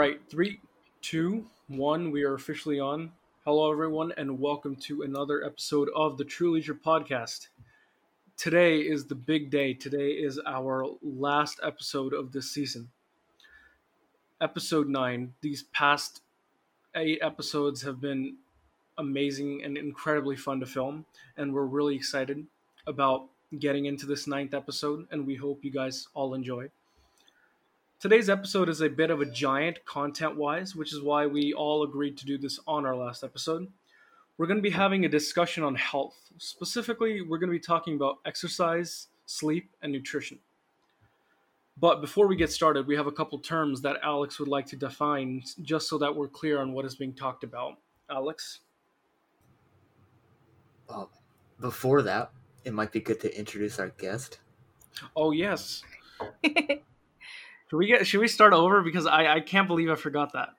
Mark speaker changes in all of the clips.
Speaker 1: right, three, two, one. We are officially on. Hello, everyone, and welcome to another episode of the True Leisure Podcast. Today is the big day. Today is our last episode of this season. Episode nine. These past eight episodes have been amazing and incredibly fun to film, and we're really excited about getting into this ninth episode, and we hope you guys all enjoy. Today's episode is a bit of a giant content wise, which is why we all agreed to do this on our last episode. We're going to be having a discussion on health. Specifically, we're going to be talking about exercise, sleep, and nutrition. But before we get started, we have a couple terms that Alex would like to define just so that we're clear on what is being talked about. Alex?
Speaker 2: Well, before that, it might be good to introduce our guest.
Speaker 1: Oh, yes. Should we get? Should we start over? Because I I can't believe I forgot that.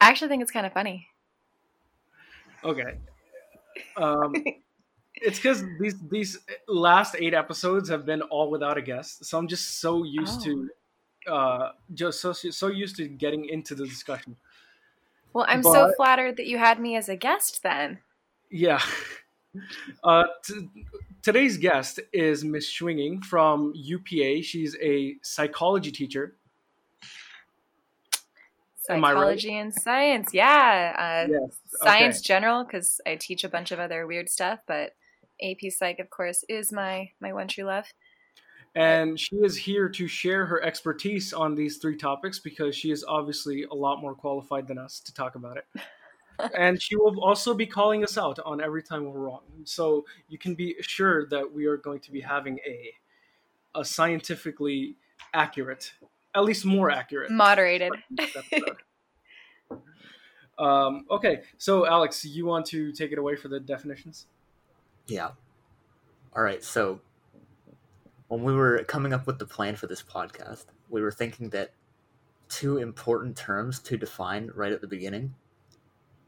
Speaker 3: I actually think it's kind of funny.
Speaker 1: Okay. Um, it's because these these last eight episodes have been all without a guest, so I'm just so used oh. to, uh, just so so used to getting into the discussion.
Speaker 3: Well, I'm but, so flattered that you had me as a guest. Then.
Speaker 1: Yeah. Uh, t- today's guest is Miss Schwinging from UPA. She's a psychology teacher.
Speaker 3: Psychology right? and science, yeah. Uh, yes. Science okay. general, because I teach a bunch of other weird stuff, but AP Psych, of course, is my my one true love.
Speaker 1: And she is here to share her expertise on these three topics because she is obviously a lot more qualified than us to talk about it. and she will also be calling us out on every time we're wrong. So you can be assured that we are going to be having a a scientifically accurate, at least more accurate,
Speaker 3: moderated.
Speaker 1: um, okay, so Alex, you want to take it away for the definitions?
Speaker 2: Yeah. All right. So when we were coming up with the plan for this podcast, we were thinking that two important terms to define right at the beginning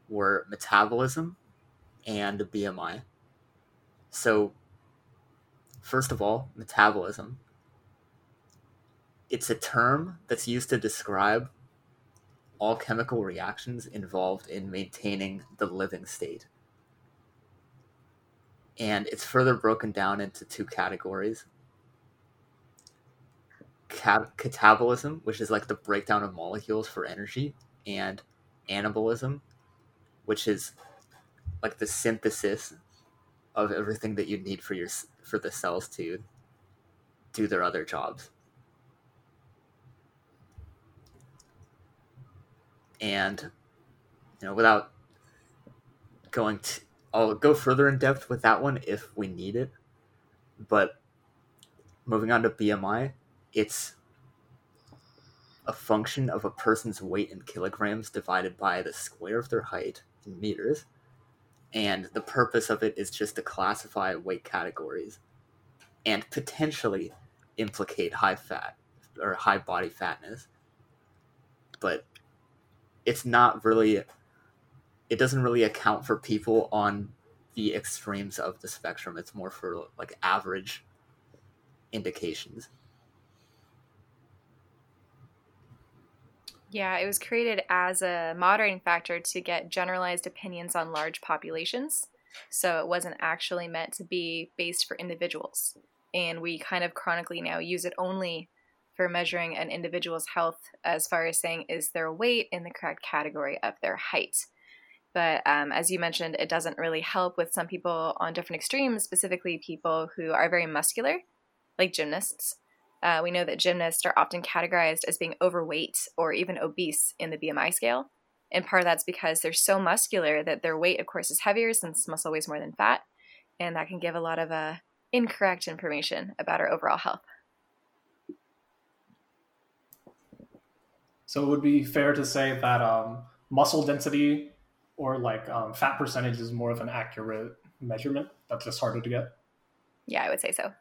Speaker 2: were metabolism and BMI. So, first of all, metabolism. It's a term that's used to describe all chemical reactions involved in maintaining the living state. And it's further broken down into two categories Cat- catabolism, which is like the breakdown of molecules for energy, and anabolism, which is like the synthesis of everything that you need for your for the cells to do their other jobs. And you know, without going to, I'll go further in depth with that one if we need it. But moving on to BMI, it's a function of a person's weight in kilograms divided by the square of their height meters. And the purpose of it is just to classify weight categories and potentially implicate high fat or high body fatness. But it's not really, it doesn't really account for people on the extremes of the spectrum. It's more for like average indications.
Speaker 3: Yeah, it was created as a moderating factor to get generalized opinions on large populations. So it wasn't actually meant to be based for individuals. And we kind of chronically now use it only for measuring an individual's health as far as saying is their weight in the correct category of their height. But um, as you mentioned, it doesn't really help with some people on different extremes, specifically people who are very muscular, like gymnasts, uh, we know that gymnasts are often categorized as being overweight or even obese in the BMI scale. And part of that's because they're so muscular that their weight, of course, is heavier since muscle weighs more than fat. And that can give a lot of uh, incorrect information about our overall health.
Speaker 4: So it would be fair to say that um, muscle density or like um, fat percentage is more of an accurate measurement. That's just harder to get.
Speaker 3: Yeah, I would say so.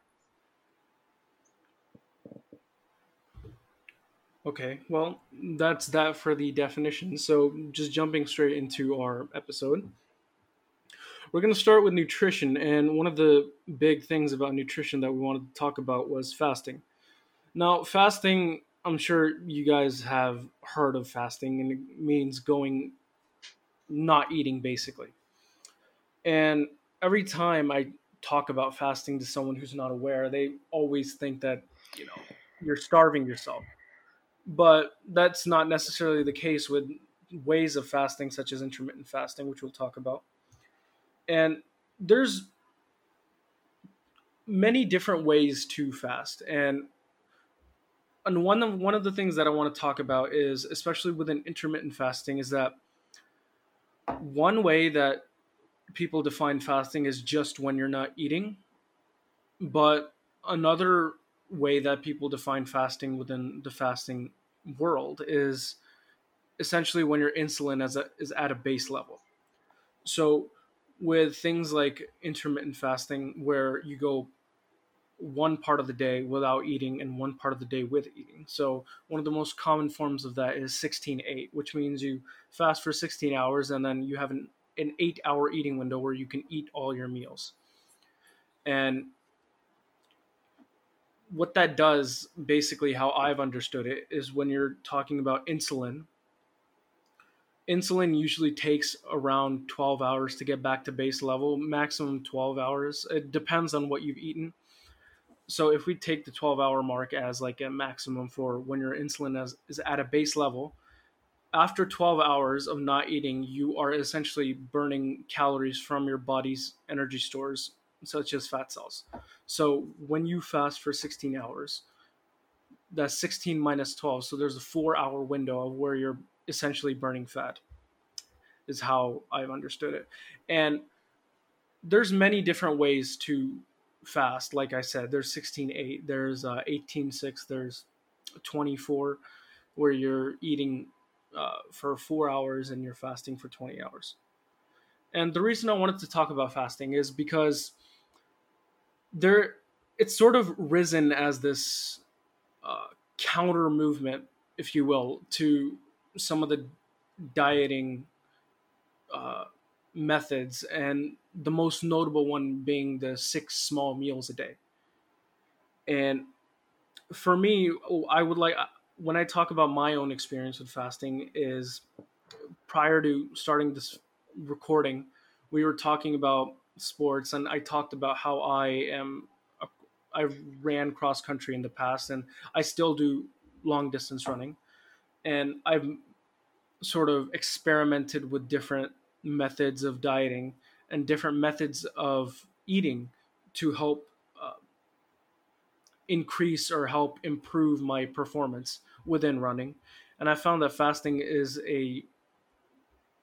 Speaker 1: Okay, well, that's that for the definition. So, just jumping straight into our episode. We're going to start with nutrition, and one of the big things about nutrition that we wanted to talk about was fasting. Now, fasting I'm sure you guys have heard of fasting, and it means going not eating basically. And every time I talk about fasting to someone who's not aware, they always think that, you know, you're starving yourself. But that's not necessarily the case with ways of fasting, such as intermittent fasting, which we'll talk about. And there's many different ways to fast. And and one of one of the things that I want to talk about is, especially within intermittent fasting, is that one way that people define fasting is just when you're not eating, but another way that people define fasting within the fasting world is essentially when your insulin is, a, is at a base level. So with things like intermittent fasting where you go one part of the day without eating and one part of the day with eating. So one of the most common forms of that is 16-8, which means you fast for 16 hours and then you have an, an 8-hour eating window where you can eat all your meals. And what that does, basically how I've understood it, is when you're talking about insulin, insulin usually takes around 12 hours to get back to base level, maximum 12 hours. It depends on what you've eaten so if we take the 12 hour mark as like a maximum for when your insulin is, is at a base level after 12 hours of not eating you are essentially burning calories from your body's energy stores such as fat cells so when you fast for 16 hours that's 16 minus 12 so there's a four hour window of where you're essentially burning fat is how i've understood it and there's many different ways to fast. Like I said, there's 16.8, there's uh, 18.6, there's 24, where you're eating uh, for four hours and you're fasting for 20 hours. And the reason I wanted to talk about fasting is because there, it's sort of risen as this uh, counter movement, if you will, to some of the dieting uh, methods, and the most notable one being the six small meals a day. And for me, I would like when I talk about my own experience with fasting is prior to starting this recording, we were talking about sports, and I talked about how I am. I ran cross country in the past, and I still do long distance running, and I've sort of experimented with different methods of dieting and different methods of eating to help uh, increase or help improve my performance within running and i found that fasting is a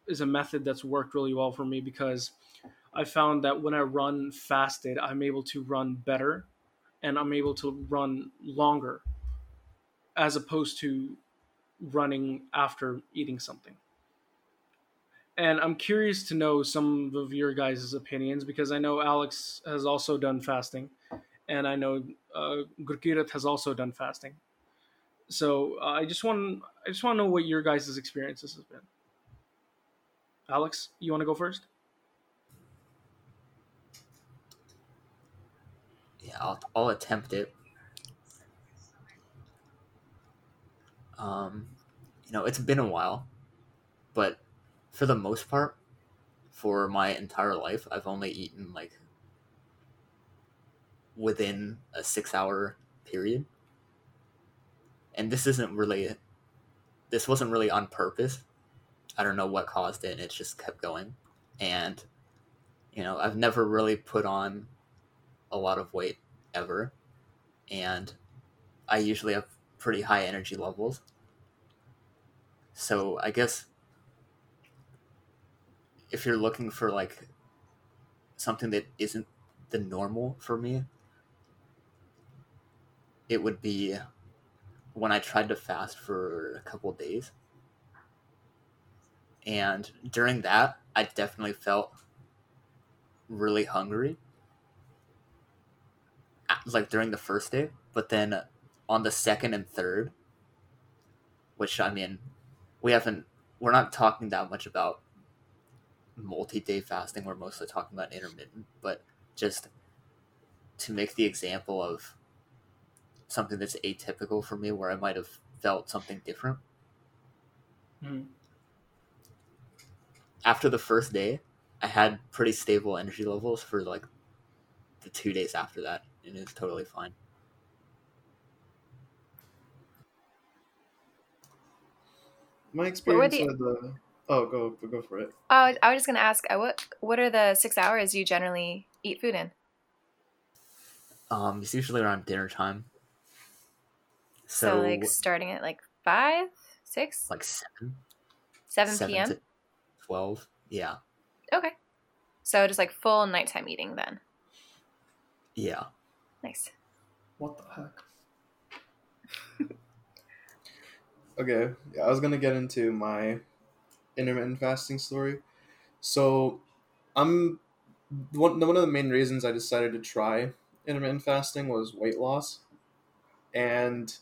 Speaker 1: is a method that's worked really well for me because i found that when i run fasted i'm able to run better and i'm able to run longer as opposed to running after eating something and I'm curious to know some of your guys' opinions because I know Alex has also done fasting, and I know uh, Gurkirat has also done fasting. So uh, I just want I just want to know what your guys' experiences has been. Alex, you want to go first?
Speaker 2: I'll, I'll attempt it. Um, you know, it's been a while, but for the most part, for my entire life, I've only eaten like within a six hour period. And this isn't really, this wasn't really on purpose. I don't know what caused it, it just kept going. And, you know, I've never really put on a lot of weight ever. And I usually have pretty high energy levels. So I guess if you're looking for like something that isn't the normal for me, it would be when I tried to fast for a couple days. And during that, I definitely felt really hungry. Like during the first day, but then on the second and third, which I mean, we haven't, we're not talking that much about multi-day fasting we're mostly talking about intermittent but just to make the example of something that's atypical for me where i might have felt something different.
Speaker 1: Mhm.
Speaker 2: After the first day, I had pretty stable energy levels for like the two days after that, it was totally fine.
Speaker 5: My experience
Speaker 3: the-
Speaker 5: with the oh go go for it.
Speaker 3: Oh, I was just gonna ask, uh, what what are the six hours you generally eat food in?
Speaker 2: Um, it's usually around dinner time.
Speaker 3: So,
Speaker 2: So,
Speaker 3: like starting at like five, six,
Speaker 2: like seven,
Speaker 3: seven p.m.
Speaker 2: twelve. Yeah,
Speaker 3: Okay, so just like full nighttime eating then.
Speaker 2: yeah.
Speaker 3: Nice.
Speaker 4: What the heck?
Speaker 5: Okay, yeah, I was gonna get into my intermittent fasting story. So, I'm one one of the main reasons I decided to try intermittent fasting was weight loss, and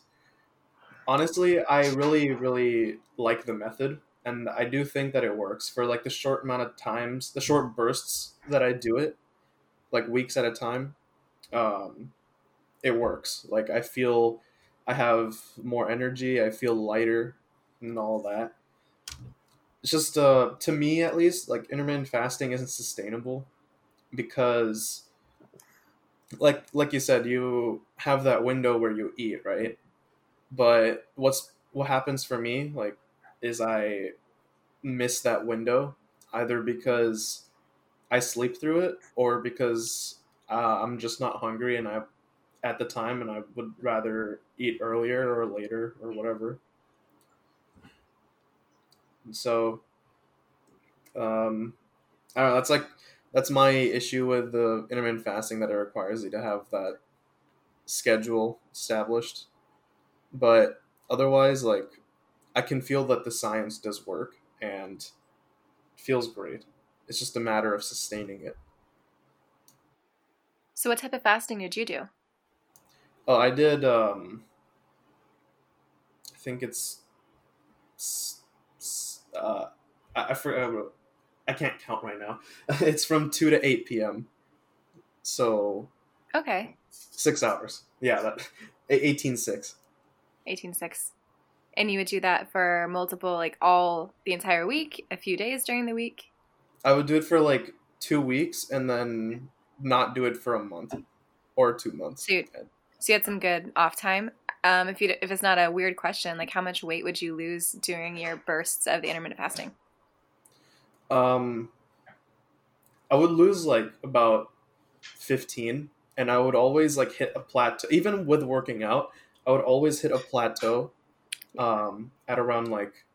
Speaker 5: honestly, I really really like the method, and I do think that it works for like the short amount of times, the short bursts that I do it, like weeks at a time. Um, it works. Like I feel I have more energy. I feel lighter and all that. It's just uh, to me at least, like intermittent fasting isn't sustainable because, like like you said, you have that window where you eat, right? But what's what happens for me, like, is I miss that window either because I sleep through it or because uh, I'm just not hungry and I at the time and I would rather eat earlier or later or whatever. So um I don't know, that's like that's my issue with the intermittent fasting that it requires you to have that schedule established. But otherwise like I can feel that the science does work and feels great. It's just a matter of sustaining it.
Speaker 3: So, what type of fasting did you do?
Speaker 5: Oh, I did. Um, I think it's. Uh, I, I forgot. I can't count right now. It's from two to eight p.m. So
Speaker 3: Okay,
Speaker 5: six hours. Yeah, that eighteen six.
Speaker 3: eighteen six, and you would do that for multiple, like all the entire week, a few days during the week.
Speaker 5: I would do it for like two weeks and then not do it for a month or two months.
Speaker 3: So, you, so you had some good off time. Um, if you if it's not a weird question, like how much weight would you lose during your bursts of the intermittent fasting?
Speaker 5: Um, I would lose like about fifteen, and I would always like hit a plateau. Even with working out, I would always hit a plateau, um, at around like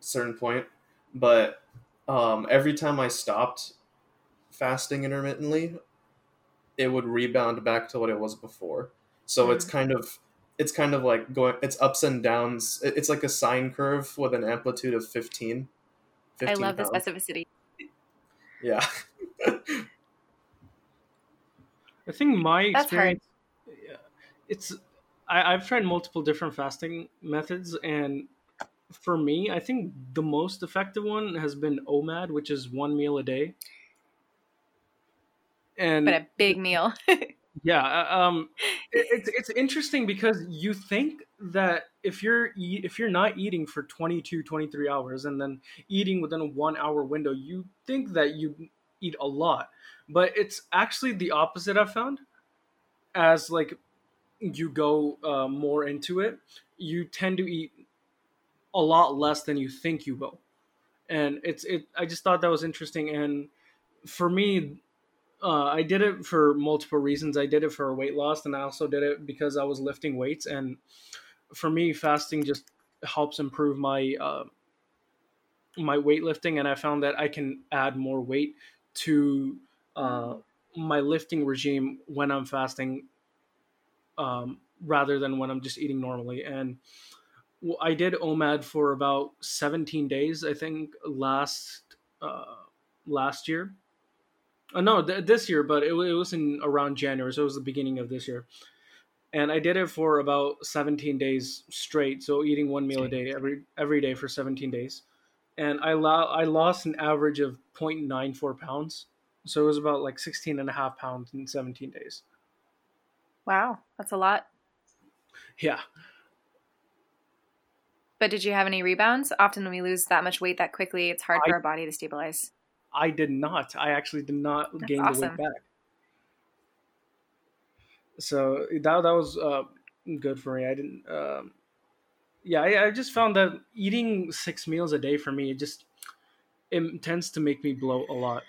Speaker 5: certain point. But um, every time I stopped fasting intermittently, it would rebound back to what it was before. So it's mm. kind of it's kind of like going it's ups and downs. It's like a sine curve with an amplitude of 15.
Speaker 3: I
Speaker 5: 15
Speaker 3: love the specificity.
Speaker 5: Yeah.
Speaker 1: I think my
Speaker 3: That's
Speaker 1: experience, yeah, it's I, I've tried multiple different fasting methods, and for me, I think the most effective one has been OMAD, which is one meal a day. And
Speaker 3: But a big meal.
Speaker 1: yeah, uh, um, it, it's it's interesting because you think that if you're if you're not eating for 22, 23 hours and then eating within a one hour window, you think that you eat a lot, but it's actually the opposite. I've found as like you go uh, more into it, you tend to eat a lot less than you think you will, and it's it. I just thought that was interesting, and for me, uh, I did it for multiple reasons. I did it for weight loss, and I also did it because I was lifting weights. And for me, fasting just helps improve my uh, my weightlifting, and I found that I can add more weight to uh, my lifting regime when I'm fasting, um, rather than when I'm just eating normally. And I did OMAD for about 17 days, I think, last uh, last year. Uh, no, th- this year, but it, it was in around January, so it was the beginning of this year. And I did it for about 17 days straight, so eating one meal a day every every day for 17 days. And I lo- I lost an average of 0.94 pounds. So it was about like 16 and a half pounds in 17 days.
Speaker 3: wow, that's a lot.
Speaker 1: Yeah.
Speaker 3: But did you have any rebounds? Often when we lose that much weight that quickly, it's hard
Speaker 1: I-
Speaker 3: for our body to stabilize.
Speaker 1: I did not. I actually did not
Speaker 3: That's
Speaker 1: gain the weight back. So that that was uh, good for me. I didn't. Um, yeah, I, I just found that eating six meals a day for me it just it tends to make me blow a lot.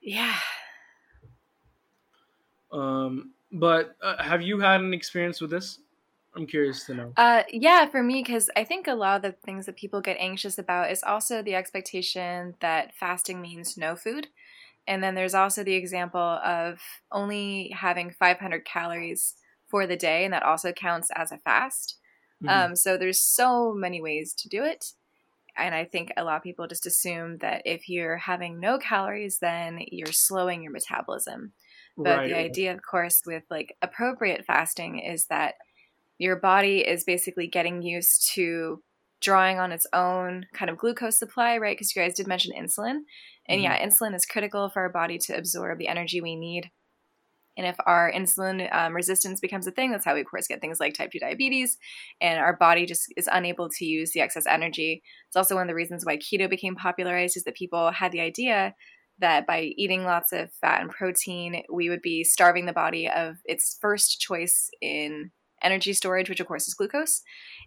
Speaker 3: Yeah.
Speaker 1: Um, but uh, have you had an experience with this? I'm curious to know.
Speaker 3: Uh, yeah, for me, because I think a lot of the things that people get anxious about is also the expectation that fasting means no food. And then there's also the example of only having 500 calories for the day, and that also counts as a fast.
Speaker 1: Mhm.
Speaker 3: Um, so there's so many ways to do it. And I think a lot of people just assume that if you're having no calories, then you're slowing your metabolism. But
Speaker 1: right.
Speaker 3: the idea, of course, with like appropriate fasting is that your body is basically getting used to drawing on its own kind of glucose supply, right? Because you guys did mention insulin. And yeah, insulin is critical for our body to absorb the energy we need. And if our insulin um, resistance becomes a thing, that's how we, of course, get things like type 2 diabetes. And our body just is unable to use the excess energy. It's also one of the reasons why keto became popularized, is that people had the idea that by eating lots of fat and protein, we would be starving the body of its first choice in energy storage, which of course is glucose,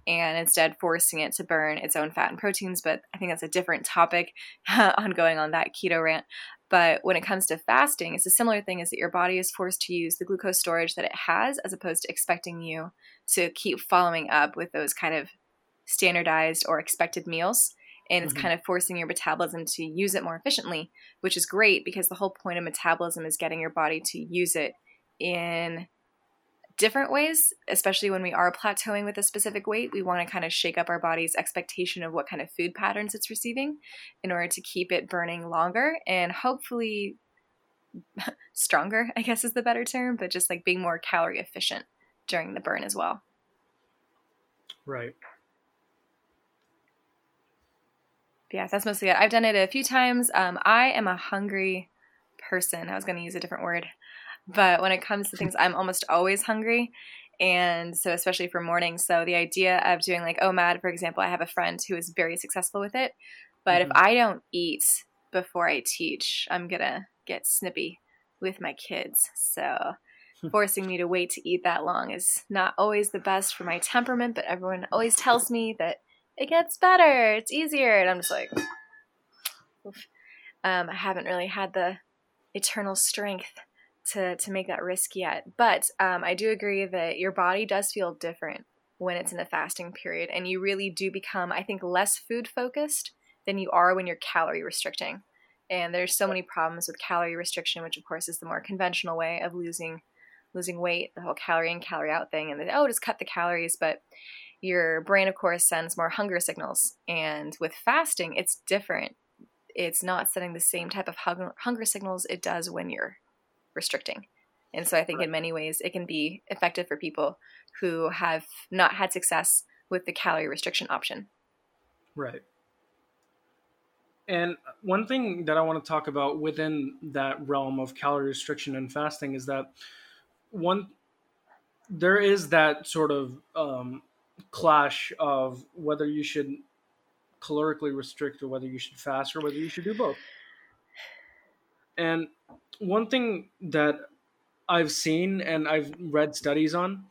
Speaker 3: and instead forcing it to burn its own fat and proteins. But I think that's a different topic ongoing on that keto rant. But when it comes to fasting, it's a similar thing is that your body is forced to use the glucose storage that it has as opposed to expecting you to keep following up with those kind of standardized or expected meals. And it's
Speaker 1: Mhm.
Speaker 3: kind of forcing your metabolism to use it more efficiently, which is great because the whole point of metabolism is getting your body to use it in different ways, especially when we are plateauing with a specific weight. We want to kind of shake up our body's expectation of what kind of food patterns it's receiving in order to keep it burning longer and hopefully stronger, I guess is the better term, but just like being more calorie efficient during the burn as well.
Speaker 1: right.
Speaker 3: Yeah, that's mostly it. I've done it a few times. Um, I am a hungry person. I was going to use a different word. But when it comes to things, I'm almost always hungry. And so, especially for mornings. So, the idea of doing like OMAD, for example, I have a friend who is very successful with it. But if
Speaker 1: Mhm.
Speaker 3: I don't eat before I teach, I'm going to get snippy with my kids. So, forcing me to wait to eat that long is not always the best for my temperament. But everyone always tells me that it gets better, it's easier. And I'm just like, oof. um, I haven't really had the eternal strength to, to make that risk yet. But um, I do agree that your body does feel different when it's in a fasting period. And you really do become, I think, less food focused than you are when you're calorie restricting. And there's so many problems with calorie restriction, which of course is the more conventional way of losing losing weight, the whole calorie in, calorie out thing, and then oh, just cut the calories. But your brain, of course, sends more hunger signals. And with fasting, it's different. It's not sending the same type of hunger, hunger signals it does when you're restricting. And so I think in many ways it can be effective for people who have not had success with the calorie restriction option.
Speaker 1: Right. And one thing that I want to talk about within that realm of calorie restriction and fasting is that one there is that sort of um, clash of whether you should calorically restrict or whether you should fast or whether you should do both. And one thing that I've seen and I've read studies on,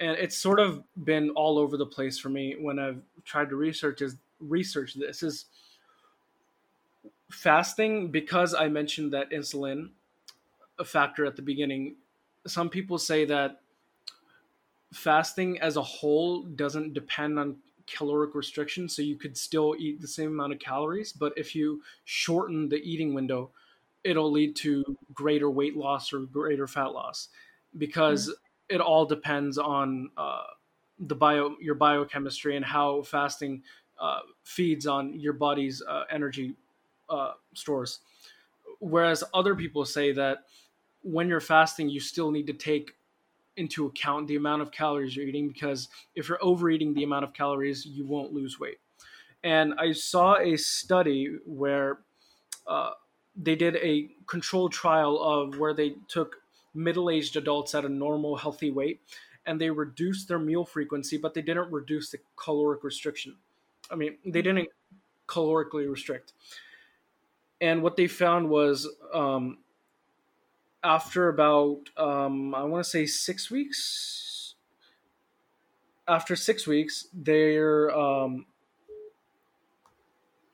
Speaker 1: and it's sort of been all over the place for me when I've tried to research is research this is fasting because I mentioned that insulin a factor at the beginning. Some people say that fasting as a whole doesn't depend on caloric restriction, so you could still eat the same amount of calories, but if you shorten the eating window, it'll lead to greater weight loss or greater fat loss because it all depends on uh, the bio your biochemistry and how fasting uh, feeds on your body's uh, energy uh, stores. Whereas other people say that when you're fasting, you still need to take into account the amount of calories you're eating because if you're overeating the amount of calories, you won't lose weight. And I saw a study where uh, they did a controlled trial of where they took middle-aged adults at a normal healthy weight and they reduced their meal frequency but they didn't reduce the caloric restriction I mean, they didn't calorically restrict. And what they found was um, after about, um, I want to say six weeks, after six weeks, their um,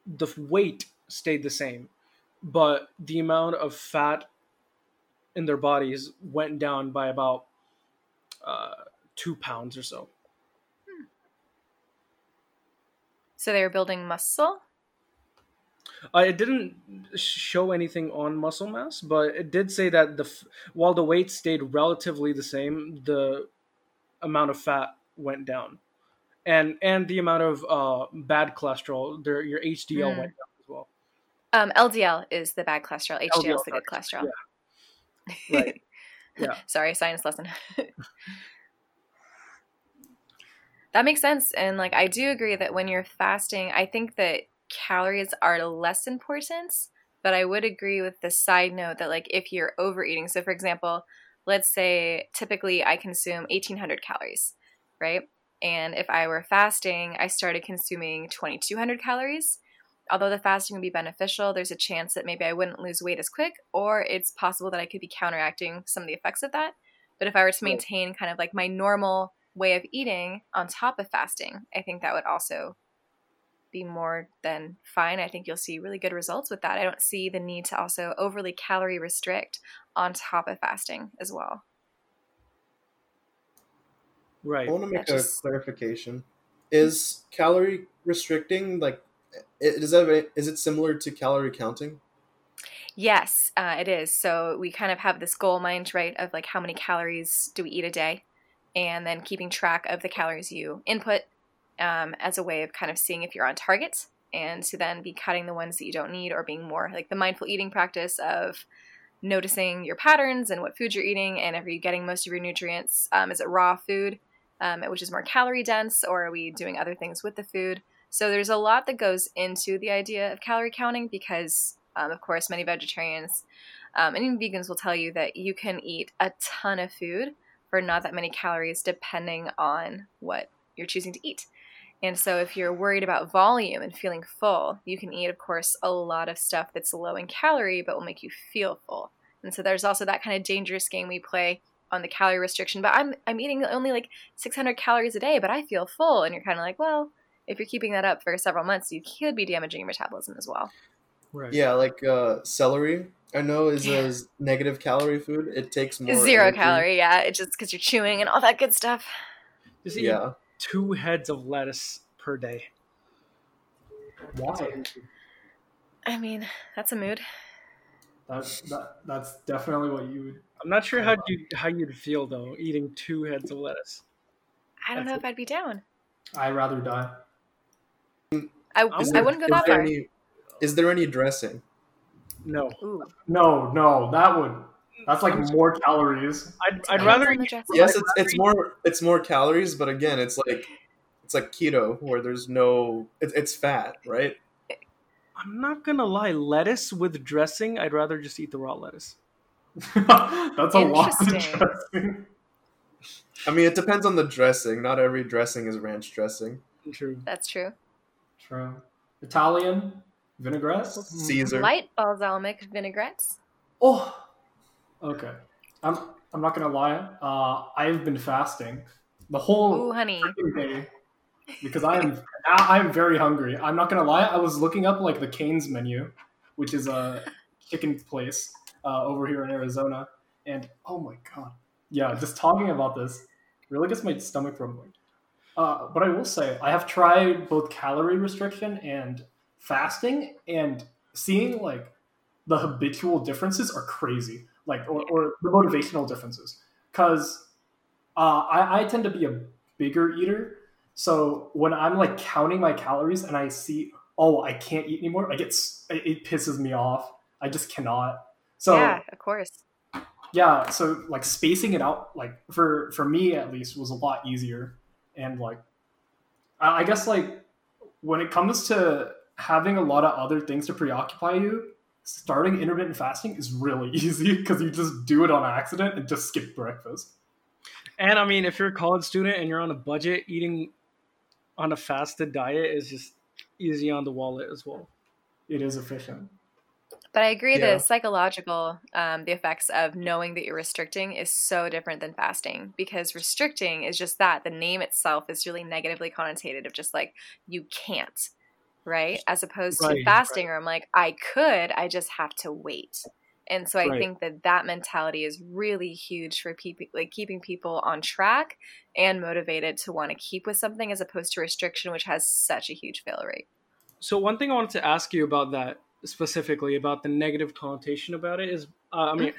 Speaker 1: the weight stayed the same, but the amount of fat in their bodies went down by about uh, two pounds or so.
Speaker 3: So they were building muscle.
Speaker 1: Uh, it didn't show anything on muscle mass, but it did say that the f- while the weight stayed relatively the same, the amount of fat went down, and and the amount of uh, bad cholesterol, their your HDL
Speaker 3: Mm.
Speaker 1: went down.
Speaker 3: Um, LDL is the bad cholesterol. HDL is the good cholesterol.
Speaker 1: Right. Yeah.
Speaker 3: Sorry, science lesson. that makes sense. And like I do agree that when you're fasting, I think that calories are less important, but I would agree with the side note that like if you're overeating, so for example, let's say typically I consume 1800 calories, right? And if I were fasting, I started consuming 2200 calories. Although the fasting would be beneficial, there's a chance that maybe I wouldn't lose weight as quick, or it's possible that I could be counteracting some of the effects of that. But if I were to maintain kind of like my normal way of eating on top of fasting, I think that would also be more than fine. I think you'll see really good results with that. I don't see the need to also overly calorie restrict on top of fasting as well.
Speaker 1: Right.
Speaker 5: I want to make
Speaker 3: Yeah,
Speaker 5: a
Speaker 3: just-
Speaker 5: clarification. Is calorie restricting like i- is that is it similar to calorie counting?
Speaker 3: Yes, uh, it is. So we kind of have this goal mind, right, of like how many calories do we eat a day, and then keeping track of the calories you input um, as a way of kind of seeing if you're on target, and to then be cutting the ones that you don't need, or being more like the mindful eating practice of noticing your patterns and what food you're eating, and are you getting most of your nutrients? Um, is it raw food, um, which is more calorie dense, or are we doing other things with the food? So there's a lot that goes into the idea of calorie counting because, um, of course, many vegetarians um, and even vegans will tell you that you can eat a ton of food for not that many calories, depending on what you're choosing to eat. And so, if you're worried about volume and feeling full, you can eat, of course, a lot of stuff that's low in calorie but will make you feel full. And so, there's also that kind of dangerous game we play on the calorie restriction. But I'm I'm eating only like 600 calories a day, but I feel full. And you're kind of like, well, if you're keeping that up for several months, you could be damaging your metabolism as well.
Speaker 1: Right.
Speaker 5: Yeah, like uh, celery. I know is
Speaker 3: Yeah.
Speaker 5: a s- negative calorie food. It takes more
Speaker 3: Zero
Speaker 5: energy.
Speaker 3: calorie, yeah. It's just because you're chewing and all that good stuff.
Speaker 1: Just eat
Speaker 5: Yeah,
Speaker 1: two heads of lettuce per day.
Speaker 4: Why?
Speaker 3: I mean, that's a mood.
Speaker 4: That, that that's definitely what you would.
Speaker 1: I'm not sure how you how you'd feel though eating two heads of lettuce.
Speaker 3: I don't know
Speaker 1: That's
Speaker 3: if I'd be down.
Speaker 4: I'd rather die.
Speaker 3: I,
Speaker 1: Is
Speaker 3: I wouldn't go that far.
Speaker 5: any is there any dressing?
Speaker 1: No,
Speaker 3: Ooh.
Speaker 4: No, no, that would. That's like more calories.
Speaker 1: I'd, I'd rather eat-
Speaker 3: dressing.
Speaker 5: Yes, it's it's more it's more calories, but again, it's like it's like keto where there's no it, it's fat, right?
Speaker 1: I'm not gonna lie, lettuce with dressing. I'd rather just eat the raw lettuce.
Speaker 4: that's a lot of
Speaker 3: Interesting.
Speaker 4: dressing.
Speaker 5: I mean, it depends on the dressing. Not every dressing is ranch dressing.
Speaker 1: True.
Speaker 3: That's true.
Speaker 4: True. Italian vinaigrettes.
Speaker 5: Caesar.
Speaker 3: Light balsamic vinaigrettes.
Speaker 4: Oh, okay. I'm I'm not gonna lie. Uh, I've been fasting the whole
Speaker 3: Ooh, honey.
Speaker 4: day because I am I am very hungry. I'm not gonna lie. I was looking up like the Cane's menu, which is a chicken place uh, over here in Arizona, and oh my god, yeah, just talking about this really gets my stomach rumbling. Uh, but I will say I have tried both calorie restriction and fasting, and seeing like the habitual differences are crazy, like or, or the motivational differences. Because uh, I, I tend to be a bigger eater, so when I'm like counting my calories and I see, oh, I can't eat anymore, I get it, it pisses me off. I just cannot. So
Speaker 3: yeah, of course.
Speaker 4: yeah so like spacing it out like for for me at least was a lot easier and like i guess like when it comes to having a lot of other things to preoccupy you starting intermittent fasting is really easy because you just do it on accident and just skip breakfast
Speaker 1: And I mean, if you're a college student and you're on a budget, eating on a fasted diet is just easy on the wallet as well.
Speaker 4: It is efficient.
Speaker 3: But I agree
Speaker 5: Yeah.
Speaker 3: the psychological, um, the effects of knowing that you're restricting is so different than fasting because restricting is just that. The name itself is really negatively connotated of just like, you can't, right? As opposed to
Speaker 1: Right,
Speaker 3: fasting, where I'm like, I could, I just have to wait. And so I
Speaker 1: Right.
Speaker 3: think that that mentality is really huge for people, like keeping people on track and motivated to want to keep with something as opposed to restriction, which has such a huge fail rate.
Speaker 1: So one thing I wanted to ask you about that specifically about the negative connotation about it is, uh, I mean,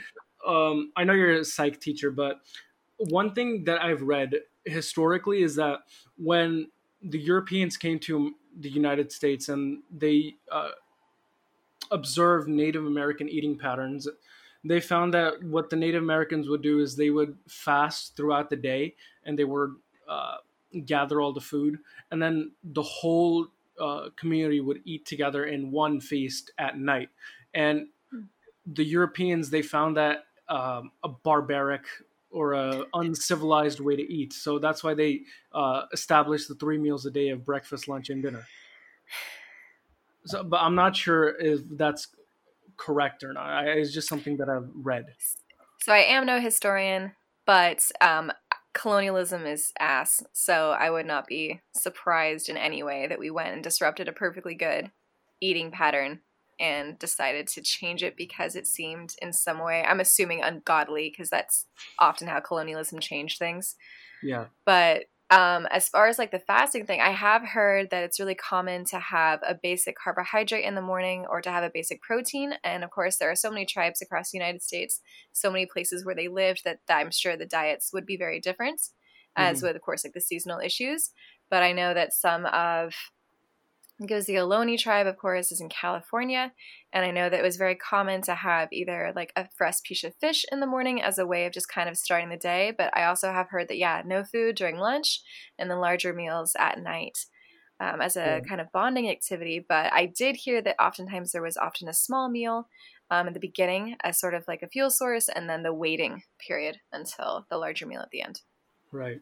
Speaker 1: um, I know you're a psych teacher, but one thing that I've read historically is that when the Europeans came to the United States and they uh, observed Native American eating patterns, they found that what the Native Americans would do is they would fast throughout the day and they would uh, gather all the food, and then the whole uh, community would eat together in one feast at night. And the Europeans they found that um, a barbaric or a uncivilized way to eat. So that's why they uh, established the three meals a day of breakfast, lunch, and dinner. So, but I'm not sure if that's correct or not. I, it's just something that I've read.
Speaker 3: So I am no historian, but um, colonialism is ass. So I would not be surprised in any way that we went and disrupted a perfectly good eating pattern and decided to change it because it seemed in some way, I'm assuming ungodly, because that's often how colonialism changed things.
Speaker 1: Yeah.
Speaker 3: But um, as far as like the fasting thing, I have heard that it's really common to have a basic carbohydrate in the morning or to have a basic protein. And of course, there are so many tribes across the United States, so many places where they lived that, I'm sure the diets would be very different, as with, of course, like the seasonal issues. But I know that some of it the Ohlone tribe, of course, is in California. And I know that it was very common to have either like a fresh piece of fish in the morning as a way of just kind of starting the day. But I also have heard that, yeah, no food during lunch and then larger meals at night um, as a
Speaker 4: Yeah.
Speaker 3: kind of bonding activity. But I did hear that oftentimes there was often a small meal um, at the beginning as sort of like a fuel source and then the waiting period until the larger meal at the end.
Speaker 1: Right.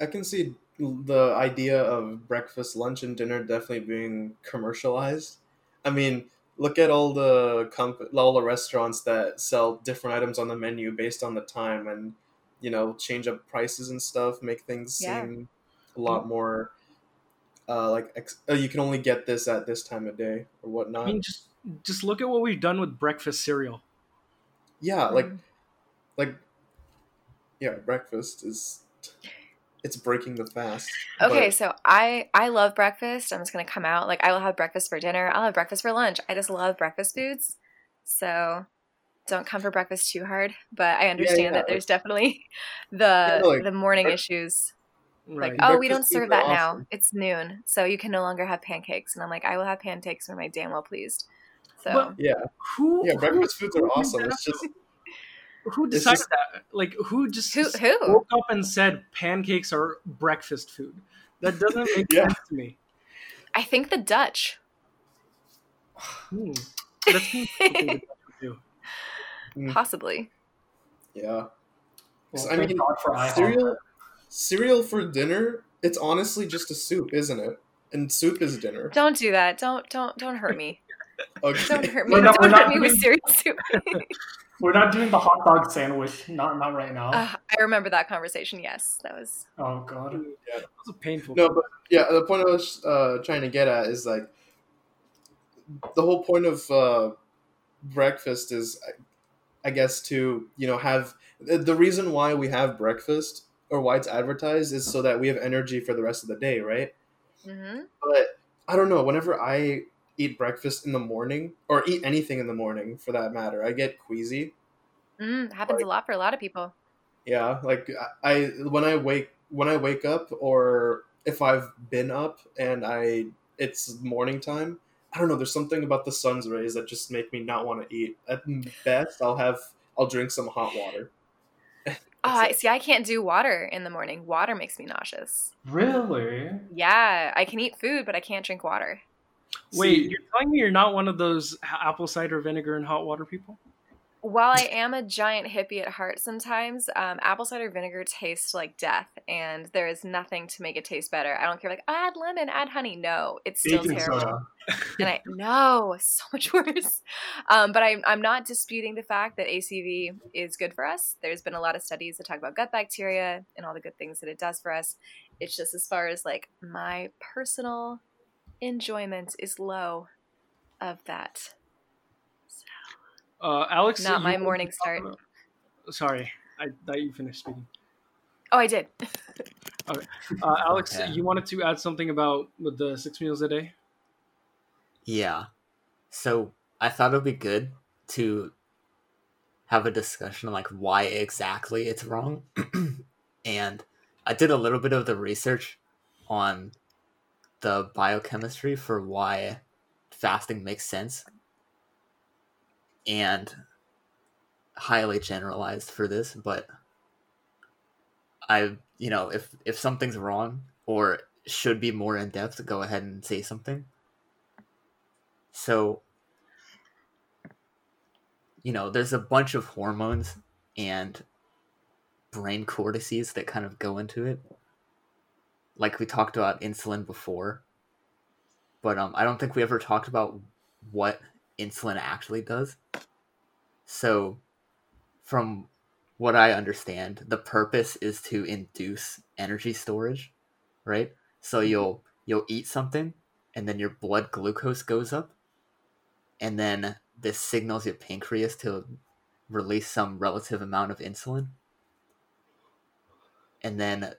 Speaker 5: I can see the idea of breakfast, lunch, and dinner definitely being commercialized. I mean, look at all the comp- all the restaurants that sell different items on the menu based on the time, and you know, change up prices and stuff, make things
Speaker 3: Yeah.
Speaker 5: seem a lot more uh, like ex- oh, you can only get this at this time of day or whatnot.
Speaker 1: I mean, just just look at what we've done with breakfast cereal.
Speaker 5: yeah, like
Speaker 3: Mm.
Speaker 5: like yeah, breakfast is it's breaking the fast.
Speaker 3: Okay,
Speaker 5: but-
Speaker 3: so I I love breakfast. I'm just gonna come out like I will have breakfast for dinner. I'll have breakfast for lunch. I just love breakfast foods. So don't come for breakfast too hard. But I understand
Speaker 5: yeah,
Speaker 3: that
Speaker 5: like-
Speaker 3: there's definitely the
Speaker 5: no, like,
Speaker 3: the morning
Speaker 5: bre-
Speaker 3: issues.
Speaker 1: Right.
Speaker 3: Like, oh, we don't serve that
Speaker 5: are
Speaker 3: now. It's noon, so you can no longer have pancakes. And I'm like, I will have pancakes when I'm damn well pleased. So
Speaker 1: But-
Speaker 5: yeah,
Speaker 1: who?
Speaker 5: yeah, breakfast foods are awesome. It's just
Speaker 1: Who decided
Speaker 5: just-
Speaker 1: that? Like, who just
Speaker 3: who who?
Speaker 1: woke up and said pancakes are breakfast food? That doesn't make
Speaker 5: Yeah.
Speaker 1: sense to me.
Speaker 3: I think the Dutch.
Speaker 1: Hmm. That seems Dutch would do.
Speaker 5: Mm.
Speaker 3: Possibly.
Speaker 5: yeah.
Speaker 4: Well,
Speaker 5: I mean,
Speaker 4: God for
Speaker 5: cereal, cereal for dinner. It's honestly just a soup, isn't it? And soup is dinner.
Speaker 3: Don't do that. Don't don't don't hurt me.
Speaker 5: Okay.
Speaker 3: Don't hurt me.
Speaker 4: We're not-
Speaker 3: don't
Speaker 4: we're
Speaker 3: hurt
Speaker 4: not
Speaker 3: me with cereal soup.
Speaker 4: We're not doing the hot dog sandwich. Not not right now.
Speaker 3: Uh, I remember that conversation. Yes, that was.
Speaker 4: oh God.
Speaker 1: That was a painful.
Speaker 5: No, but yeah, the point I was uh, trying to get at is like the whole point of uh, breakfast is, I- I guess, to you know have the, the reason why we have breakfast or why it's advertised is so that we have energy for the rest of the day, right?
Speaker 3: hmm
Speaker 5: But I don't know. Whenever I eat breakfast in the morning or eat anything in the morning for that matter, I get queasy.
Speaker 3: Mm, happens a lot for a lot of people.
Speaker 5: Yeah, like I I- when I wake when I wake up or if I've been up and I it's morning time, I don't know, there's something about the sun's rays that just make me not want to eat. At best, I'll have I'll drink some hot water.
Speaker 3: Oh, I see. I can't do water in the morning. Water makes me nauseous.
Speaker 4: Really?
Speaker 3: Yeah, I can eat food, but I can't drink water.
Speaker 1: Wait,
Speaker 5: See,
Speaker 1: you're telling me you're not one of those apple cider vinegar and hot water people?
Speaker 3: while I am a giant hippie at heart sometimes, um, apple cider vinegar tastes like death, and there is nothing to make it taste better. I don't care, like add lemon, add honey. No, it's still
Speaker 4: Baking
Speaker 3: terrible. and I no, so much worse. Um, but I'm I'm not disputing the fact that ACV is good for us. There's been a lot of studies that talk about gut bacteria and all the good things that it does for us. It's just as far as like my personal enjoyment is low of that.
Speaker 1: Uh, Alex,
Speaker 3: Not my morning start.
Speaker 1: about- Sorry, I thought you finished speaking.
Speaker 3: Oh, I did.
Speaker 1: Uh, Alex,
Speaker 2: Okay.
Speaker 1: you wanted to add something about with the six meals a day.
Speaker 2: Yeah. So I thought it would be good to have a discussion on like why exactly it's wrong. and I did a little bit of the research on the biochemistry for why fasting makes sense. And highly generalized for this, but I you know, if if something's wrong or should be more in depth, go ahead and say something. So, you know, there's a bunch of hormones and brain cortices that kind of go into it. Like we talked about insulin before, but um, I don't think we ever talked about what insulin actually does. So, from what I understand, the purpose is to induce energy storage, right? So you'll you'll eat something and then your blood glucose goes up and then this signals your pancreas to release some relative amount of insulin. And then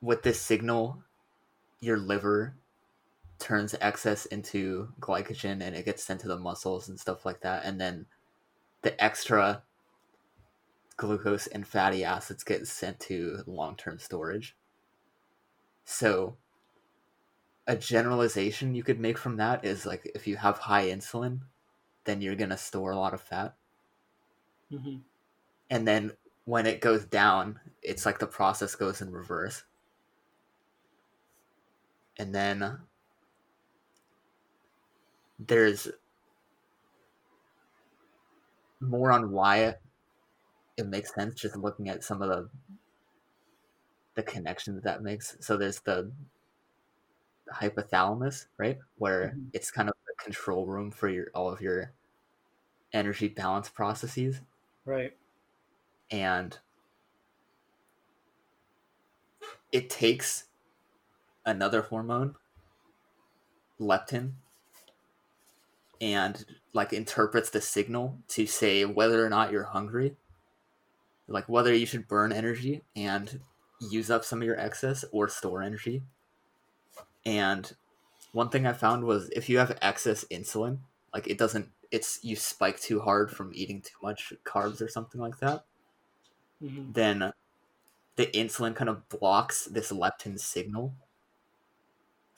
Speaker 2: with this signal your liver turns excess into glycogen and it gets sent to the muscles and stuff like that and then the extra glucose and fatty acids get sent to long-term storage. So a generalization you could make from that is like if you have high insulin, then you're going to store a lot of fat.
Speaker 1: hmm
Speaker 2: And then when it goes down, it's like the process goes in reverse. And then there's more on why it, makes sense just looking at some of the the connections that that makes. So there's the hypothalamus, right? Where
Speaker 1: Mhm.
Speaker 2: it's kind of the control room for your all of your energy balance processes
Speaker 1: Right.
Speaker 2: and it takes another hormone leptin and like interprets the signal to say whether or not you're hungry like whether you should burn energy and use up some of your excess or store energy. And one thing i found was if you have excess insulin like it doesn't it's you spike too hard from eating too much carbs or something like that
Speaker 1: hmm
Speaker 2: then the insulin kind of blocks this leptin signal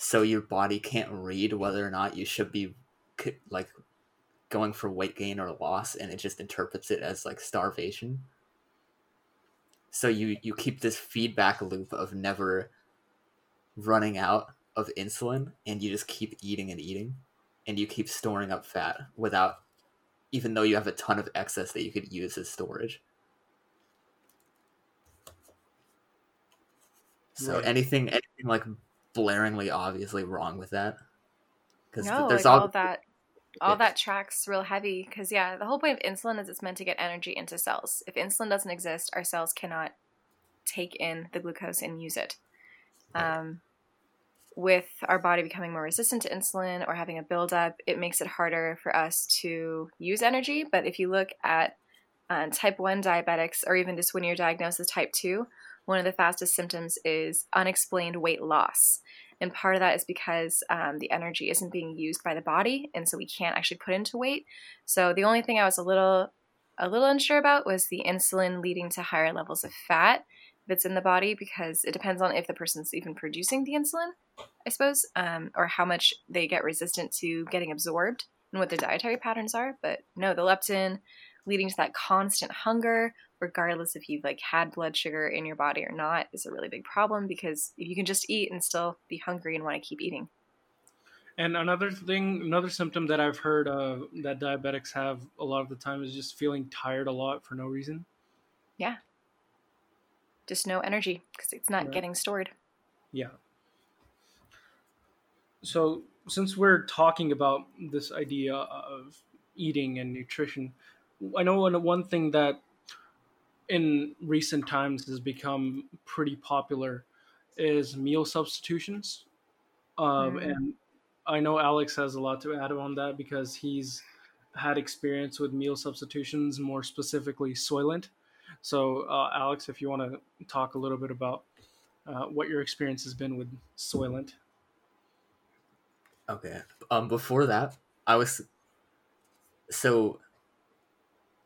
Speaker 2: so your body can't read whether or not you should be like going for weight gain or loss and it just interprets it as like starvation so you you keep this feedback loop of never running out of insulin and you just keep eating and eating and you keep storing up fat without even though you have a ton of excess that you could use as storage So
Speaker 1: Right.
Speaker 2: anything, anything like blaringly obviously wrong with that? Because
Speaker 3: No,
Speaker 2: there's
Speaker 3: like
Speaker 2: all
Speaker 3: all that all that tracks real heavy because yeah the whole point of insulin is it's meant to get energy into cells if insulin doesn't exist our cells cannot take in the glucose and use it
Speaker 2: Right.
Speaker 3: um, with our body becoming more resistant to insulin or having a buildup it makes it harder for us to use energy but if you look at uh, type 1 diabetics or even just when you're diagnosed as type 2 one of the fastest symptoms is unexplained weight loss. And part of that is because um, the energy isn't being used by the body and so we can't actually put into weight. So the only thing i was a little a little unsure about was the insulin leading to higher levels of fat that's in the body because it depends on if the person's even producing the insulin i suppose um, or how much they get resistant to getting absorbed and what their dietary patterns are. But no the leptin leading to that constant hunger regardless if you've like had blood sugar in your body or not is a really big problem because you can just eat and still be hungry and want to keep eating
Speaker 1: And another thing, another symptom that I've heard uh, that diabetics have a lot of the time is just feeling tired a lot for no reason. Yeah.
Speaker 3: Just no energy because it's not
Speaker 1: Right.
Speaker 3: getting stored.
Speaker 1: Yeah. So, since we're talking about this idea of eating and nutrition, I know one, one thing that in recent times has become pretty popular is meal substitutions. Um,
Speaker 3: Mm.
Speaker 1: And I know Alex has a lot to add on that because he's had experience with meal substitutions, more specifically Soylent. So, uh, Alex, if you want to talk a little bit about uh, what your experience has been with Soylent.
Speaker 2: Okay. Um, before that, I was so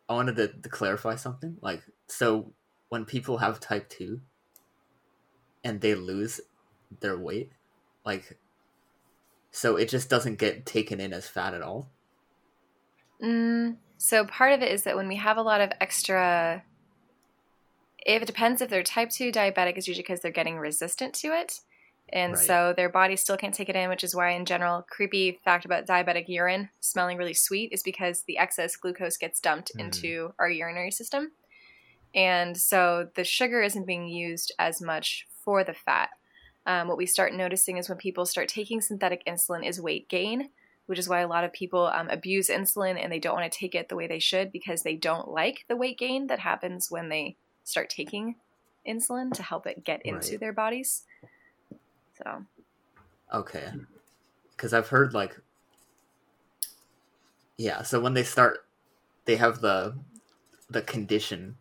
Speaker 2: I wanted to, to clarify something. Like, so when people have type two and they lose their weight, like, so it just doesn't get taken in as fat at all.
Speaker 3: Mm, so part of it is that when we have a lot of extra, if it depends if they're type 2 diabetic, is usually because they're getting resistant to it. And
Speaker 2: Right.
Speaker 3: so their body still can't take it in, which is why, in general, creepy fact about diabetic urine smelling really sweet is because the excess glucose gets dumped
Speaker 2: Mm.
Speaker 3: into our urinary system. And so the sugar isn't being used as much for the fat. Um, what we start noticing is when people start taking synthetic insulin is weight gain, which is why a lot of people um, abuse insulin and they don't want to take it the way they should because they don't like the weight gain that happens when they start taking insulin to help it get into
Speaker 2: Right.
Speaker 3: their bodies. So,
Speaker 2: Okay. Because I've heard like, yeah. So when they start, they have the the condition.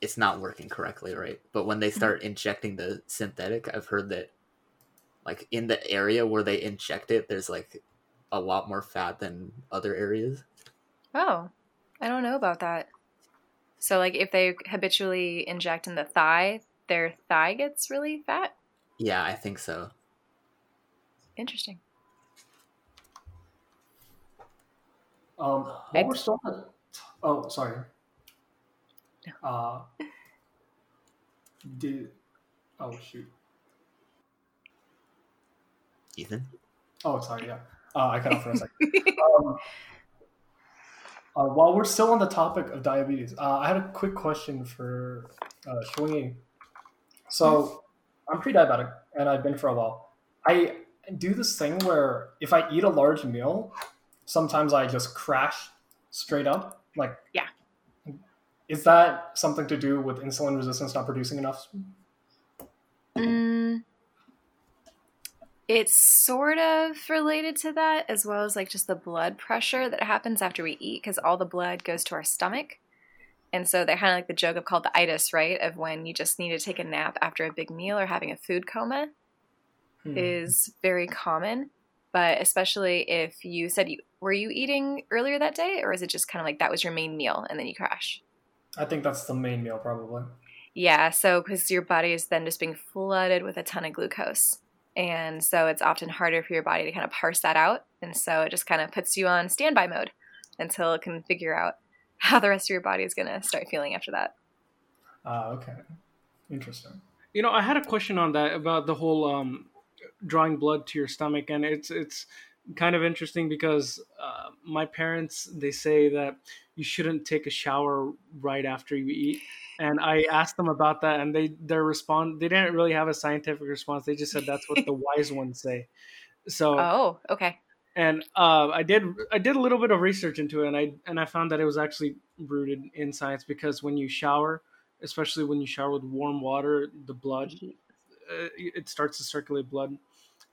Speaker 2: It's not working correctly, right? But when they mm-hmm. start injecting the synthetic, I've heard that, like in the area where they inject it, there's like a lot more fat than other areas.
Speaker 3: oh, I don't know about that. So, like, if they habitually inject in the thigh, their thigh gets really fat.
Speaker 2: Yeah, I think so.
Speaker 3: Interesting.
Speaker 4: Um, while we're still on the, oh, sorry.
Speaker 3: No.
Speaker 4: Uh, did, oh shoot.
Speaker 2: Ethan.
Speaker 4: Oh, sorry. Yeah, uh, I cut off for a second. um, uh, while we're still on the topic of diabetes, uh, I had a quick question for uh, Shuang So, I'm pre-diabetic, and I've been for a while. I do this thing where if I eat a large meal, sometimes I just crash straight up. Like,
Speaker 3: Yeah.
Speaker 4: Is that something to do with insulin resistance not producing enough?
Speaker 3: Mm, it's sort of related to that, as well as like just the blood pressure that happens after we eat, because all the blood goes to our stomach. And so they're kind of like the joke of called the itis, right? Of when you just need to take a nap after a big meal or having a food coma
Speaker 4: Hmm.
Speaker 3: is very common. But especially if you said you were you eating earlier that day, or is it just kind of like that was your main meal and then you crash?
Speaker 4: I think that's the main meal, probably.
Speaker 3: Yeah, so because your body is then just being flooded with a ton of glucose. And so it's often harder for your body to kind of parse that out. And so it just kind of puts you on standby mode until it can figure out how the rest of your body is going to start feeling after that.
Speaker 4: Ah, okay. Interesting.
Speaker 1: You know, I had a question on that about the whole um, drawing blood to your stomach, and it's it's kind of interesting because uh, my parents they say that you shouldn't take a shower right after you eat, and I asked them about that, and they their response they didn't really have a scientific response. They just said that's what the wise ones say. So
Speaker 3: Oh, okay.
Speaker 1: And uh, I did I did a little bit of research into it, and I and I found that it was actually rooted in science because when you shower, especially when you shower with warm water, the blood uh, it starts to circulate blood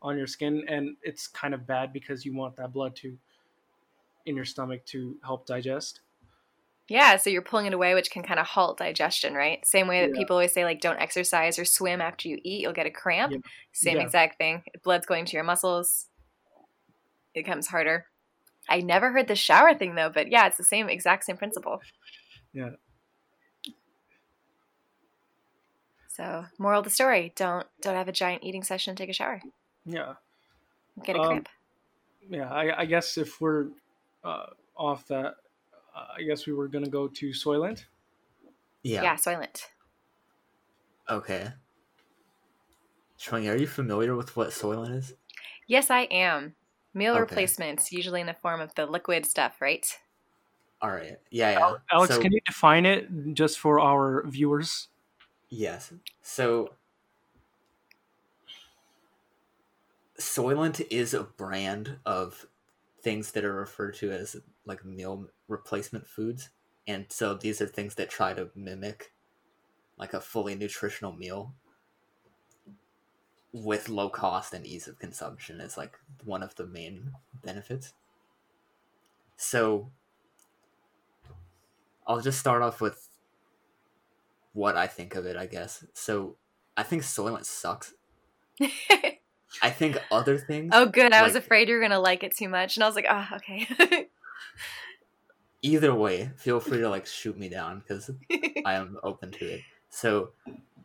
Speaker 1: on your skin, and it's kind of bad because you want that blood to in your stomach to help digest.
Speaker 3: Yeah, so you're pulling it away, which can kind of halt digestion, right? Same way that
Speaker 1: Yeah.
Speaker 3: people always say, like, don't exercise or swim after you eat, you'll get a cramp.
Speaker 1: Yeah.
Speaker 3: Same
Speaker 1: Yeah.
Speaker 3: exact thing. Blood's going to your muscles, it becomes harder. I never heard the shower thing though, but yeah, it's the same exact same principle.
Speaker 1: Yeah.
Speaker 3: So, moral of the story: don't don't have a giant eating session. Take a shower.
Speaker 1: Yeah,
Speaker 3: Get a
Speaker 1: Um,
Speaker 3: cramp.
Speaker 1: yeah. I, I guess if we're uh, off that, uh, I guess we were gonna go to Soylent.
Speaker 2: Yeah.
Speaker 3: Yeah, Soylent.
Speaker 2: Okay. Shuang, are you familiar with what Soylent is?
Speaker 3: Yes, I am. Meal
Speaker 2: Okay.
Speaker 3: replacements, usually in the form of the liquid stuff, right?
Speaker 2: All right. Yeah, yeah.
Speaker 1: Alex,
Speaker 2: So-
Speaker 1: can you define it just for our viewers?
Speaker 2: Yes. So Soylent is a brand of things that are referred to as like meal replacement foods. And so these are things that try to mimic like a fully nutritional meal with low cost and ease of consumption is like one of the main benefits. So I'll just start off with what I think of it, I guess. So I think Soylent sucks. I think other things.
Speaker 3: oh, good. I was afraid you were gonna like it too much, and I was like, oh, okay.
Speaker 2: Either way, feel free to like shoot me down because I am open to it. So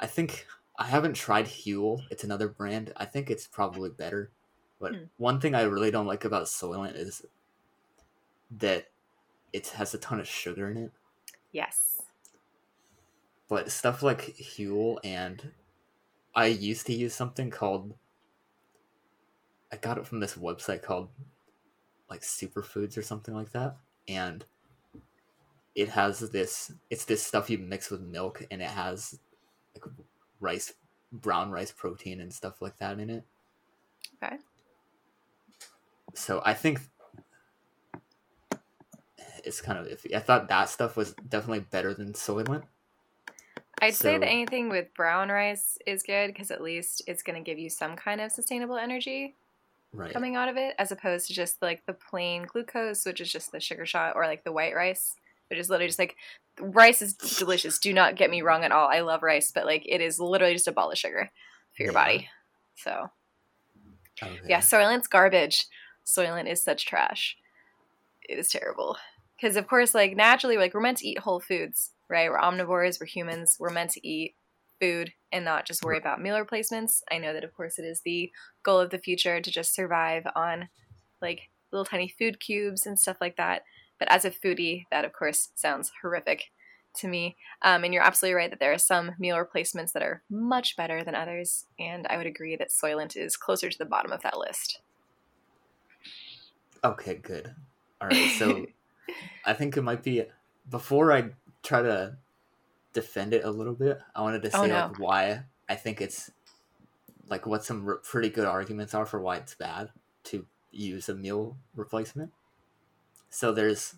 Speaker 2: I think I haven't tried Huel. It's another brand. I think it's probably better. But
Speaker 3: Hmm.
Speaker 2: one thing I really don't like about Soylent is that it has a ton of sugar in it.
Speaker 3: yes.
Speaker 2: But stuff like Huel and I used to use something called I got it from this website called like Superfoods or something like that. And it has this it's this stuff you mix with milk and it has like rice brown rice protein and stuff like that in it.
Speaker 3: Okay.
Speaker 2: So I think it's kind of iffy. I thought that stuff was definitely better than Soylent.
Speaker 3: I'd say that anything with brown rice is good because at least it's going to give you some kind of sustainable energy
Speaker 2: Right.
Speaker 3: coming out of it, as opposed to just like the plain glucose, which is just the sugar shot, or like the white rice, which is literally just like rice is delicious. Do not get me wrong at all. I love rice, but like it is literally just a ball of sugar for your
Speaker 2: Yeah.
Speaker 3: body. So oh,
Speaker 2: Okay.
Speaker 3: yeah, Soylent's garbage. Soylent is such trash. It is terrible. Because of course, like naturally, like we're meant to eat whole foods, right? We're omnivores. We're humans. We're meant to eat food and not just worry about meal replacements. I know that of course it is the goal of the future to just survive on like little tiny food cubes and stuff like that. But as a foodie, that of course sounds horrific to me. Um, and you're absolutely right that there are some meal replacements that are much better than others. And I would agree that Soylent is closer to the bottom of that list.
Speaker 2: Okay, good. All right, so I think it might be before I try to defend it a little bit. I wanted to say
Speaker 3: Oh, no.
Speaker 2: like why I think it's like what some r- pretty good arguments are for why it's bad to use a meal replacement. So there's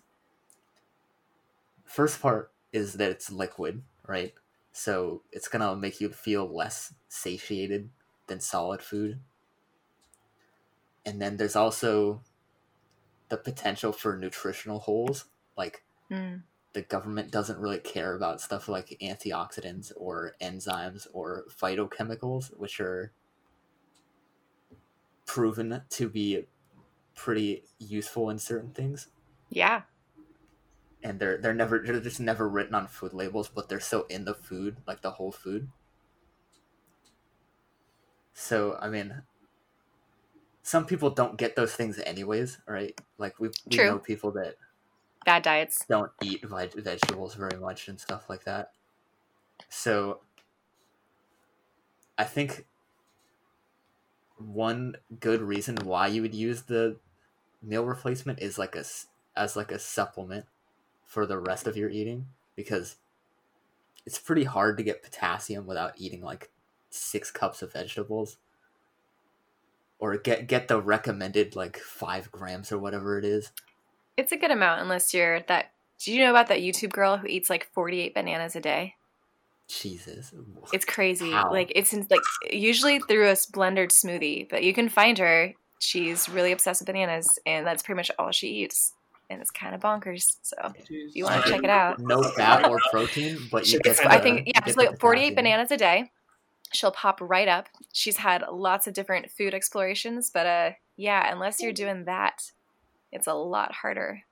Speaker 2: first part is that it's liquid, right? So it's gonna make you feel less satiated than solid food. And then there's also the potential for nutritional holes. Like
Speaker 3: Mm.
Speaker 2: the government doesn't really care about stuff like antioxidants or enzymes or phytochemicals, which are proven to be pretty useful in certain things.
Speaker 3: Yeah.
Speaker 2: And they're they're never they're just never written on food labels, but they're so in the food, like the whole food. So I mean, some people don't get those things anyways, right? Like we we
Speaker 3: True.
Speaker 2: know people that
Speaker 3: Bad diets.
Speaker 2: don't eat vegetables very much and stuff like that. So I think one good reason why you would use the meal replacement is like a as like a supplement for the rest of your eating because it's pretty hard to get potassium without eating like six cups of vegetables or get get the recommended like five grams or whatever it is
Speaker 3: It's a good amount unless you're that. Do you know about that YouTube girl who eats like 48 bananas a day?
Speaker 2: jesus
Speaker 3: It's crazy.
Speaker 2: How?
Speaker 3: Like it's in, like usually through a blended smoothie, but you can find her. She's really obsessed with bananas, and that's pretty much all she eats. And it's kind of bonkers. So
Speaker 1: Jeez.
Speaker 3: you want to check it out.
Speaker 2: no fat or protein, but you get.
Speaker 3: I think yeah, it's like 48
Speaker 2: potassium.
Speaker 3: bananas a day. She'll pop right up. She's had lots of different food explorations, but uh, yeah, unless you're doing that, it's a lot harder.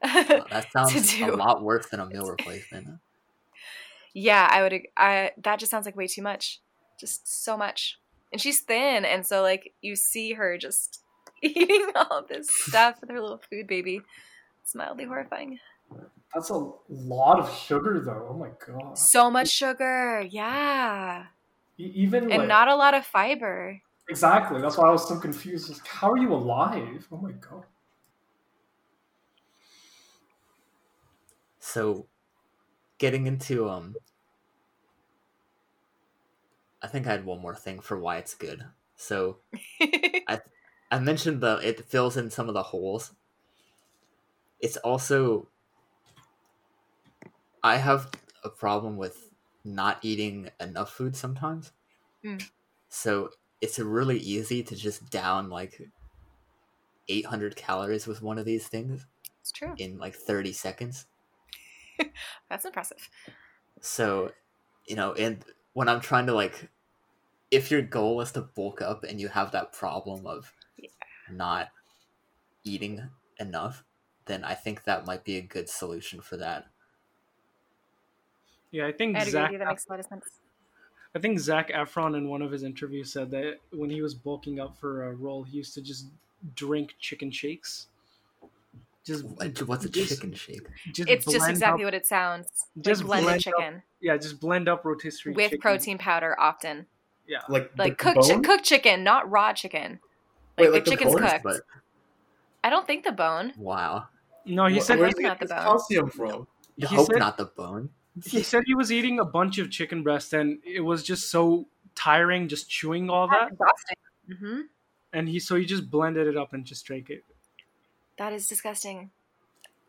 Speaker 2: Wow, that sounds
Speaker 3: do.
Speaker 2: a lot worse than a meal replacement.
Speaker 3: Yeah, I would. I that just sounds like way too much, just so much. And she's thin, and so like you see her just eating all this stuff with her little food baby. It's mildly horrifying.
Speaker 4: That's a lot of sugar, though. Oh my god.
Speaker 3: So much sugar, yeah,
Speaker 4: Even
Speaker 3: and
Speaker 4: like,
Speaker 3: not a lot of fiber.
Speaker 4: Exactly. That's why I was so confused. Like, how are you alive? Oh my god.
Speaker 2: So, getting into um, I think I had one more thing for why it's good. So I I mentioned the it fills in some of the holes. It's also I have a problem with not eating enough food sometimes.
Speaker 3: Mm.
Speaker 2: So it's really easy to just down like 800 calories with one of these things
Speaker 3: it's true.
Speaker 2: in like 30 seconds.
Speaker 3: That's impressive.
Speaker 2: So, you know, and when I'm trying to like, if your goal is to bulk up and you have that problem of
Speaker 3: Yeah.
Speaker 2: not eating enough, then I think that might be a good solution for that.
Speaker 1: Yeah, I think
Speaker 3: I
Speaker 1: Zach.
Speaker 3: That makes a lot of sense.
Speaker 1: I think Zac Efron in one of his interviews said that when he was bulking up for a role, he used to just drink chicken shakes. Just
Speaker 2: What's a
Speaker 1: just-
Speaker 2: chicken shake?
Speaker 1: Just
Speaker 3: It's just exactly
Speaker 1: up-
Speaker 3: what it sounds.
Speaker 1: Just
Speaker 3: like blended
Speaker 1: blend up-
Speaker 3: chicken
Speaker 1: yeah, just blend up rotisserie
Speaker 3: with
Speaker 1: chicken.
Speaker 3: protein powder often.
Speaker 1: Yeah,
Speaker 5: Like
Speaker 3: Like cooked chi- cooked chicken, not raw chicken.
Speaker 5: Wait,
Speaker 3: Like
Speaker 5: like
Speaker 3: the
Speaker 5: the
Speaker 3: chicken's
Speaker 5: bones,
Speaker 3: cooked.
Speaker 2: But
Speaker 3: I don't think the bone.
Speaker 2: wow,
Speaker 1: no, he
Speaker 5: Wh-
Speaker 1: said
Speaker 5: where's
Speaker 3: he-
Speaker 5: he
Speaker 3: Not the bone.
Speaker 5: calcium from?
Speaker 2: you
Speaker 1: He
Speaker 2: hope
Speaker 1: said-
Speaker 2: not the bone.
Speaker 1: he said he was eating a bunch of chicken breast and it was just so tiring just chewing all that
Speaker 3: exhausting. hmm
Speaker 1: and he so he just blended it up and just drank it
Speaker 3: That is disgusting.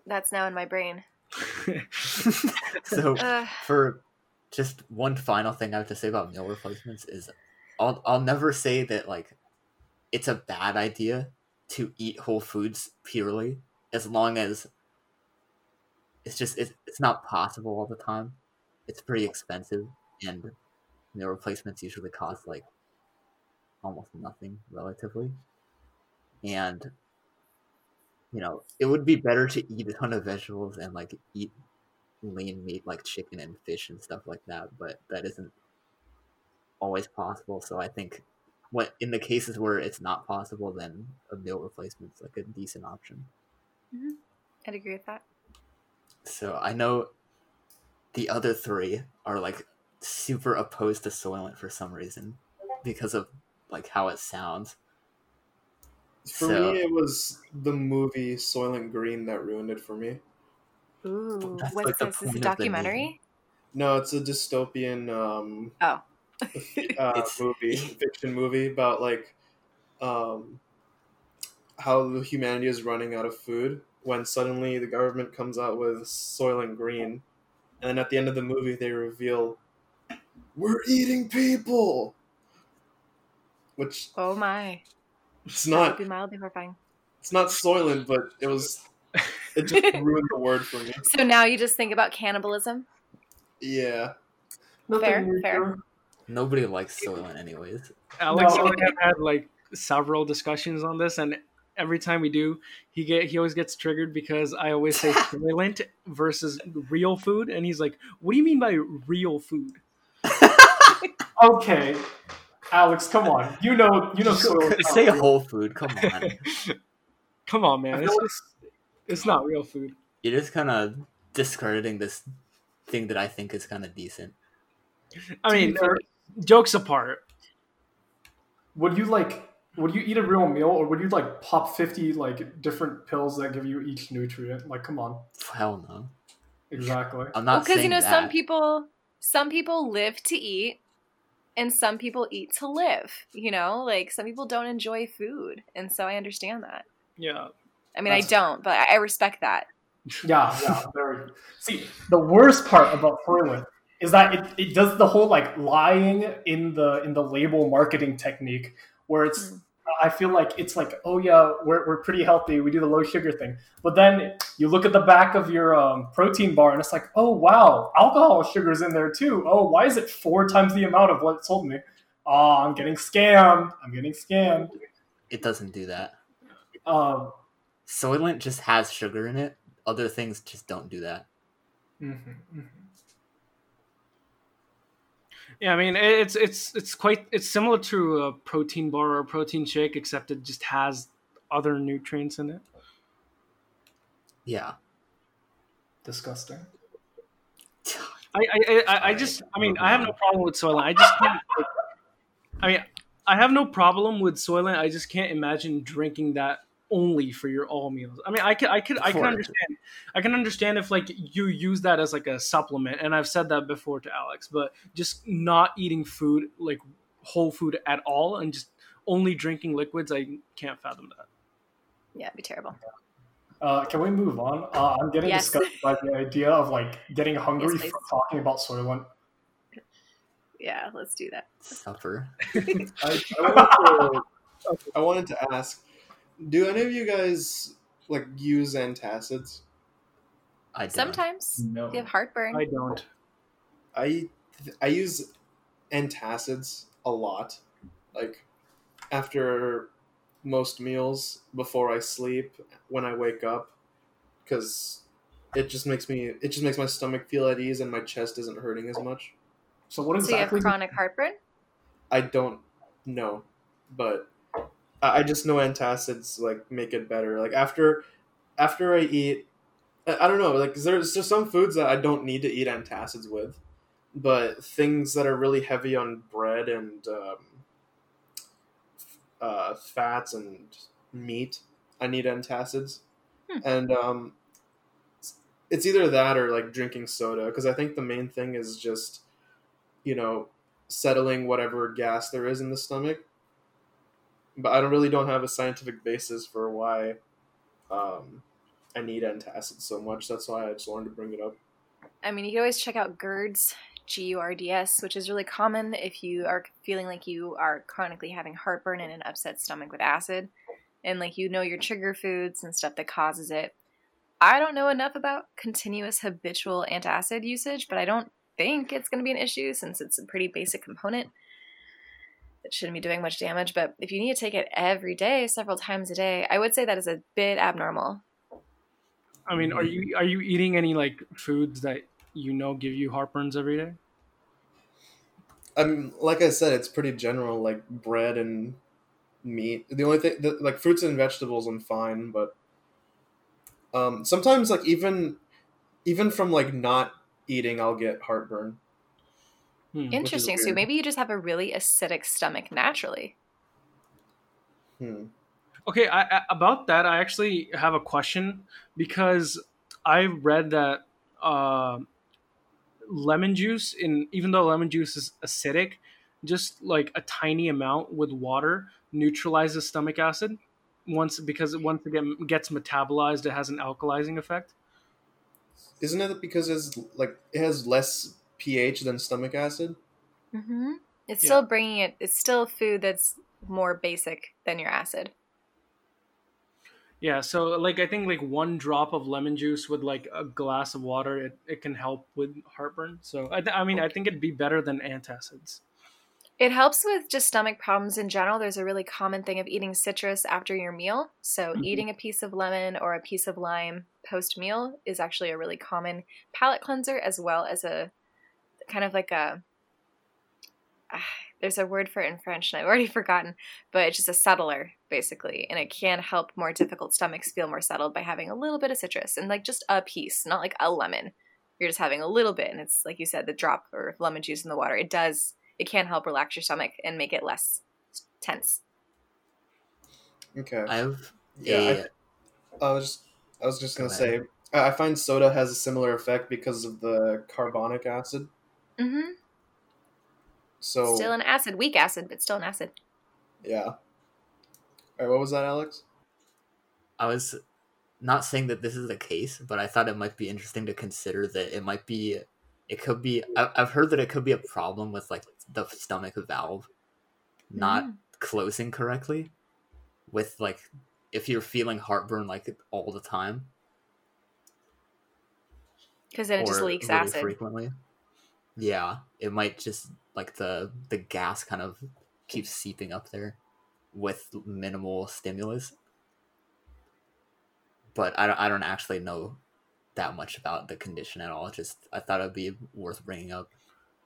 Speaker 3: That's now in my brain.
Speaker 2: So
Speaker 3: Ugh.
Speaker 2: for just one final thing I have to say about meal replacements is I'll I'll never say that like it's a bad idea to eat whole foods purely as long as it's just it's, it's not possible all the time. It's pretty expensive and meal replacements usually cost like almost nothing relatively. And you know, it would be better to eat a ton of vegetables and like eat lean meat like chicken and fish and stuff like that, but that isn't always possible. So I think what in the cases where it's not possible, then a meal replacement is like a decent option.
Speaker 3: I'd agree with that.
Speaker 2: So I know the other three are like super opposed to Soylent for some reason because of like how it sounds.
Speaker 5: For
Speaker 2: So-
Speaker 5: me, it was the movie Soylent Green that ruined it for me.
Speaker 3: Ooh,
Speaker 2: That's
Speaker 3: what's
Speaker 2: like the
Speaker 3: this? This is a documentary?
Speaker 5: No, it's a dystopian um,
Speaker 3: Oh.
Speaker 5: uh,
Speaker 2: It's-
Speaker 5: movie, fiction movie about like um, how humanity is running out of food when suddenly the government comes out with Soylent Green, and then at the end of the movie they reveal we're eating people, which
Speaker 3: Oh my.
Speaker 5: it's
Speaker 3: That would
Speaker 5: not
Speaker 3: be mildly horrifying.
Speaker 5: it's not Soylent, but it was it just ruined the word for me.
Speaker 3: So now you just think about cannibalism?
Speaker 5: Yeah.
Speaker 3: Fair,
Speaker 4: new
Speaker 3: fair.
Speaker 4: here.
Speaker 2: Nobody likes Soylent anyways.
Speaker 1: alex
Speaker 4: No.
Speaker 1: and I have had like several discussions on this and every time we do he get he always gets triggered because i always say Soylent versus real food and he's like what do you mean by real food
Speaker 4: Okay, Alex, come on. You know, you know. Soylent
Speaker 2: Say
Speaker 4: Green.
Speaker 2: whole food, come on.
Speaker 1: come on man it's just it's not real food
Speaker 2: You're just kind of discrediting this thing that I think is kind of decent.
Speaker 1: i mean
Speaker 4: To be fair,
Speaker 1: jokes apart
Speaker 4: would you like? Would you eat a real meal, or would you like pop fifty like different pills that give you each nutrient? Like, come on,
Speaker 2: Hell no.
Speaker 4: exactly.
Speaker 2: I'm not
Speaker 3: Because
Speaker 2: saying
Speaker 3: you know,
Speaker 2: that.
Speaker 3: some people some people live to eat and some people eat to live. You know, like some people don't enjoy food. And so I understand that.
Speaker 1: yeah
Speaker 3: I mean I don't, but I I respect that.
Speaker 4: Yeah, yeah, very. See, the worst part about Soylent is that it, it does the whole like lying in the in the label marketing technique where it's
Speaker 3: Mm.
Speaker 4: I feel like it's like oh yeah we're, we're pretty healthy we do the low sugar thing but then you look at the back of your um, protein bar and it's like oh wow alcohol sugar's in there too oh why is it four times the amount of what it told me oh I'm getting scammed I'm getting scammed
Speaker 2: It doesn't do that.
Speaker 4: um,
Speaker 2: Soylent just has sugar in it. Other things just don't do that.
Speaker 4: mhm, mhm.
Speaker 1: Yeah, I mean it's it's it's quite it's similar to a protein bar or a protein shake, except it just has other nutrients in it.
Speaker 2: Yeah.
Speaker 4: disgusting
Speaker 1: I I, I, I just I mean I have no problem with Soylent. I just can't. Like, I mean, I have no problem with Soylent. I just can't imagine drinking that only for your all meals. I mean, I could, I could, I can understand. I can understand if like you use that as like a supplement, and I've said that before to Alex. But just not eating food like whole food at all, and just only drinking liquids, I can't fathom that.
Speaker 3: Yeah, it'd be terrible.
Speaker 4: Uh, can we move on? Uh, I'm getting
Speaker 3: Yes.
Speaker 4: disgusted by the idea of like getting hungry
Speaker 3: Yes, please.
Speaker 4: from talking about Soylent.
Speaker 3: Yeah, let's do that.
Speaker 2: Suffer.
Speaker 5: I, I, wanted to, I wanted to ask do any of you guys like use antacids
Speaker 2: I don't.
Speaker 3: Sometimes
Speaker 4: No.
Speaker 3: if you have heartburn.
Speaker 1: I don't.
Speaker 5: i i use antacids a lot like after most meals before i sleep when i wake up because it just makes me it just makes my stomach feel at ease and my chest isn't hurting as much
Speaker 4: So what exactly?
Speaker 3: so you have chronic heartburn?
Speaker 5: I don't know, but I just know antacids like make it better. Like after after I eat, I I don't know. Like there's just some foods that I don't need to eat antacids with, but things that are really heavy on bread and um, uh, fats and meat, I need antacids,
Speaker 3: Hmm.
Speaker 5: and um, it's either that or like drinking soda because I think the main thing is just you know settling whatever gas there is in the stomach. But I don't really don't have a scientific basis for why um, I need antacids so much. That's why I just wanted to bring it up.
Speaker 3: I mean, you can always check out GERDS, G U R D S, which is really common if you are feeling like you are chronically having heartburn and an upset stomach with acid, and like you know your trigger foods and stuff that causes it. I don't know enough about continuous habitual antacid usage, but I don't think it's going to be an issue since it's a pretty basic component that shouldn't be doing much damage. But if you need to take it every day, several times a day, I would say that is a bit abnormal.
Speaker 1: I mean, are you are you eating any like foods that you know give you heartburns every day?
Speaker 5: I mean, like I said, it's pretty general, like bread and meat. The only thing, the, like fruits and vegetables, I'm fine, but um, sometimes, like even even from like not eating, I'll get heartburn.
Speaker 1: Hmm.
Speaker 3: Interesting. So maybe you just have a really acidic stomach naturally.
Speaker 5: Hmm.
Speaker 1: Okay, I, I, about that, I actually have a question because I read that uh, lemon juice, in even though lemon juice is acidic, just like a tiny amount with water neutralizes stomach acid. Once because once it gets metabolized, it has an alkalizing effect.
Speaker 5: Isn't it because it's like it has less pH than stomach acid?
Speaker 3: Mm-hmm. It's
Speaker 1: Yeah.
Speaker 3: still bringing it. It's still food that's more basic than your acid.
Speaker 1: Yeah, so like I think like one drop of lemon juice with like a glass of water, it, it can help with heartburn. So I, th- I mean, I think it'd be better than antacids.
Speaker 3: It helps with just stomach problems in general. There's a really common thing of eating citrus after your meal. So,
Speaker 1: Mhm.
Speaker 3: eating a piece of lemon or a piece of lime post meal is actually a really common palate cleanser, as well as a kind of like a. ah, there's a word for it in French, and I've already forgotten, but it's just a settler, basically. And it can help more difficult stomachs feel more settled by having a little bit of citrus and like just a piece, not like a lemon. You're just having a little bit, and it's like you said, the drop or lemon juice in the water. It does it can help relax your stomach and make it less tense.
Speaker 5: Okay.
Speaker 2: I have
Speaker 5: Yeah,
Speaker 2: a
Speaker 5: I was just, I was just
Speaker 2: Go
Speaker 5: gonna say I I find soda has a similar effect because of the carbonic acid.
Speaker 3: Mm-hmm.
Speaker 5: So
Speaker 3: Still an acid, weak acid, but still an acid.
Speaker 5: yeah. All right, what was that, Alex?
Speaker 2: I was not saying that this is the case, but I thought it might be interesting to consider that it might be, it could be. I, I've heard that it could be a problem with like the stomach valve not
Speaker 3: Mhm.
Speaker 2: closing correctly, with like if you're feeling heartburn like all the time
Speaker 3: because then it just leaks
Speaker 2: really
Speaker 3: acid.
Speaker 2: frequently. Yeah, it might just like the the gas kind of keeps seeping up there with minimal stimulus. But I don't, I don't actually know that much about the condition at all. Just I thought it'd be worth bringing up.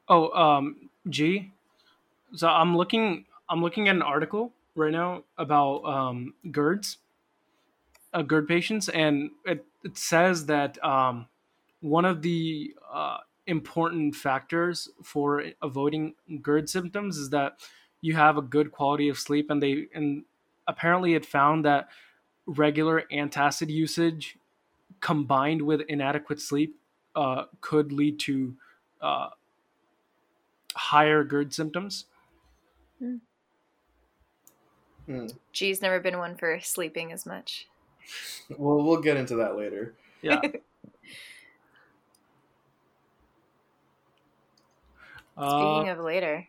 Speaker 1: Oh, um, G. So I'm looking. I'm looking at an article right now about um, GERDs, uh, GERD patients, and it, it says that um, one of the uh, important factors for avoiding GERD symptoms is that you have a good quality of sleep and they and apparently it found that regular antacid usage combined with inadequate sleep uh, could lead to uh, higher GERD symptoms.
Speaker 5: Hmm.
Speaker 3: G's never been one for sleeping as much.
Speaker 5: Well, we'll get into that later.
Speaker 1: Yeah.
Speaker 3: Speaking
Speaker 1: Uh,
Speaker 3: of later,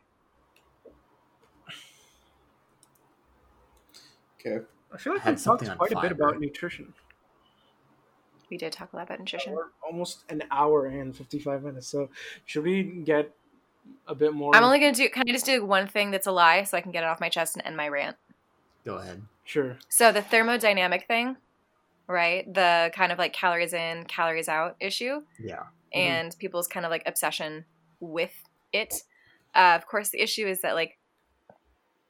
Speaker 5: Okay.
Speaker 1: I feel like
Speaker 2: I
Speaker 1: we talked
Speaker 2: something on
Speaker 1: quite a bit about nutrition.
Speaker 3: we did talk a lot about nutrition.
Speaker 1: We're almost an hour and 55 minutes. So should we get a bit more?
Speaker 3: I'm only gonna do. Can I just do one thing that's a lie so I can get it off my chest and end my rant?
Speaker 2: Go ahead.
Speaker 1: Sure.
Speaker 3: So the thermodynamic thing, right? The kind of like calories in, calories out issue,
Speaker 2: Yeah.
Speaker 3: and people's kind of like obsession with it. Uh, of course, the issue is that like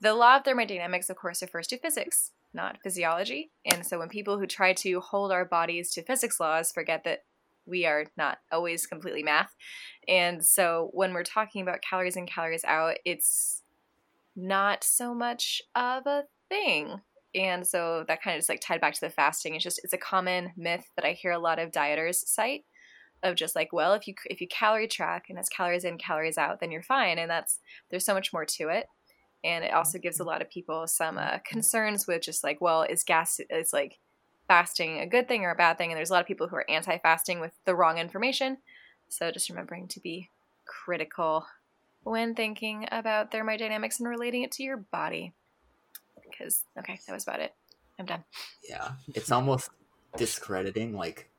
Speaker 3: the law of thermodynamics, of course, refers to physics, not physiology. And so when people who try to hold our bodies to physics laws forget that we are not always completely math. And so when we're talking about calories in, calories out, it's not so much of a thing. And so that kind of just like tied back to the fasting. It's just it's a common myth that I hear a lot of dieters cite of just like, well, if you if you calorie track and it's calories in, calories out, then you're fine. And that's there's so much more to it. And it also gives a lot of people some uh, concerns with just like, well, is gas is like fasting a good thing or a bad thing? And there's a lot of people who are anti-fasting with the wrong information. So just remembering to be critical when thinking about thermodynamics and relating it to your body. Because okay, that was about it. I'm done.
Speaker 2: Yeah. It's almost discrediting. Like,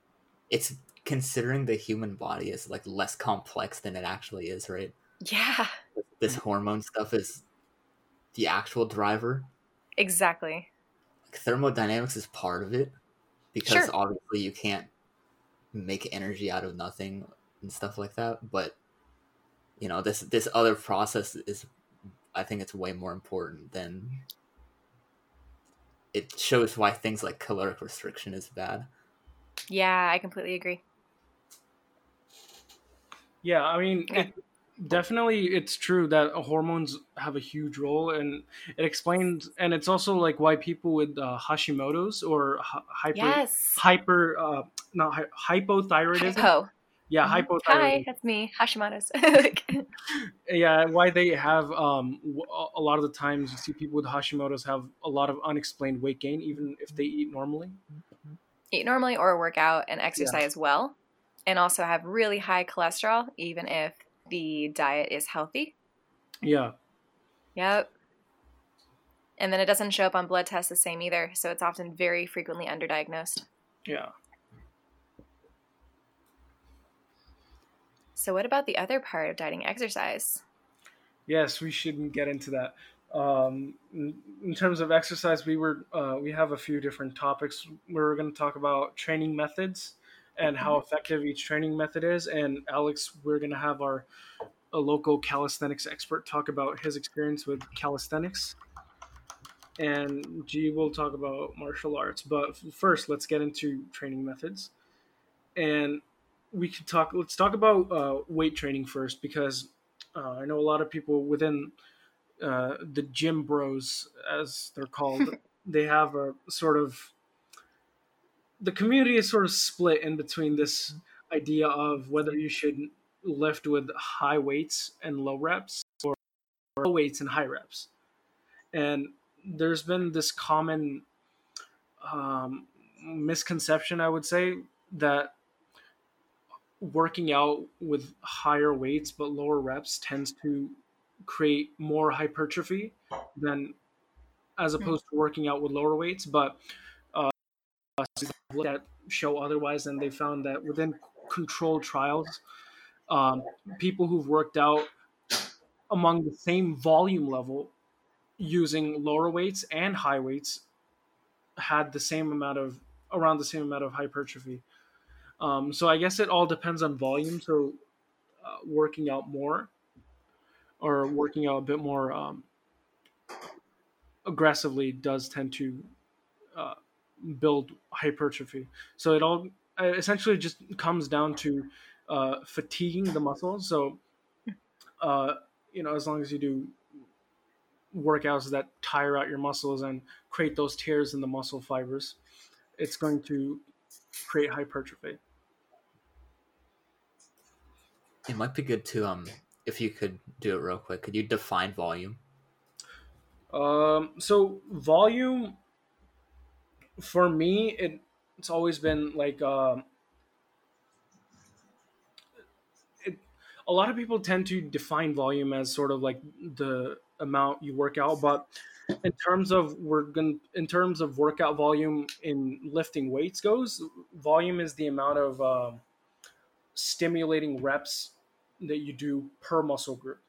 Speaker 2: it's considering the human body is like less complex than it actually is, right?
Speaker 3: Yeah,
Speaker 2: This hormone stuff is the actual driver.
Speaker 3: exactly.
Speaker 2: Like, thermodynamics is part of it because
Speaker 3: Sure.
Speaker 2: obviously you can't make energy out of nothing and stuff like that. But you know, this this other process is, I think, it's way more important than. It shows why things like caloric restriction is bad.
Speaker 3: Yeah, I completely agree.
Speaker 1: Yeah, I mean,
Speaker 3: Yeah.
Speaker 1: it, definitely it's true that hormones have a huge role, and it explains, and it's also like why people with uh, Hashimoto's or hy- hyper
Speaker 3: Yes.
Speaker 1: hyper uh, not hy- hypothyroidism.
Speaker 3: Hypo.
Speaker 1: Yeah,
Speaker 3: Mhm. Hi, that's me, Hashimoto's.
Speaker 1: Yeah, why they have um a lot of the times you see people with Hashimoto's have a lot of unexplained weight gain even if they eat normally.
Speaker 3: Eat normally or work out and exercise well, and also have really high cholesterol, even if the diet is healthy.
Speaker 1: Yeah.
Speaker 3: Yep. And then it doesn't show up on blood tests the same either, so it's often very frequently underdiagnosed.
Speaker 1: Yeah.
Speaker 3: So, what about the other part of dieting exercise?
Speaker 1: Yes, we shouldn't get into that. Um, in, terms of exercise, we were uh, we have a few different topics. We're going to talk about training methods and how effective each training method is. And Alex, we're going to have our a local calisthenics expert talk about his experience with calisthenics. And G will talk about martial arts. But first, let's get into training methods. And we could talk. Let's talk about uh, weight training first because uh, I know a lot of people within uh, the gym bros, as they're called, they have a sort of the community is sort of split in between this idea of whether you should lift with high weights and low reps or low weights and high reps. And there's been this common um, misconception, I would say, that working out with higher weights but lower reps tends to create more hypertrophy than as opposed to working out with lower weights but uh, that show otherwise and they found that within controlled trials um, people who've worked out among the same volume level using lower weights and high weights had the same amount of around the same amount of hypertrophy um, so I guess it all depends on volume. So uh, working out more or working out a bit more um, aggressively does tend to build hypertrophy. So it all essentially just comes down to uh, fatiguing the muscles. So uh, you know, as long as you do workouts that tire out your muscles and create those tears in the muscle fibers, it's going to create hypertrophy.
Speaker 2: It might be good to um if you could do it real quick. Could you define volume?
Speaker 1: Um, so volume for me, it it's always been like um, it, a lot of people tend to define volume as sort of like the amount you work out, but in terms of we're going in terms of workout volume in lifting weights goes, volume is the amount of um, stimulating reps that you do per muscle group.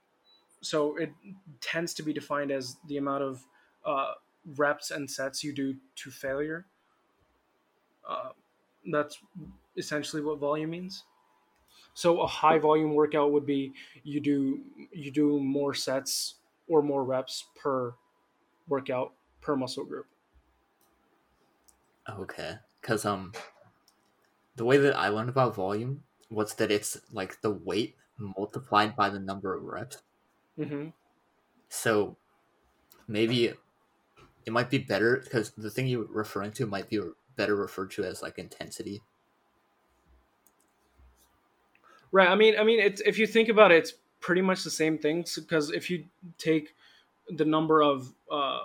Speaker 1: So it tends to be defined as the amount of uh, reps and sets you do to failure. Uh, that's essentially what volume means. So a high volume workout would be you do you do more sets or more reps per workout per muscle group.
Speaker 2: Okay, because um, the way that I learned about volume was that it's like the weight multiplied by the number of reps.
Speaker 1: Mm-hmm.
Speaker 2: So maybe it might be better because the thing you're referring to might be better referred to as like intensity.
Speaker 1: Right. I mean, I mean, it's if you think about it, it's pretty much the same thing. Because if you take the number of uh,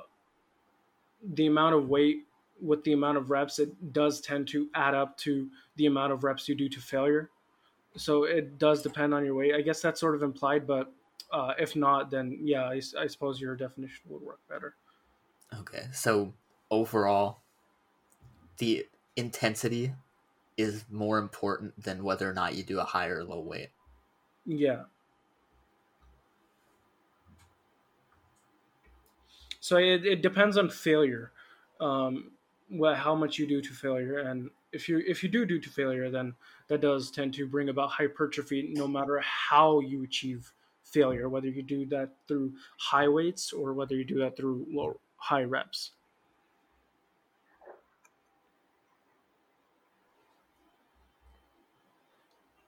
Speaker 1: the amount of weight with the amount of reps, it does tend to add up to the amount of reps you do to failure. So it does depend on your weight. I guess that's sort of implied, but uh, if not, then yeah, I, I suppose your definition would work better.
Speaker 2: Okay, so overall, the intensity is more important than whether or not you do a high or low weight.
Speaker 1: Yeah. So it, it depends on failure, um, how much you do to failure, and if you if you do do to failure, then that does tend to bring about hypertrophy, no matter how you achieve failure, whether you do that through high weights or whether you do that through low high reps.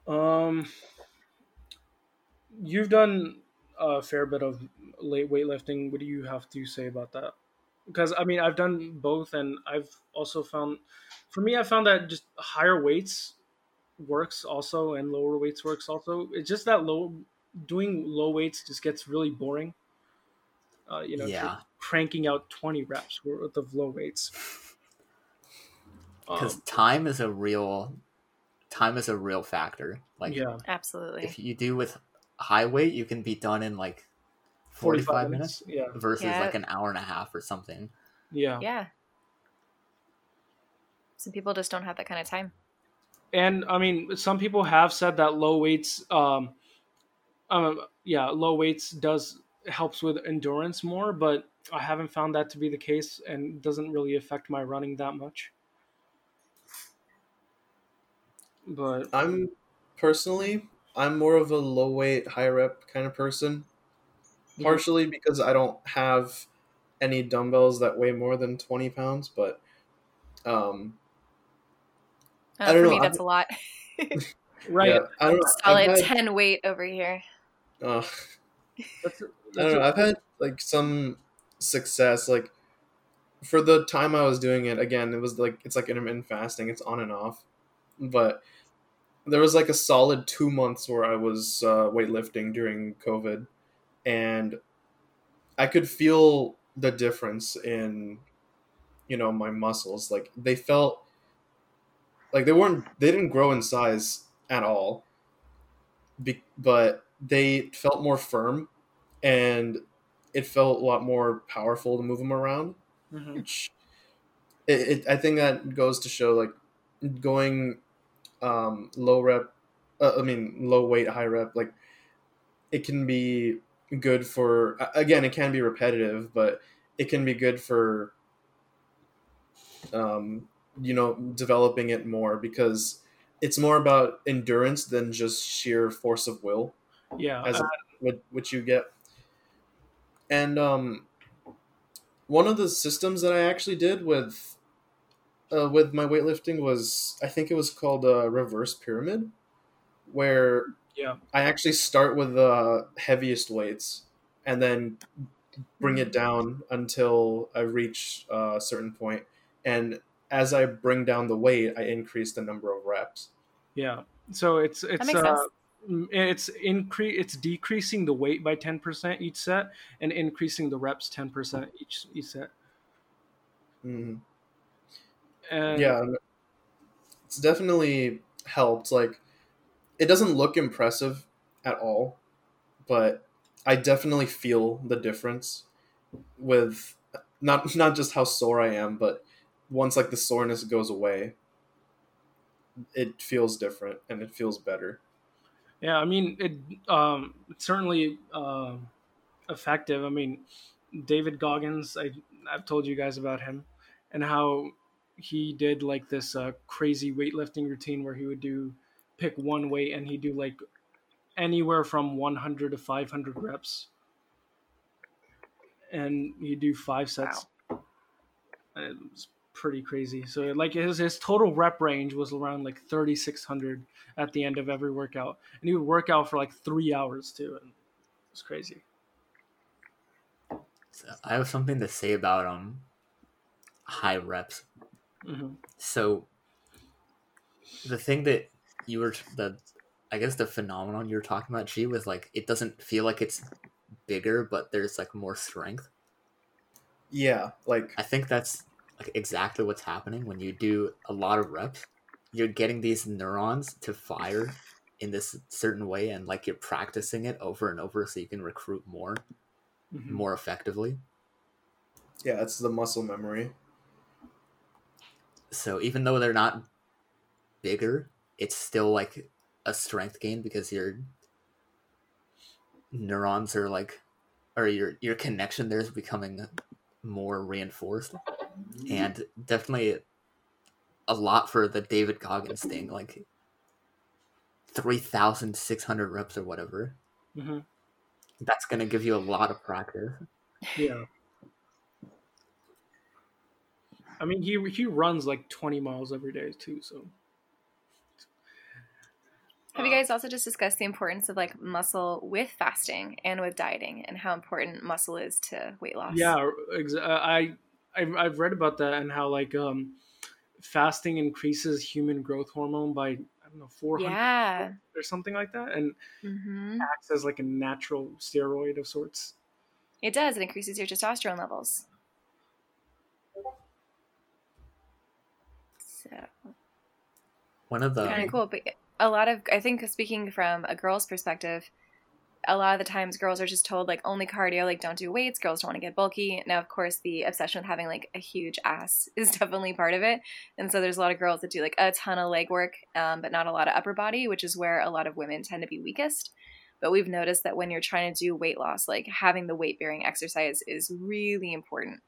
Speaker 1: Um, you've done a fair bit of late weightlifting. What do you have to say about that? Because I mean, I've done both, and I've also found, for me, I found that just higher weights works also, and lower weights works also. It's just that low doing low weights just gets really boring. Uh, you know,
Speaker 2: Yeah.
Speaker 1: Cranking out twenty reps worth of low weights.
Speaker 2: Because
Speaker 1: Um,
Speaker 2: time is a real time is a real factor. Like
Speaker 1: yeah,
Speaker 3: Absolutely.
Speaker 2: if you do with high weight, you can be done in like forty five minutes
Speaker 1: Yeah,
Speaker 2: versus
Speaker 3: Yeah.
Speaker 2: like an hour and a half or something.
Speaker 1: yeah.
Speaker 3: Yeah. Some people just don't have that kind of time.
Speaker 1: and I mean, some people have said that low weights, um, um, yeah, low weights does helps with endurance more, but I haven't found that to be the case, and doesn't really affect my running that much. But
Speaker 5: I'm personally, I'm more of a low weight, high rep kind of person.
Speaker 1: Mhm.
Speaker 5: Partially because I don't have any dumbbells that weigh more than 20 pounds, but um,
Speaker 3: Uh,
Speaker 5: I don't
Speaker 3: for
Speaker 5: know,
Speaker 3: me,
Speaker 5: I'm-
Speaker 3: that's a lot.
Speaker 1: right,
Speaker 5: yeah, I don't know.
Speaker 3: Solid
Speaker 5: I've had,
Speaker 3: 10 weight over here.
Speaker 5: uh,
Speaker 1: that's,
Speaker 5: I
Speaker 1: that's
Speaker 5: don't know. I've had like some success. Like for the time I was doing it, again, it was like it's like intermittent fasting. It's on and off, but there was like a solid two months where I was uh, weightlifting during COVID, and I could feel the difference in, you know, my muscles. Like they felt like they weren't they didn't grow in size at all, be- but they felt more firm and it felt a lot more powerful to move them around
Speaker 1: Mhm.
Speaker 5: which it, it i think that goes to show like going um low rep uh, i mean low weight high rep like it can be good for again it can be repetitive but it can be good for um you know developing it more because it's more about endurance than just sheer force of will
Speaker 1: yeah,
Speaker 5: as
Speaker 1: uh,
Speaker 5: what which you get. And um, one of the systems that I actually did with uh, with my weightlifting was I think it was called a reverse pyramid, where
Speaker 1: Yeah.
Speaker 5: I actually start with the heaviest weights, and then bring it down until I reach a certain point, and as I bring down the weight, I increase the number of reps.
Speaker 1: Yeah. So it's it's
Speaker 3: makes
Speaker 1: uh,
Speaker 3: sense.
Speaker 1: m- it's increase it's decreasing the weight by 10% each set and increasing the reps 10% each each set.
Speaker 5: Mhm.
Speaker 1: And
Speaker 5: yeah it's definitely helped like it doesn't look impressive at all but i definitely feel the difference with not not just how sore i am but once like the soreness goes away it feels different and it feels better
Speaker 1: Yeah, I mean, it um, it's certainly uh, effective. I mean, David Goggins, I I've told you guys about him and how he did like this uh, crazy weightlifting routine where he would do pick one weight and he'd do like anywhere from 100 to 500 reps, and he'd do five sets. And it was pretty crazy. So like his his total rep range was around like 3600 at the end of every workout, and he would work out for like three hours too, and it was crazy.
Speaker 2: So I have something to say about um high reps.
Speaker 1: hmm
Speaker 2: So the thing that you were the I guess the phenomenon you were talking about, G, was like it doesn't feel like it's bigger, but there's like more strength.
Speaker 5: yeah like
Speaker 2: I think that's like exactly what's happening when you do a lot of reps. You're getting these neurons to fire in this certain way, and like you're practicing it over and over, so you can recruit more,
Speaker 1: hmm
Speaker 2: more effectively.
Speaker 5: yeah it's the muscle memory
Speaker 2: So even though they're not bigger, it's still like a strength gain because your neurons are like, or your your connection there is becoming more reinforced, and definitely a lot for the David Goggins thing, like three thousand six hundred reps or whatever.
Speaker 1: hmm
Speaker 2: That's gonna give you a lot of practice.
Speaker 1: Yeah. I mean, he he runs like 20 miles every day too. So.
Speaker 3: Have you guys also just discussed the importance of like muscle with fasting and with dieting and how important muscle is to weight loss?
Speaker 1: Yeah, ex- uh, I I've, I've read about that and how like um, fasting increases human growth hormone by I don't know 400
Speaker 3: Yeah.
Speaker 1: or something like that, and
Speaker 3: hmm
Speaker 1: acts as like a natural steroid of sorts.
Speaker 3: It does. It increases your testosterone levels. So
Speaker 2: One of the
Speaker 3: kind of cool. But a lot of, I think, speaking from a girl's perspective, a lot of the times girls are just told like only cardio, like don't do weights. Girls don't want to get bulky. Now, of course, the obsession with having like a huge ass is definitely part of it, and so there's a lot of girls that do like a ton of leg work, um, but not a lot of upper body, which is where a lot of women tend to be weakest. But we've noticed that when you're trying to do weight loss, like having the weight bearing exercise is really important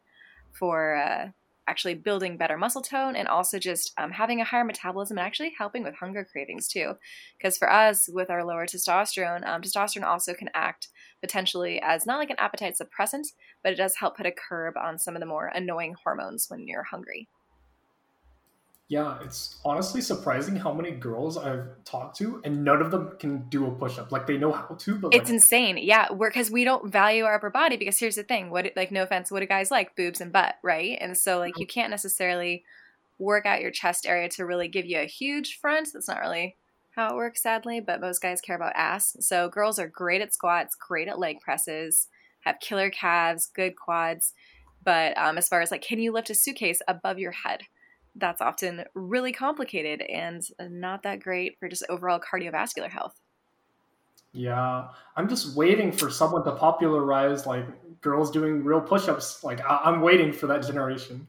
Speaker 3: for uh, actually building better muscle tone and also just um, having a higher metabolism and actually helping with hunger cravings too. Because for us, with our lower testosterone, um, testosterone also can act potentially as not like an appetite suppressant, but it does help put a curb on some of the more annoying hormones when you're hungry.
Speaker 4: Yeah, it's honestly surprising how many girls I've talked to, and none of them can do a push up. Like they know how to, but
Speaker 3: It's
Speaker 4: like,
Speaker 3: insane. Yeah, because we don't value our upper body because here's the thing. What like no offense, what do guys like? Boobs and butt, right? And so like you can't necessarily work out your chest area to really give you a huge front. That's not really how it works, sadly, but most guys care about ass. So girls are great at squats, great at leg presses, have killer calves, good quads. But um, as far as like, can you lift a suitcase above your head? That's often really complicated and not that great for just overall cardiovascular health.
Speaker 4: yeah, I'm just waiting for someone to popularize like girls doing real push ups. Like I- I'm waiting for that generation.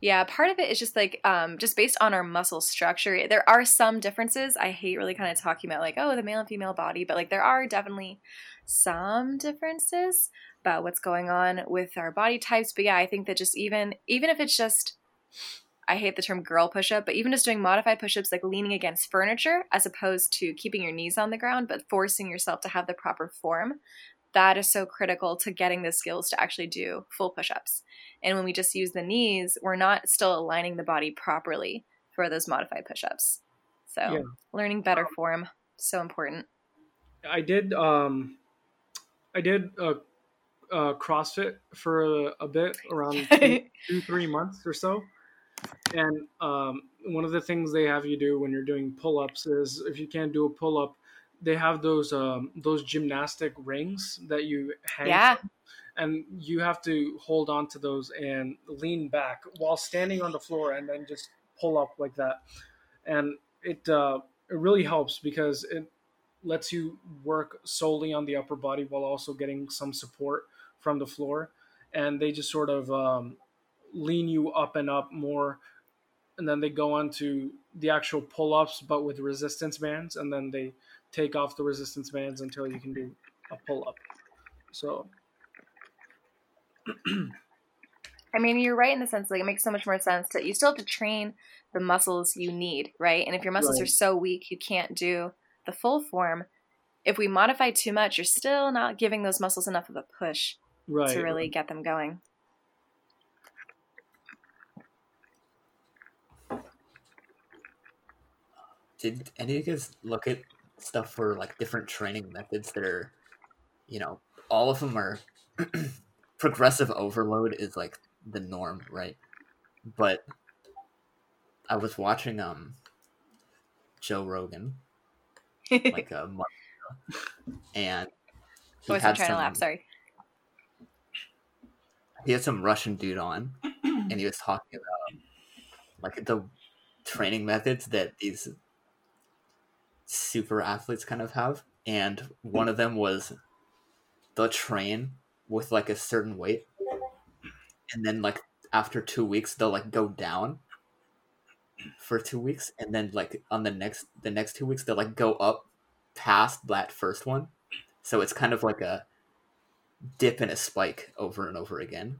Speaker 3: Yeah, part of it is just like um, just based on our muscle structure. There are some differences. I hate really kind of talking about like oh the male and female body, but like there are definitely some differences about what's going on with our body types. But yeah, I think that just even even if it's just I hate the term girl push up, but even just doing modified push ups like leaning against furniture as opposed to keeping your knees on the ground, but forcing yourself to have the proper form, that is so critical to getting the skills to actually do full push ups. And when we just use the knees, we're not still aligning the body properly for those modified push ups. So,
Speaker 1: Yeah.
Speaker 3: learning better form, so important.
Speaker 1: I did um I did uh, uh, CrossFit for a, a bit, around two, two, three months or so. And um, one of the things they have you do when you're doing pull-ups is if you can't do a pull-up, they have those um, those gymnastic rings that you hang.
Speaker 3: Yeah.
Speaker 1: From, and you have to hold on to those and lean back while standing on the floor, and then just pull up like that. And it uh, it really helps because it lets you work solely on the upper body while also getting some support from the floor. And they just sort of um, lean you up and up more. And then they go on to the actual pull ups, but with resistance bands. And then they take off the resistance bands until you can do a pull up. So.
Speaker 3: I mean, you're right in the sense like it makes so much more sense that you still have to train the muscles you need, right? And if your muscles right. are so weak, you can't do the full form. If we modify too much, you're still not giving those muscles enough of a push right. to really get them going.
Speaker 2: Did any of you guys look at stuff for like different training methods that are, you know, all of them are progressive overload is like the norm, right? But I was watching um Joe Rogan like a month ago, and
Speaker 3: he was trying some, to laugh. Sorry.
Speaker 2: He had some Russian dude on, and he was talking about like the training methods that these super athletes kind of have, and one of them was the train with like a certain weight, and then like after two weeks they'll like go down for two weeks, and then like on the next the next two weeks they'll like go up past that first one. So it's kind of like a dip and a spike over and over again.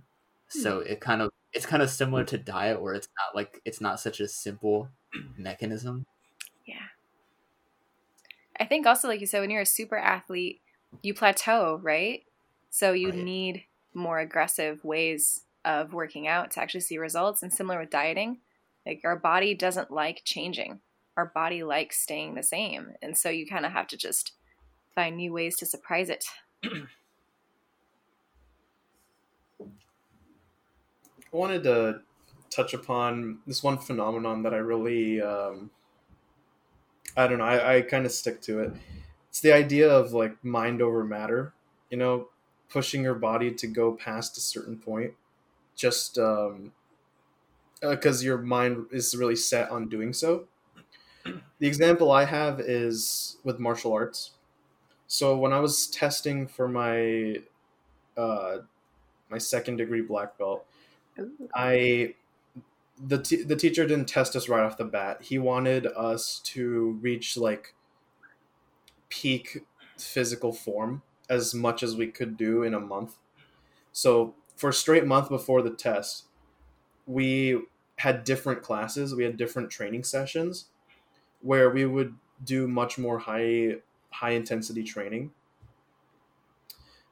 Speaker 2: So hmm. it kind of it's kind of similar to diet where it's not like it's not such a simple mechanism.
Speaker 3: I think also like you said when you're a super athlete, you plateau, right? So you right. need more aggressive ways of working out to actually see results and similar with dieting like our body doesn't like changing. Our body likes staying the same. And so you kind of have to just find new ways to surprise it. I
Speaker 5: wanted to touch upon this one phenomenon that I really, um, I don't know, I, I kind of stick to it. It's the idea of like mind over matter, you know, pushing your body to go past a certain point. Just um, because uh, your mind is really set on doing so. The example I have is with martial arts. So when I was testing for my uh, my second degree black belt, Ooh. I the t- the teacher didn't test us right off the bat. He wanted us to reach like peak physical form as much as we could do in a month. So for a straight month before the test, we had different classes. We had different training sessions where we would do much more high high intensity training.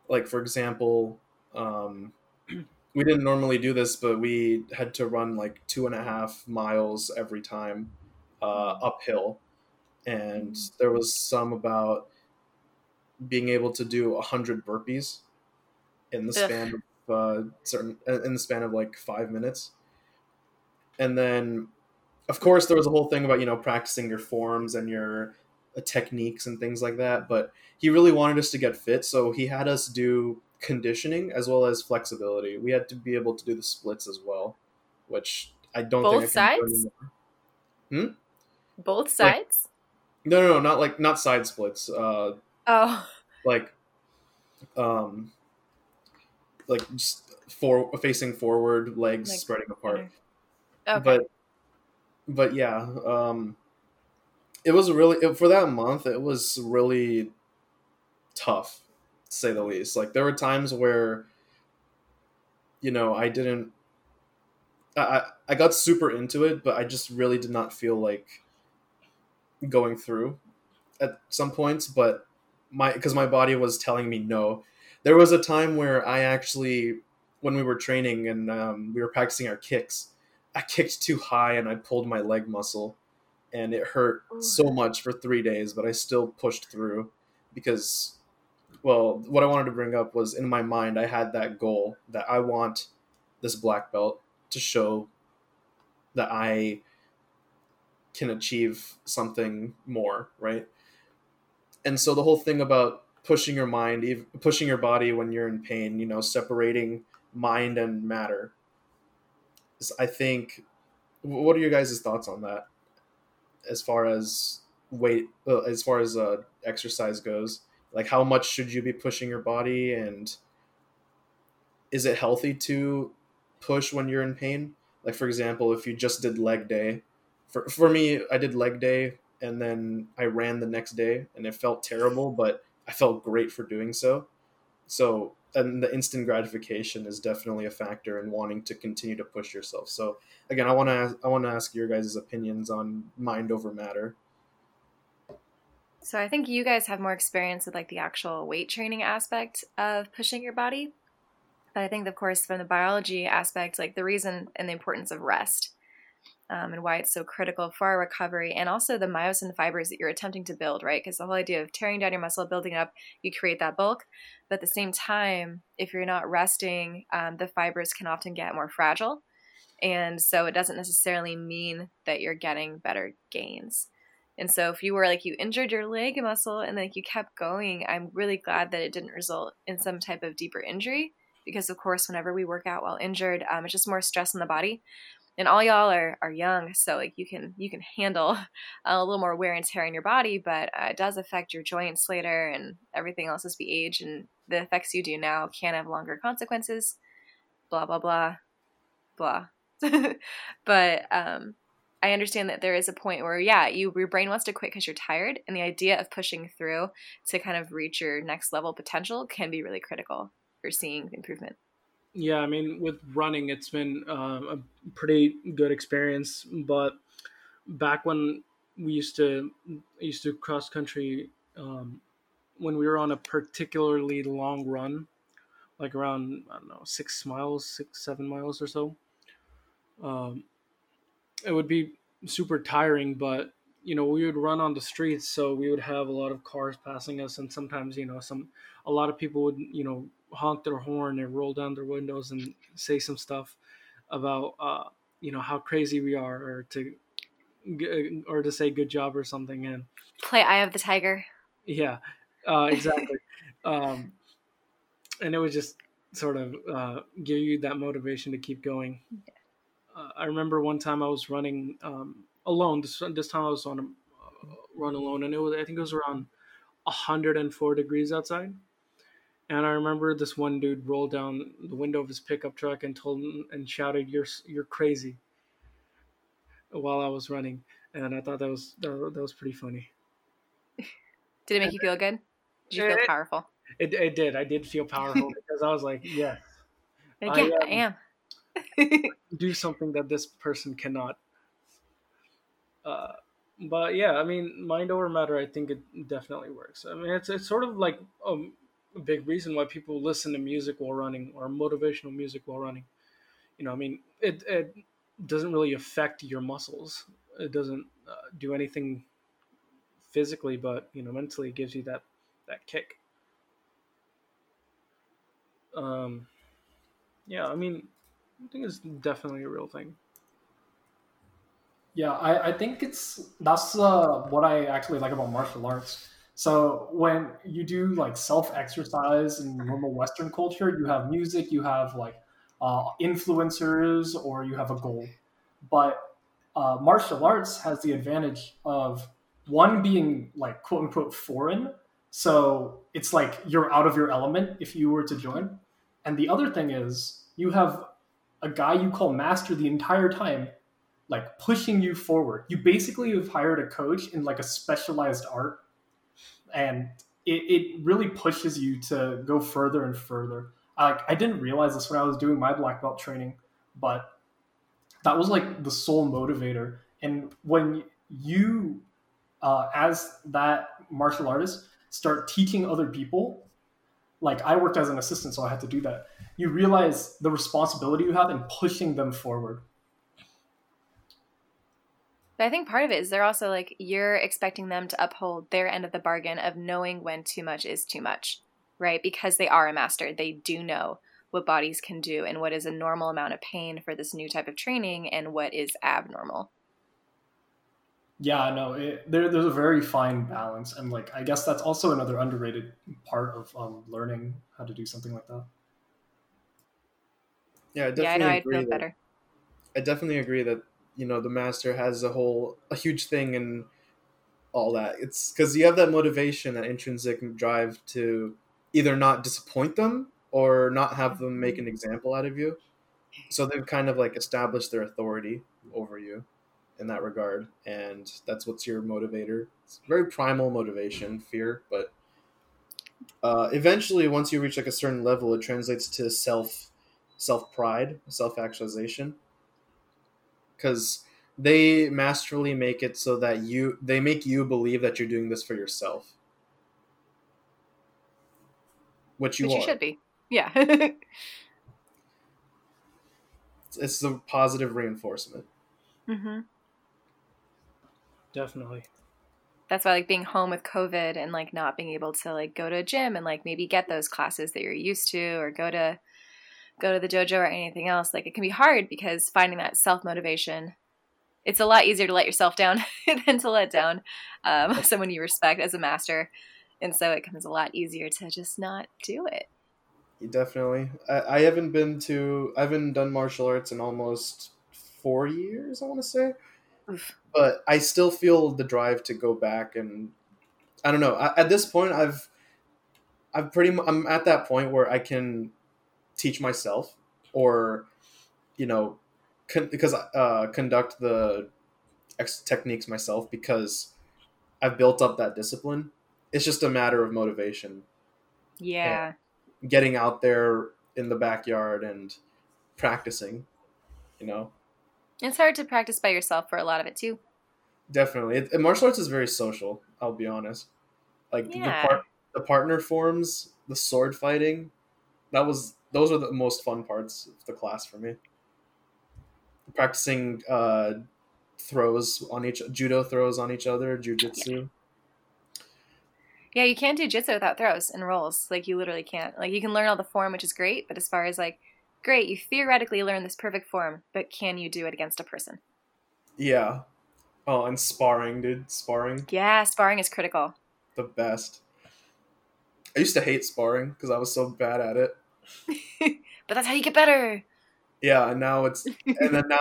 Speaker 5: Like for example, um, we didn't normally do this, but we had to run like two and a half miles every time uh, uphill, and there was some about being able to do a hundred burpees in the span Ugh. of uh, certain in the span of like five minutes and then of course there was a whole thing about you know practicing your forms and your uh, techniques and things like that but he really wanted us to get fit so he had us do conditioning as well as flexibility. We had to be able to do the splits as well which i don't
Speaker 3: both
Speaker 5: think
Speaker 3: I sides?
Speaker 5: Hmm?
Speaker 3: both sides?
Speaker 5: like, no no no not like not side splits uh
Speaker 3: oh.
Speaker 5: like um like just for facing forward legs like, spreading apart.
Speaker 3: Okay.
Speaker 5: But but yeah, um, it was really for that month. It was really tough, to say the least. Like there were times where, you know, I didn't. I I got super into it, but I just really did not feel like going through at some points. But my because my body was telling me no. There was a time where I actually, when we were training and um, we were practicing our kicks, I kicked too high and I pulled my leg muscle and it hurt so much for three days, but I still pushed through because well, what I wanted to bring up was in my mind, I had that goal that I want this black belt to show that I can achieve something more, right? And so the whole thing about pushing your mind, pushing your body when you're in pain, you know, separating mind and matter. Is, I think, what are your guys' thoughts on that? As far as weight, uh, as far as uh, exercise goes, like how much should you be pushing your body, and is it healthy to push when you're in pain? Like for example, if you just did leg day, for for me, I did leg day and then I ran the next day and it felt terrible, but I felt great for doing so. So, and the instant gratification is definitely a factor in wanting to continue to push yourself. So, again, I want to I want to ask your guys' opinions on mind over matter.
Speaker 3: So, I think you guys have more experience with like the actual weight training aspect of pushing your body. But I think, of course, from the biology aspect, like the reason and the importance of rest um, and why it's so critical for our recovery and also the myosin fibers that you're attempting to build, right? Because the whole idea of tearing down your muscle, building up, you create that bulk. But at the same time, if you're not resting, um, the fibers can often get more fragile. And so it doesn't necessarily mean that you're getting better gains. And so if you were like you injured your leg muscle and like you kept going, I'm really glad that it didn't result in some type of deeper injury because of course whenever we work out while injured, um, it's just more stress on the body. And all y'all are, are young so like you can you can handle a little more wear and tear in your body but uh, it does affect your joints later and everything else as we age and the effects you do now can have longer consequences. Blah blah blah. Blah. But um I understand that there is a point where, yeah, you your brain wants to quit because you're tired, and the idea of pushing through to kind of reach your next level potential can be really critical for seeing improvement.
Speaker 1: Yeah, I mean, with running, it's been uh, a pretty good experience. But back when we used to used to cross country, um, when we were on a particularly long run, like around I don't know six miles, six seven miles or so, um, it would be super tiring. But you know, we would run on the streets, so we would have a lot of cars passing us, and sometimes you know some a lot of people would you know honk their horn and roll down their windows and say some stuff about uh, you know how crazy we are or to or to say good job or something and
Speaker 3: play eye of the tiger.
Speaker 1: Yeah uh, exactly. Um, and it would just sort of uh, give you that motivation to keep going uh, i remember one time i was running um, alone this, this time i was on a uh, run alone and it was i think it was around 104 degrees outside and I remember this one dude rolled down the window of his pickup truck and told him and shouted, "You're you're crazy." While I was running, and I thought that was that, that was pretty funny.
Speaker 3: Did it make you feel good? Did you feel powerful?
Speaker 1: It, it did. I did feel powerful because I was like, yeah,
Speaker 3: like, yeah, I, um,
Speaker 1: I am. do something that this person cannot. Uh, but yeah, I mean, mind over matter. I think it definitely works. I mean, it's it's sort of like um, a big reason why people listen to music while running or motivational music while running. You know, I mean, it, it doesn't really affect your muscles. It doesn't uh, do anything physically, but you know, mentally, it gives you that that kick. Um, yeah, I mean, I think it's definitely a real thing.
Speaker 4: Yeah, I, I think it's that's uh, what I actually like about martial arts so when you do like self exercise in normal Western culture, you have music, you have like uh, influencers, or you have a goal. But uh, martial arts has the advantage of one being like quote unquote foreign. So it's like you're out of your element if you were to join. And the other thing is you have a guy you call master the entire time, like pushing you forward. You basically have hired a coach in like a specialized art and it, it really pushes you to go further and further. Like I didn't realize this when I was doing my black belt training, but that was like the sole motivator. And when you, uh, as that martial artist, start teaching other people, like I worked as an assistant, so I had to do that. You realize the responsibility you have in pushing them forward.
Speaker 3: But I think part of it is they're also like you're expecting them to uphold their end of the bargain of knowing when too much is too much. right? Because they are a master, they do know what bodies can do and what is a normal amount of pain for this new type of training and what is abnormal.
Speaker 4: Yeah, no, it, there, there's a very fine balance, and like I guess that's also another underrated part of um, learning how to do something like that.
Speaker 5: Yeah, I
Speaker 3: Yeah, I
Speaker 5: definitely
Speaker 3: know I'd feel
Speaker 5: that-
Speaker 3: better.
Speaker 5: I definitely agree that you know the master has a whole a huge thing and all that. It's because you have that motivation, that intrinsic drive to either not disappoint them or not have them make an example out of you. So they've kind of like established their authority over you in that regard, and that's what's your motivator. It's very primal motivation, fear, but uh, eventually, once you reach like a certain level, it translates to self self pride, self actualization because they masterfully make it so that you they make you believe that you're doing this for yourself which you
Speaker 3: Which you should be. Yeah.
Speaker 5: it's, it's the positive reinforcement
Speaker 3: hmm
Speaker 1: Definitely.
Speaker 3: That's why like being home with COVID and like not being able to like go to a gym and like maybe get those classes that you're used to or go to go to the dojo or anything else, like it can be hard because finding that self motivation, it's a lot easier to let yourself down than to let down um, someone you respect as a master. And so it becomes a lot easier to just not do it.
Speaker 5: Definitely I, I haven't been to i haven't done martial arts in almost four years i want to say
Speaker 3: Oof.
Speaker 5: But i still feel the drive to go back and i don't know I, at this point i've i've pretty mu- i'm at that point where i can teach myself or you know con- because uh conduct the ex- techniques myself because i've built up that discipline. It's just a matter of motivation.
Speaker 3: Yeah.
Speaker 5: getting out there in the backyard and practicing you know
Speaker 3: It's hard to practice by yourself for a lot of it too.
Speaker 5: definitely it, and martial arts is very social i'll be honest like
Speaker 3: Yeah.
Speaker 5: the part the partner forms the sword fighting that was those are the most fun parts of the class for me practicing uh throws on each judo throws on each other jujitsu
Speaker 3: Yeah, you can't do jitsu without throws and rolls. Like you literally can't. Like you can learn all the form, which is great, but as far as like, great, you theoretically learn this perfect form, but can you do it against a person?
Speaker 5: yeah oh and sparring dude sparring
Speaker 3: Yeah, sparring is critical.
Speaker 5: the best i used to hate sparring because i was so bad at it
Speaker 3: But that's how you get better.
Speaker 5: Yeah, and now it's and then now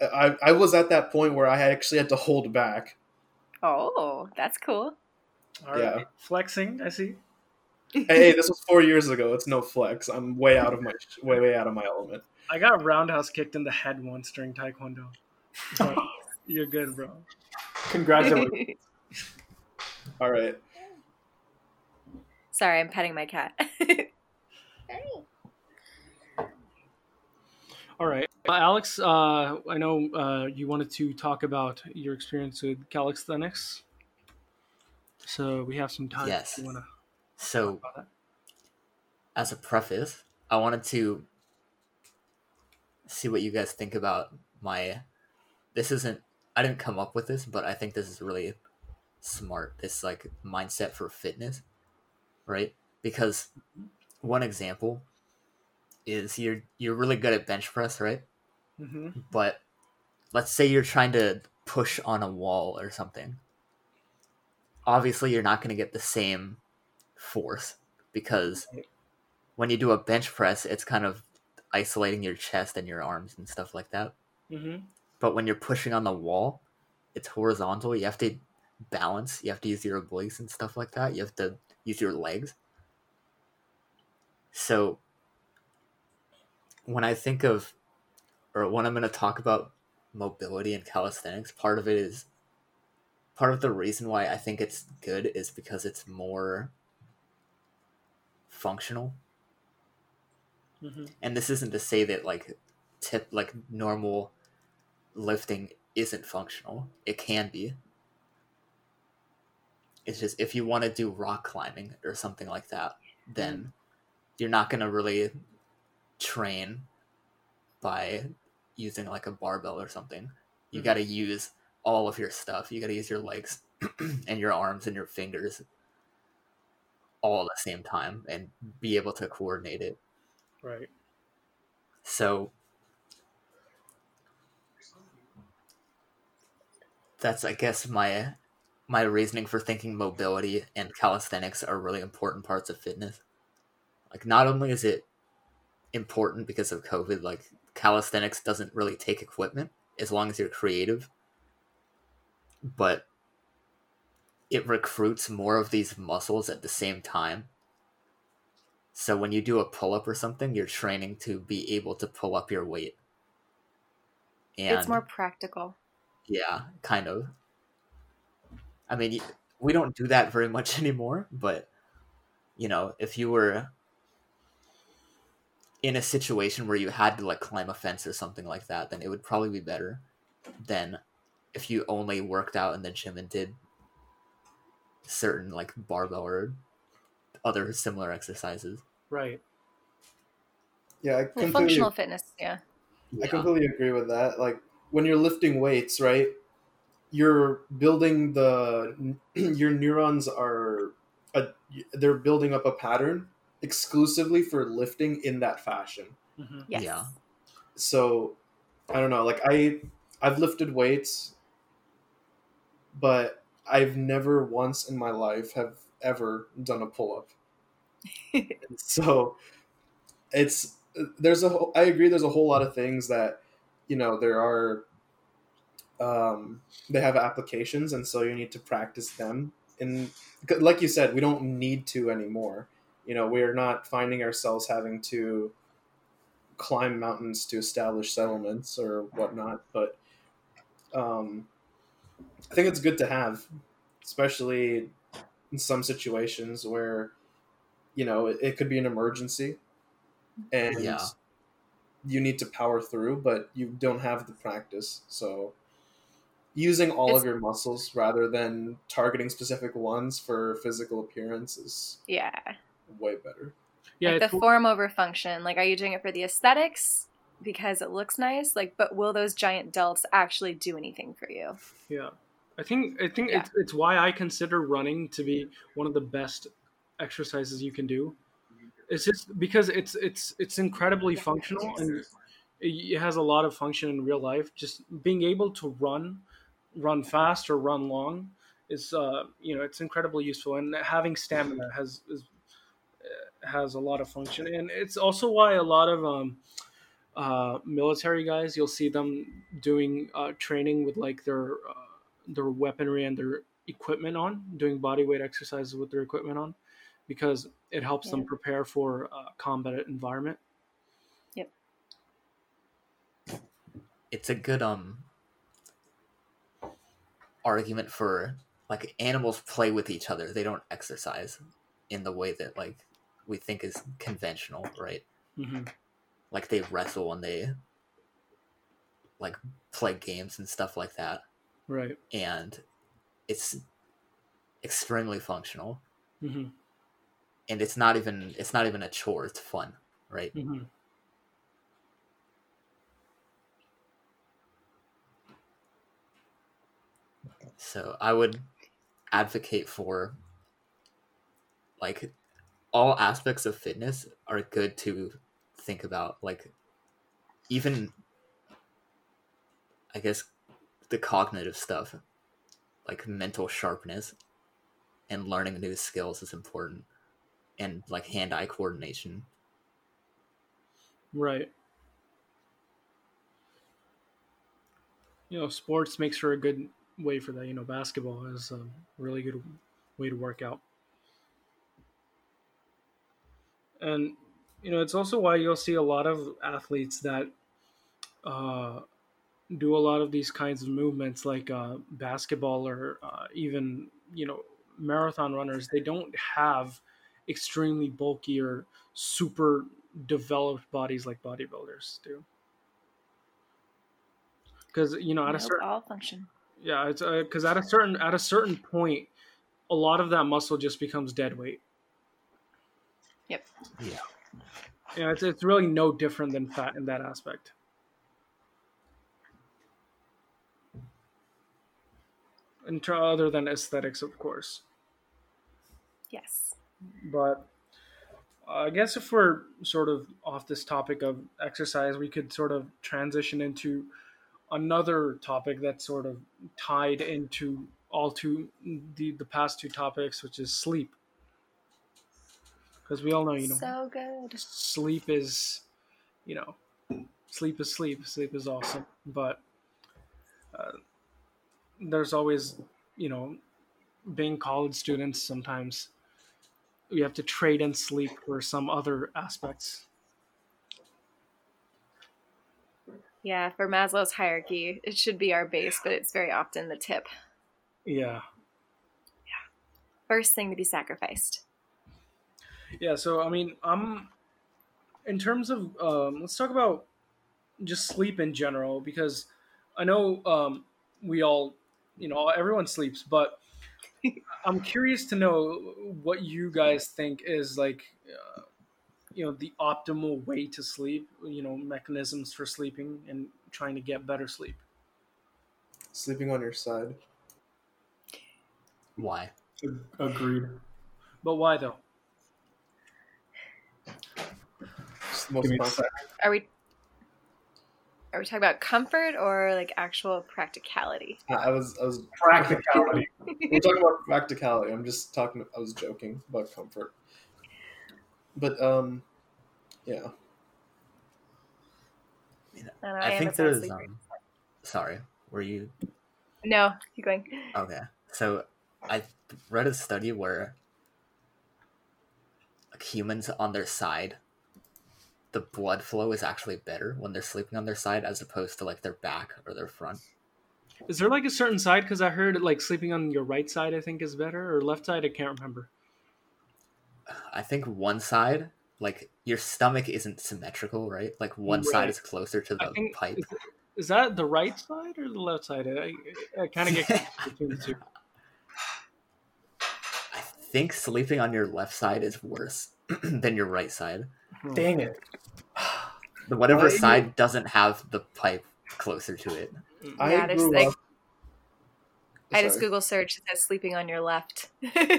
Speaker 5: uh, I I was at that point where I actually had to hold back.
Speaker 3: Oh, that's cool.
Speaker 1: All right.
Speaker 5: Yeah.
Speaker 1: Flexing, I see.
Speaker 5: Hey, hey, this was four years ago. It's no flex. I'm way out of my way way out of my element.
Speaker 1: I got roundhouse kicked in the head once during Taekwondo. But you're good, bro.
Speaker 4: Congratulations.
Speaker 5: All right.
Speaker 3: Sorry, I'm petting my cat.
Speaker 1: All right. Uh, Alex, uh, I know uh, you wanted to talk about your experience with calisthenics. So we have some time.
Speaker 2: Yes.
Speaker 1: If you want to
Speaker 2: So,
Speaker 1: talk about that.
Speaker 2: as a preface, I wanted to see what you guys think about my. This isn't. I didn't come up with this, but I think this is really smart. This like mindset for fitness, right? Because one example is you're you're really good at bench press, right?
Speaker 1: hmm
Speaker 2: But let's say you're trying to push on a wall or something. Obviously, you're not going to get the same force because when you do a bench press, it's kind of isolating your chest and your arms and stuff like that.
Speaker 1: hmm
Speaker 2: But when you're pushing on the wall, it's horizontal. You have to balance. You have to use your obliques and stuff like that. You have to use your legs. So when I think of, or when I'm going to talk about mobility and calisthenics, part of it is, part of the reason why I think it's good is because it's more functional.
Speaker 1: Hmm
Speaker 2: and this isn't to say that like tip like normal lifting isn't functional. It can be. It's just if you want to do rock climbing or something like that then you're not going to really train by using like a barbell or something. You
Speaker 1: Mhm.
Speaker 2: got to use all of your stuff. You got to use your legs and your arms and your fingers all at the same time and be able to coordinate it.
Speaker 1: Right.
Speaker 2: So that's I guess my my reasoning for thinking mobility and calisthenics are really important parts of fitness. Like not only is it important because of COVID, like calisthenics doesn't really take equipment as long as you're creative, but it recruits more of these muscles at the same time. So when you do a pull up or something, you're training to be able to pull up your weight. And
Speaker 3: it's more practical.
Speaker 2: yeah, kind of. I mean, we don't do that very much anymore, but you know, if you were in a situation where you had to like climb a fence or something like that, then it would probably be better than if you only worked out in the gym and did certain like barbell or other similar exercises.
Speaker 1: Right.
Speaker 5: Yeah, I completely,
Speaker 3: functional fitness, yeah.
Speaker 5: I completely agree with that. Like when you're lifting weights, right? You're building the your neurons are a, they're building up a pattern exclusively for lifting in that fashion.
Speaker 1: hmm
Speaker 3: Yes.
Speaker 2: Yeah.
Speaker 5: So I don't know. Like I I've lifted weights, but I've never once in my life have ever done a pull up. so it's there's a I agree there's a whole lot of things that you know there are um they have applications and so you need to practice them and like you said we don't need to anymore you know we're not finding ourselves having to climb mountains to establish settlements or whatnot but um i think it's good to have especially in some situations where you know it, it could be an emergency and
Speaker 2: Yeah.
Speaker 5: you need to power through but you don't have the practice so using all
Speaker 3: It's-
Speaker 5: of your muscles rather than targeting specific ones for physical appearance is
Speaker 3: Yeah.
Speaker 5: way better
Speaker 1: Yeah.
Speaker 3: like the form over function. Like, are you doing it for the aesthetics because it looks nice? Like, but will those giant delts actually do anything for you?
Speaker 1: Yeah, I think I think
Speaker 3: Yeah.
Speaker 1: it's it's why I consider running to be one of the best exercises you can do. It's just because it's it's it's incredibly functional and it it has a lot of function in real life. Just being able to run, run fast or run long is uh you know it's incredibly useful and having stamina has is, uh, has a lot of function and it's also why a lot of um uh, military guys, you'll see them doing uh, training with like their uh, their weaponry and their equipment on, doing body weight exercises with their equipment on, because it helps them prepare for uh, combat environment. Yep.
Speaker 2: It's a good um argument for like animals play with each other they don't exercise in the way that like we think is conventional right
Speaker 1: hmm
Speaker 2: like they wrestle and they like play games and stuff like that.
Speaker 1: Right.
Speaker 2: and it's extremely functional.
Speaker 1: Hmm
Speaker 2: and it's not even it's not even a chore it's fun right?
Speaker 1: Hmm
Speaker 2: So I would advocate for like all aspects of fitness are good to think about. Like even I guess the cognitive stuff, like mental sharpness and learning new skills is important. And like hand eye coordination.
Speaker 1: Right. You know, sports makes for a good way for that. You know, basketball is a really good way to work out. And, you know, it's also why you'll see a lot of athletes that uh, do a lot of these kinds of movements, like uh, basketball or uh, even, you know, marathon runners. They don't have extremely bulky or super developed bodies like bodybuilders do. Because you know, at a certain
Speaker 3: all function.
Speaker 1: yeah, it's because at a certain at a certain point, a lot of that muscle just becomes dead weight.
Speaker 3: Yep.
Speaker 2: Yeah.
Speaker 1: Yeah, it's it's really no different than fat in that aspect. And other than aesthetics, of course.
Speaker 3: Yes.
Speaker 1: But uh, I guess if we're sort of off this topic of exercise, we could sort of transition into another topic that's sort of tied into all two the the past two topics, which is sleep. Because we all know, you know,
Speaker 3: So good.
Speaker 1: sleep is, you know, sleep is sleep. Sleep is awesome, but uh, there's always, you know, being college students. Sometimes we have to trade in sleep for some other aspects.
Speaker 3: Yeah, for Maslow's hierarchy, it should be our base, but it's very often the tip.
Speaker 1: Yeah.
Speaker 3: Yeah, First thing to be sacrificed.
Speaker 1: Yeah. So I mean, I'm in terms of um, let's talk about just sleep in general because I know um, we all, you know, everyone sleeps, but I'm curious to know what you guys think is like, uh, you know, the optimal way to sleep. You know, mechanisms for sleeping and trying to get better sleep.
Speaker 5: Sleeping on your side.
Speaker 2: Why?
Speaker 4: Agreed.
Speaker 1: But why though?
Speaker 5: It's the most
Speaker 4: Give me a
Speaker 5: comfort-
Speaker 3: Are we are we talking about comfort or like actual practicality?
Speaker 5: I I was I was
Speaker 4: Practicality.
Speaker 5: we're talking about practicality. I'm just talking. I was joking about comfort, but um, yeah.
Speaker 3: I, know,
Speaker 2: I,
Speaker 3: am
Speaker 2: think there's
Speaker 3: sleeper.
Speaker 2: um, sorry, were you
Speaker 3: No, keep going.
Speaker 2: okay? So I read a study where like humans on their side, the blood flow is actually better when they're sleeping on their side as opposed to like their back or their front.
Speaker 1: Is there like a certain side? Because I heard like sleeping on your right side, I think, is better, or left side. I can't remember.
Speaker 2: I think one side, like your stomach isn't symmetrical, right? Like one side is closer to the
Speaker 1: think
Speaker 2: pipe.
Speaker 1: is, is that the right side or the left side? I, I kind of get confused between the two.
Speaker 2: I think sleeping on your left side is worse than your right side.
Speaker 1: Hmm.
Speaker 4: Dang it.
Speaker 2: The whatever
Speaker 5: Why-
Speaker 2: side doesn't have the pipe closer to it.
Speaker 5: I
Speaker 3: Yeah, there's,
Speaker 5: grew
Speaker 3: like-
Speaker 5: up.
Speaker 3: I just
Speaker 5: Sorry.
Speaker 3: Google search it says sleeping on your left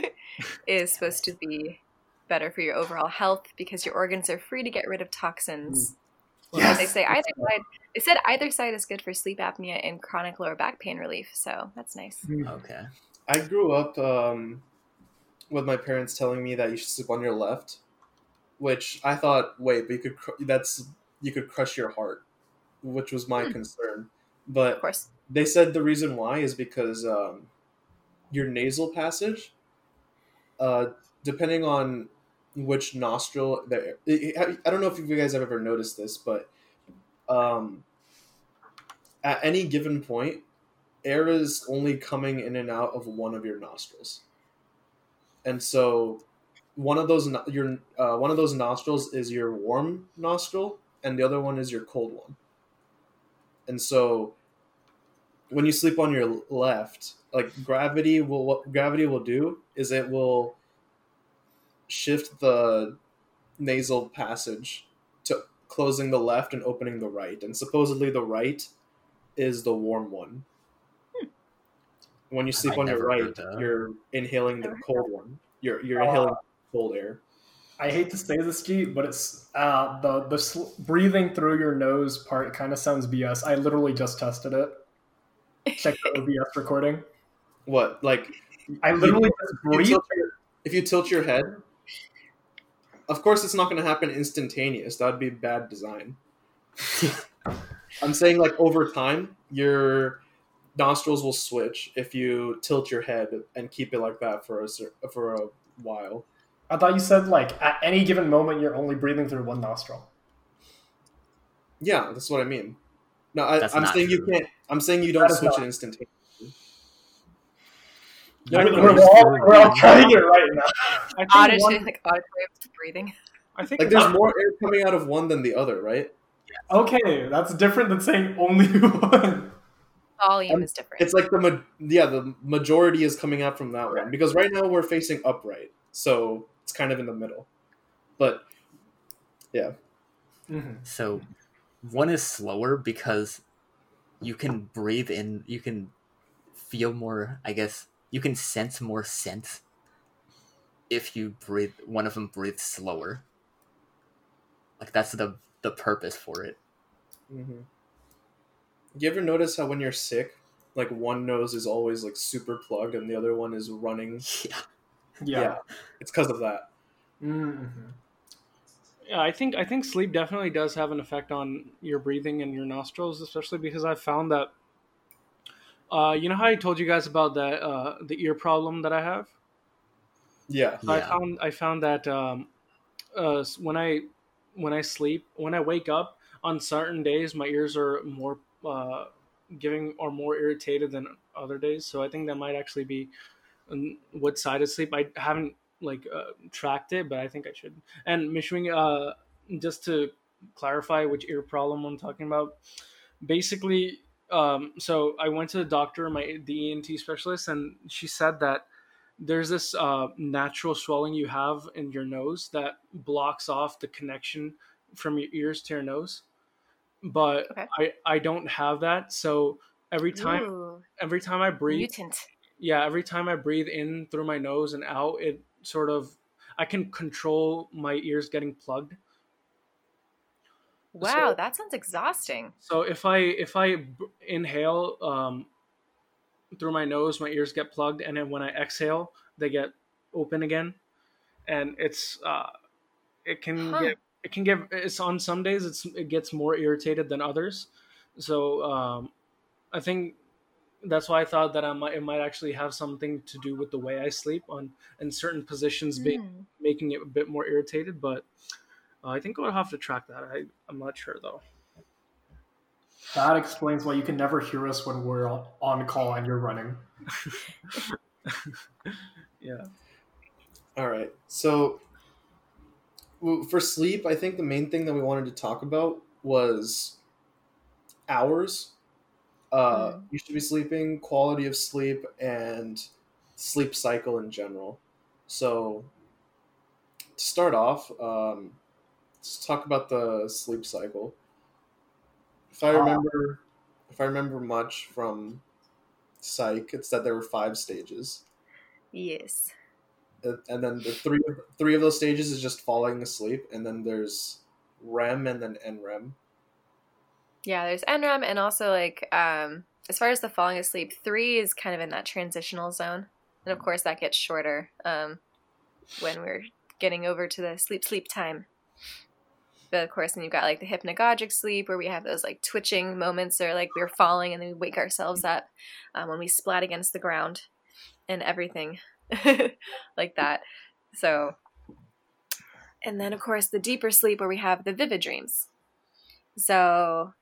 Speaker 3: is supposed to be better for your overall health because your organs are free to get rid of toxins.
Speaker 4: Yes.
Speaker 3: They say either side. They said either side is good for sleep apnea and chronic lower back pain relief. So that's nice.
Speaker 2: Okay.
Speaker 5: I grew up um, with my parents telling me that you should sleep on your left, which I thought, wait, but you could cr- that's you could crush your heart, which was my
Speaker 3: Hmm.
Speaker 5: concern.
Speaker 3: Of
Speaker 5: But
Speaker 3: course.
Speaker 5: they said the reason why is because um, your nasal passage, uh, depending on which nostril, there. I I don't know if you guys have ever noticed this, but um, at any given point, air is only coming in and out of one of your nostrils, and so one of those your uh, one of those nostrils is your warm nostril, and the other one is your cold one. And so, when you sleep on your left, like gravity will what gravity will do is it will shift the nasal passage to closing the left and opening the right, and supposedly the right is the warm one. When you sleep
Speaker 2: I
Speaker 5: on your right, you're inhaling the cold one. You're you're
Speaker 4: Uh,
Speaker 5: inhaling cold air.
Speaker 4: I hate to say this, G, but it's uh, the the sl- breathing through your nose part kind of sounds BS. I literally just tested it. Check the OBS recording.
Speaker 5: What like
Speaker 4: I literally just
Speaker 5: if you
Speaker 4: breathe.
Speaker 5: your, if you tilt your head? Of course, it's not going to happen instantaneous. That would be bad design. I'm saying like over time, your nostrils will switch if you tilt your head and keep it like that for a for a while.
Speaker 4: I thought you said like at any given moment you're only breathing through one nostril.
Speaker 5: Yeah, that's what I mean. No, I, I'm
Speaker 2: not
Speaker 5: saying you can't. I'm saying you don't
Speaker 4: That is
Speaker 5: switch
Speaker 4: not-
Speaker 5: it instantaneously.
Speaker 4: We're,
Speaker 1: think
Speaker 4: we're all, we're all trying it right now.
Speaker 1: I think,
Speaker 3: Auditory,
Speaker 1: one,
Speaker 3: like auditory breathing.
Speaker 1: I think
Speaker 5: Like, there's more air coming out of one than the other, right?
Speaker 4: Okay, that's different than saying only one.
Speaker 3: Volume
Speaker 5: Um,
Speaker 3: is different.
Speaker 5: It's like the ma- yeah, the majority is coming out from that one because right now we're facing upright, so it's kind of in the middle. But
Speaker 4: Mhm.
Speaker 2: So one is slower because you can breathe in, you can feel more, I guess, you can sense more sense if you breathe one of them breathes slower. Like that's the the purpose for it.
Speaker 5: Mm-hmm. You ever notice how when you're sick, like one nose is always like super plugged and the other one is running?
Speaker 2: Yeah.
Speaker 4: Yeah.
Speaker 5: It's because of that.
Speaker 4: Mm-hmm.
Speaker 1: Yeah, I think I think sleep definitely does have an effect on your breathing and your nostrils, especially because I found that. Uh, you know how I told you guys about that uh, the ear problem that I have.
Speaker 5: Yeah.
Speaker 1: I
Speaker 2: Yeah.
Speaker 1: found I found that um, uh, when I when I sleep when I wake up on certain days my ears are more uh, giving or more irritated than other days. So I think that might actually be what side of sleep. I haven't like uh, tracked it, but I think I should. And Mishwing, uh, just to clarify which ear problem I'm talking about, basically. Um, so I went to the doctor, my the ENT specialist, and she said that there's this uh, natural swelling you have in your nose that blocks off the connection from your ears to your nose. But
Speaker 3: Okay.
Speaker 1: I I don't have that, so every time
Speaker 3: Ooh,
Speaker 1: every time I breathe,
Speaker 3: mutant.
Speaker 1: yeah, every time I breathe in through my nose and out, it sort of I can control my ears getting plugged.
Speaker 3: Wow,
Speaker 1: So-
Speaker 3: that sounds exhausting.
Speaker 1: So if I if I b- inhale um, through my nose, my ears get plugged, and then when I exhale, they get open again, and it's uh, it can
Speaker 3: Huh.
Speaker 1: get it can get it's on some days it's it gets more irritated than others. So um, I think that's why I thought that I might it might actually have something to do with the way I sleep on in certain positions, being
Speaker 3: Hmm.
Speaker 1: making it a bit more irritated. But uh, I think I'll have to track that. I I'm not sure though.
Speaker 4: That explains why you can never hear us when we're on call and you're running.
Speaker 1: Yeah.
Speaker 5: All right. So w- for sleep, I think the main thing that we wanted to talk about was hours. Uh,
Speaker 3: Mm.
Speaker 5: You should be sleeping, quality of sleep, and sleep cycle in general. So to start off, um, let's talk about the sleep cycle. If I
Speaker 4: Ah.
Speaker 5: remember, if I remember much from psych, it's that there were five stages
Speaker 3: Yes.
Speaker 5: And then the three three of those stages is just falling asleep, and then there's REM and then NREM.
Speaker 3: Yeah, there's NREM and also like um as far as the falling asleep, three is kind of in that transitional zone. And of course that gets shorter um when we're getting over to the sleep sleep time. But of course then you've got like the hypnagogic sleep where we have those like twitching moments or like we're falling and then we wake ourselves up um, when we splat against the ground and everything like that. So and then of course the deeper sleep where we have the vivid dreams. So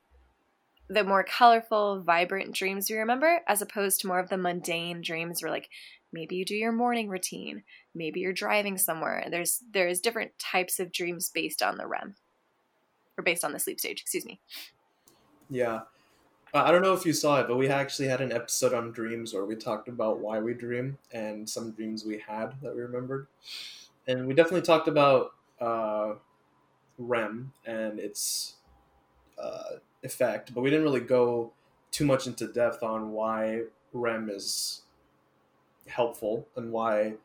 Speaker 3: the more colorful, vibrant dreams we remember, as opposed to more of the mundane dreams where like maybe you do your morning routine, maybe you're driving somewhere. There's there's different types of dreams based on the REM. Or based on the sleep stage, excuse me.
Speaker 5: Yeah, I don't know if you saw it, but we actually had an episode on dreams where we talked about why we dream and some dreams we had that we remembered, and we definitely talked about uh, REM and its uh, effect, but we didn't really go too much into depth on why REM is helpful and why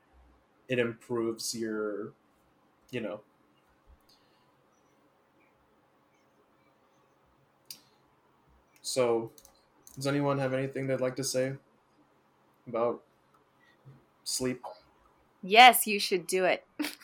Speaker 5: it improves your, you know. So, does anyone have anything they'd like to say about sleep?
Speaker 3: Yes, you should do it.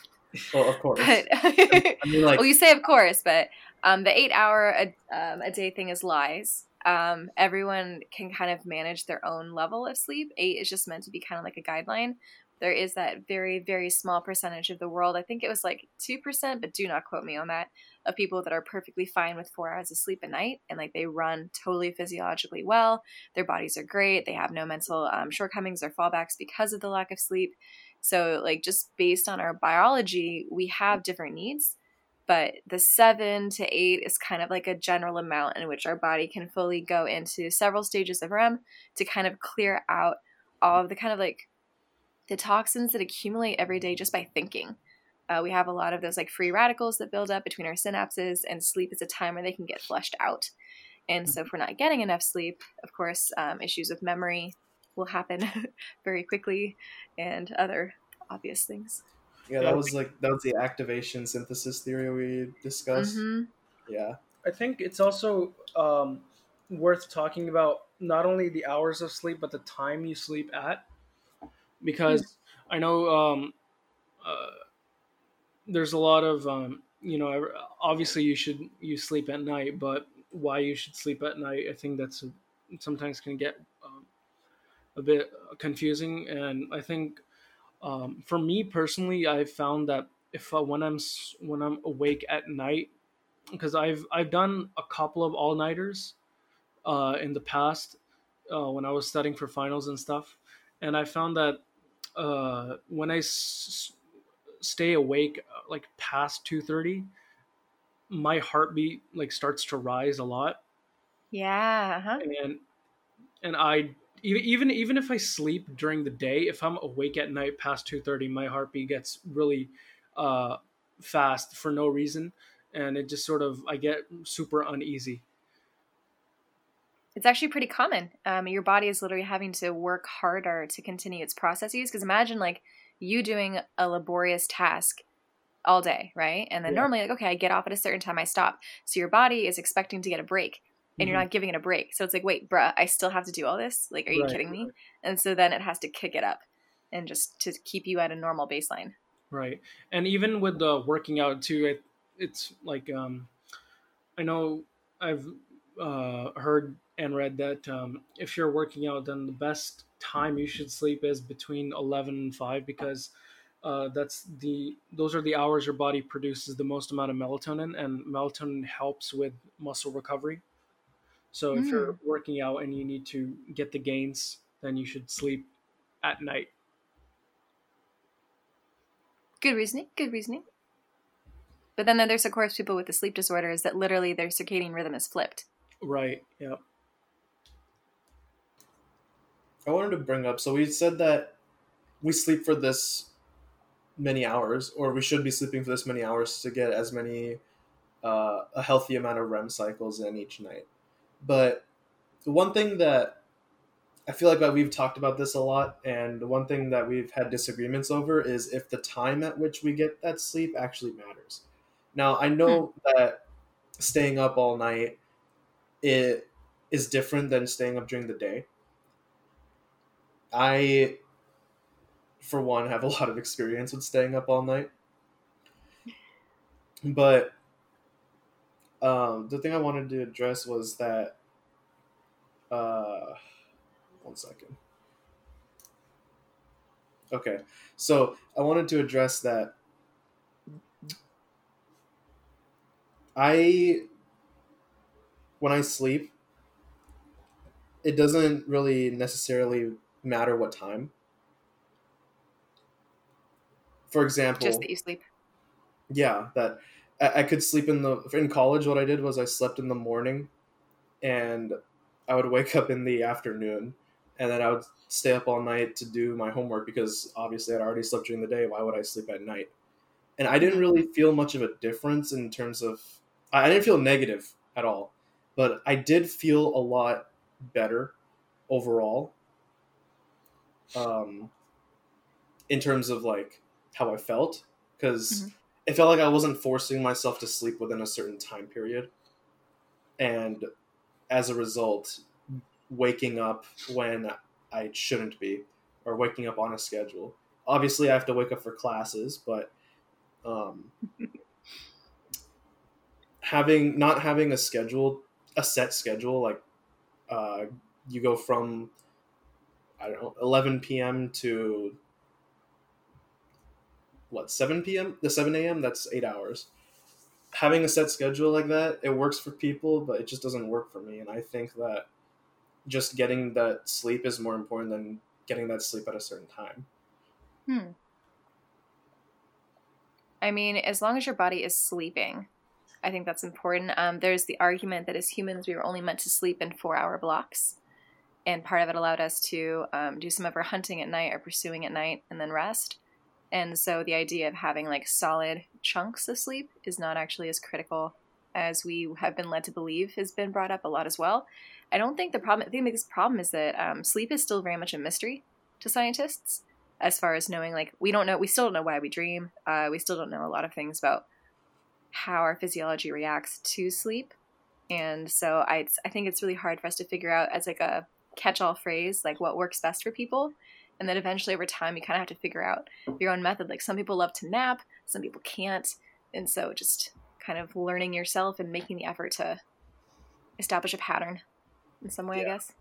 Speaker 5: Well, of course.
Speaker 3: But
Speaker 5: I mean, like,
Speaker 3: well, you say of course, but um, the eight hour a, um, a day thing is lies. Um, everyone can kind of manage their own level of sleep. Eight is just meant to be kind of like a guideline. There is that very, very small percentage of the world. I think it was like 2%, but do not quote me on that, of people that are perfectly fine with four hours of sleep a night and like they run totally physiologically well. Their bodies are great. They have no mental um, shortcomings or fallbacks because of the lack of sleep. So, like, just based on our biology, we have different needs but the seven to eight is kind of like a general amount in which our body can fully go into several stages of REM to kind of clear out all of the kind of like the toxins that accumulate every day just by thinking. Uh, we have a lot of those like free radicals that build up between our synapses, and sleep is a time where they can get flushed out. And so, if we're not getting enough sleep, of course, um, issues with memory will happen very quickly and other obvious things.
Speaker 5: Yeah, that was like that was the activation synthesis theory we discussed.
Speaker 3: hmm
Speaker 5: Yeah.
Speaker 1: I think it's also um, worth talking about not only the hours of sleep but the time you sleep at, because I know um, uh, there's a lot of um, you know obviously you should you sleep at night, but why you should sleep at night, I think that's a, sometimes can get um, a bit confusing, and I think um, for me personally, I found that if uh, when I'm when I'm awake at night, because I've I've done a couple of all nighters uh, in the past uh, when I was studying for finals and stuff, and I found that uh, when I s- stay awake uh, like past two thirty, my heartbeat like starts to rise a lot,
Speaker 3: Yeah. Uh-huh.
Speaker 1: and and I even even even if I sleep during the day, if I'm awake at night past two thirty, my heartbeat gets really uh, fast for no reason, and it just sort of I get super uneasy.
Speaker 3: It's actually pretty common. Um, your body is literally having to work harder to continue its processes. Because imagine like you doing a laborious task all day, right? And then
Speaker 1: Yeah.
Speaker 3: normally, like, okay, I get off at a certain time, I stop. So your body is expecting to get a break, and you're
Speaker 1: Mhm.
Speaker 3: not giving it a break. So it's like, wait, bruh, I still have to do all this? Like, are you
Speaker 1: Right,
Speaker 3: kidding me? And so then it has to kick it up, and just to keep you at a normal baseline.
Speaker 1: Right, and even with the working out too, it, it's like um, I know I've uh, heard and read that um, if you're working out, then the best time you should sleep is between eleven and five because uh, that's the those are the hours your body produces the most amount of melatonin, and melatonin helps with muscle recovery. So if you're working out and you need to get the gains, then you should sleep at night.
Speaker 3: Good reasoning. Good reasoning. But then there's of course people with the sleep disorders that literally their circadian rhythm is flipped.
Speaker 1: Right. Yeah.
Speaker 5: I wanted to bring up so we said that we sleep for this many hours, or we should be sleeping for this many hours to get as many uh, a healthy amount of REM cycles in each night. But the one thing that I feel like that we've talked about this a lot, and the one thing that we've had disagreements over is if the time at which we get that sleep actually matters. Now I know that staying up all night it is different than staying up during the day. I, for one, have a lot of experience with staying up all night. But um, the thing I wanted to address was that. Uh, one second. Okay, so I wanted to address that. I, when I sleep, it doesn't really necessarily matter what time. For example,
Speaker 3: Just that you sleep.
Speaker 5: yeah, that I, I could sleep in the in college. What I did was I slept in the morning, and I would wake up in the afternoon, and then I would stay up all night to do my homework because obviously I'd already slept during the day. Why would I sleep at night? And I didn't really feel much of a difference in terms of I I didn't feel negative at all, but I did feel a lot better overall. Um, in terms of like how I felt, because
Speaker 3: Mhm.
Speaker 5: it felt like I wasn't forcing myself to sleep within a certain time period, and as a result, waking up when I shouldn't be, or waking up on a schedule. Obviously, I have to wake up for classes, but um, having not having a schedule, a set schedule, like uh, you go from I don't know, 11 p.m. to what 7 p.m. the 7 a.m. That's eight hours. Having a set schedule like that, it works for people, but it just doesn't work for me. And I think that just getting that sleep is more important than getting that sleep at a certain time.
Speaker 3: Hmm. I mean, as long as your body is sleeping, I think that's important. Um, there's the argument that as humans, we were only meant to sleep in four hour blocks. And part of it allowed us to um, do some of our hunting at night or pursuing at night and then rest. And so the idea of having like solid chunks of sleep is not actually as critical as we have been led to believe has been brought up a lot as well. I don't think the problem, the biggest problem is that um, sleep is still very much a mystery to scientists. as far as knowing like we don't know we still don't know why we dream uh, we still don't know a lot of things about how our physiology reacts to sleep and so I, I think it's really hard for us to figure out as like a catch-all phrase like what works best for people and then eventually over time you kind of have to figure out your own method like some people love to nap some people can't and so just kind of learning yourself and making the effort to establish a pattern in some way
Speaker 5: Yeah.
Speaker 3: i guess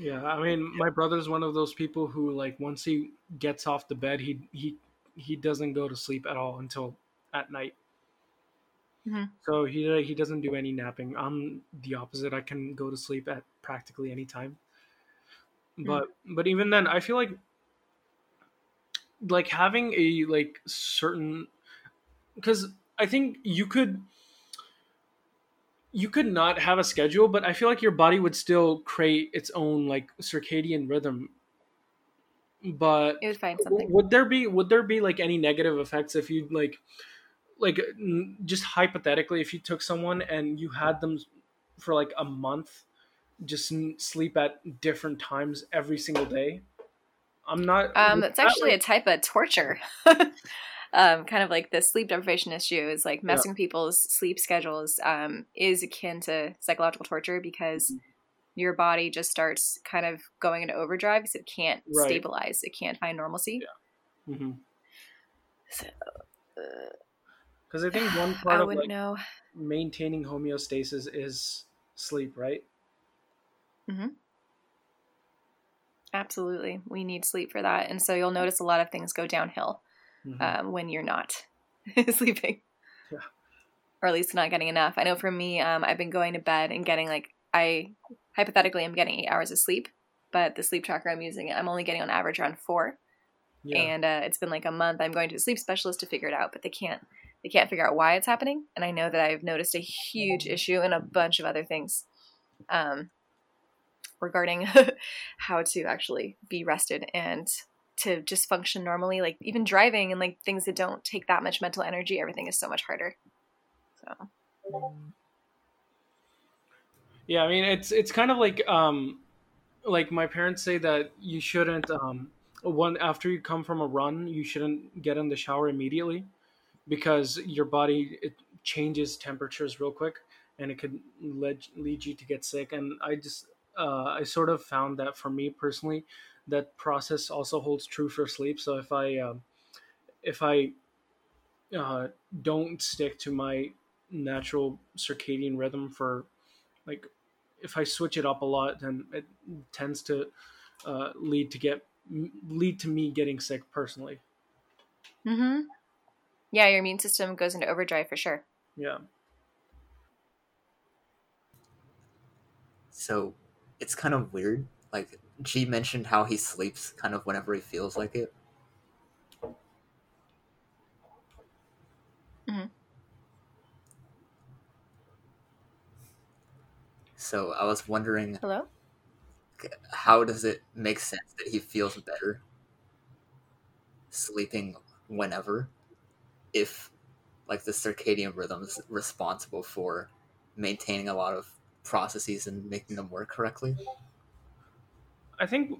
Speaker 1: Yeah, I mean, my brother's one of those people who, like, once he gets off the bed, he he he doesn't go to sleep at all until at night.
Speaker 3: Mhm.
Speaker 1: So he he doesn't do any napping. I'm the opposite. I can go to sleep at practically any time. Hmm. But but even then, I feel like like having a like certain because I think you could you could not have a schedule, but I feel like your body would still create its own like circadian rhythm. But
Speaker 3: it would find something.
Speaker 1: would there be would there be like any negative effects if you like like n- just hypothetically if you took someone and you had them for like a month just sleep at different times every single day? I'm not.
Speaker 3: Um, it's actually
Speaker 1: like-
Speaker 3: a type of torture. um, kind of like the sleep deprivation issue is like messing with people's sleep schedules um, is akin to psychological torture because your body just starts kind of going into overdrive because it can't
Speaker 1: Right.
Speaker 3: stabilize, it can't find normalcy.
Speaker 1: Mhm.
Speaker 3: So, uh,
Speaker 1: Because I think one part
Speaker 3: I
Speaker 1: of like
Speaker 3: know.
Speaker 1: maintaining homeostasis is sleep, right?
Speaker 3: Absolutely, we need sleep for that, and so you'll notice a lot of things go downhill.
Speaker 1: Mhm.
Speaker 3: um, when you're not sleeping.
Speaker 1: Yeah.
Speaker 3: Or at least not getting enough. I know for me, um, I've been going to bed and getting like, I hypothetically am getting eight hours of sleep, but the sleep tracker I'm using, I'm only getting on average around four.
Speaker 1: yeah.
Speaker 3: And uh, it's been like a month. I'm going to a sleep specialist to figure it out, but they can't. They can't figure out why it's happening, and I know that I've noticed a huge issue and a bunch of other things um, regarding how to actually be rested and to just function normally like even driving and like things that don't take that much mental energy everything is so much harder. So.
Speaker 1: Yeah, I mean it's it's kind of like um like my parents say that you shouldn't um one after you come from a run, you shouldn't get in the shower immediately because your body it changes temperatures real quick and it could lead lead you to get sick. And I just uh I sort of found that for me personally that process also holds true for sleep. So if I um if I uh don't stick to my natural circadian rhythm for like if I switch it up a lot, then it tends to uh, lead to get lead to me getting sick personally.
Speaker 3: mm-hmm. yeah your immune system goes into overdrive for sure
Speaker 1: Yeah,
Speaker 2: So it's kind of weird. Like G mentioned how he sleeps kind of whenever he feels like it.
Speaker 3: Mhm.
Speaker 2: So I was wondering
Speaker 3: hello
Speaker 2: how does it make sense that he feels better sleeping whenever if like the circadian rhythm is responsible for maintaining a lot of processes and making them work correctly
Speaker 1: I think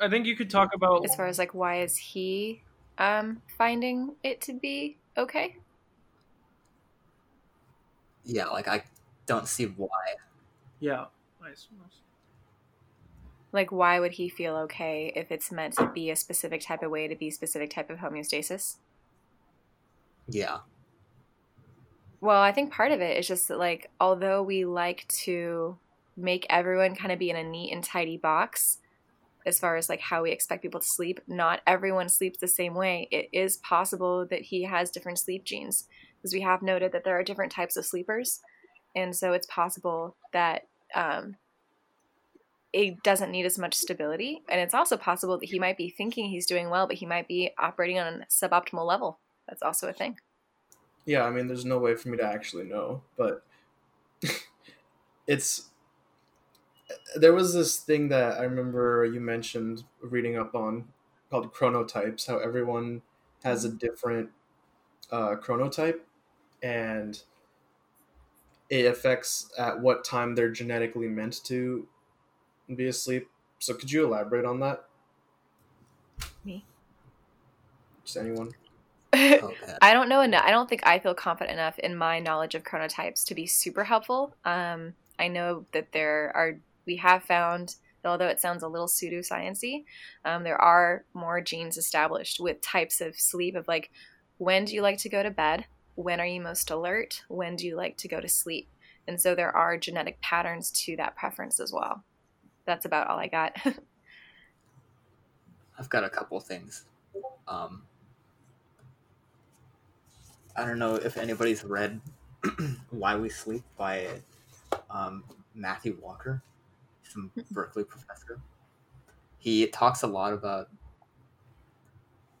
Speaker 1: I think you could talk about
Speaker 3: as far as like why is he um finding it to be okay
Speaker 2: yeah like i don't see why
Speaker 1: yeah. I suppose.
Speaker 3: like why would he feel okay if it's meant to be a specific type of way to be a specific type of homeostasis
Speaker 2: yeah
Speaker 3: Well, I think part of it is just that, like, although we like to make everyone kind of be in a neat and tidy box as far as like how we expect people to sleep, not everyone sleeps the same way. It is possible that he has different sleep genes because we have noted that there are different types of sleepers. And so it's possible that um, it doesn't need as much stability. And it's also possible that he might be thinking he's doing well, but he might be operating on a suboptimal level. That's also a thing.
Speaker 5: Yeah, I mean, there's no way for me to actually know, but it's. There was this thing that I remember you mentioned reading up on called chronotypes, how everyone has a different uh, chronotype and it affects at what time they're genetically meant to be asleep. So, could you elaborate on that? Me? Just anyone.
Speaker 2: Oh.
Speaker 3: I don't know enough. I don't think I feel confident enough in my knowledge of chronotypes to be super helpful. Um, I know that there are, we have found, although it sounds a little pseudosciency, um, there are more genes established with types of sleep of like, when do you like to go to bed? When are you most alert? When do you like to go to sleep? And so there are genetic patterns to that preference as well. That's about all I got.
Speaker 2: I've got a couple things. Um, I don't know if anybody's read Why We Sleep by um, Matthew Walker, some Berkeley professor. He talks a lot about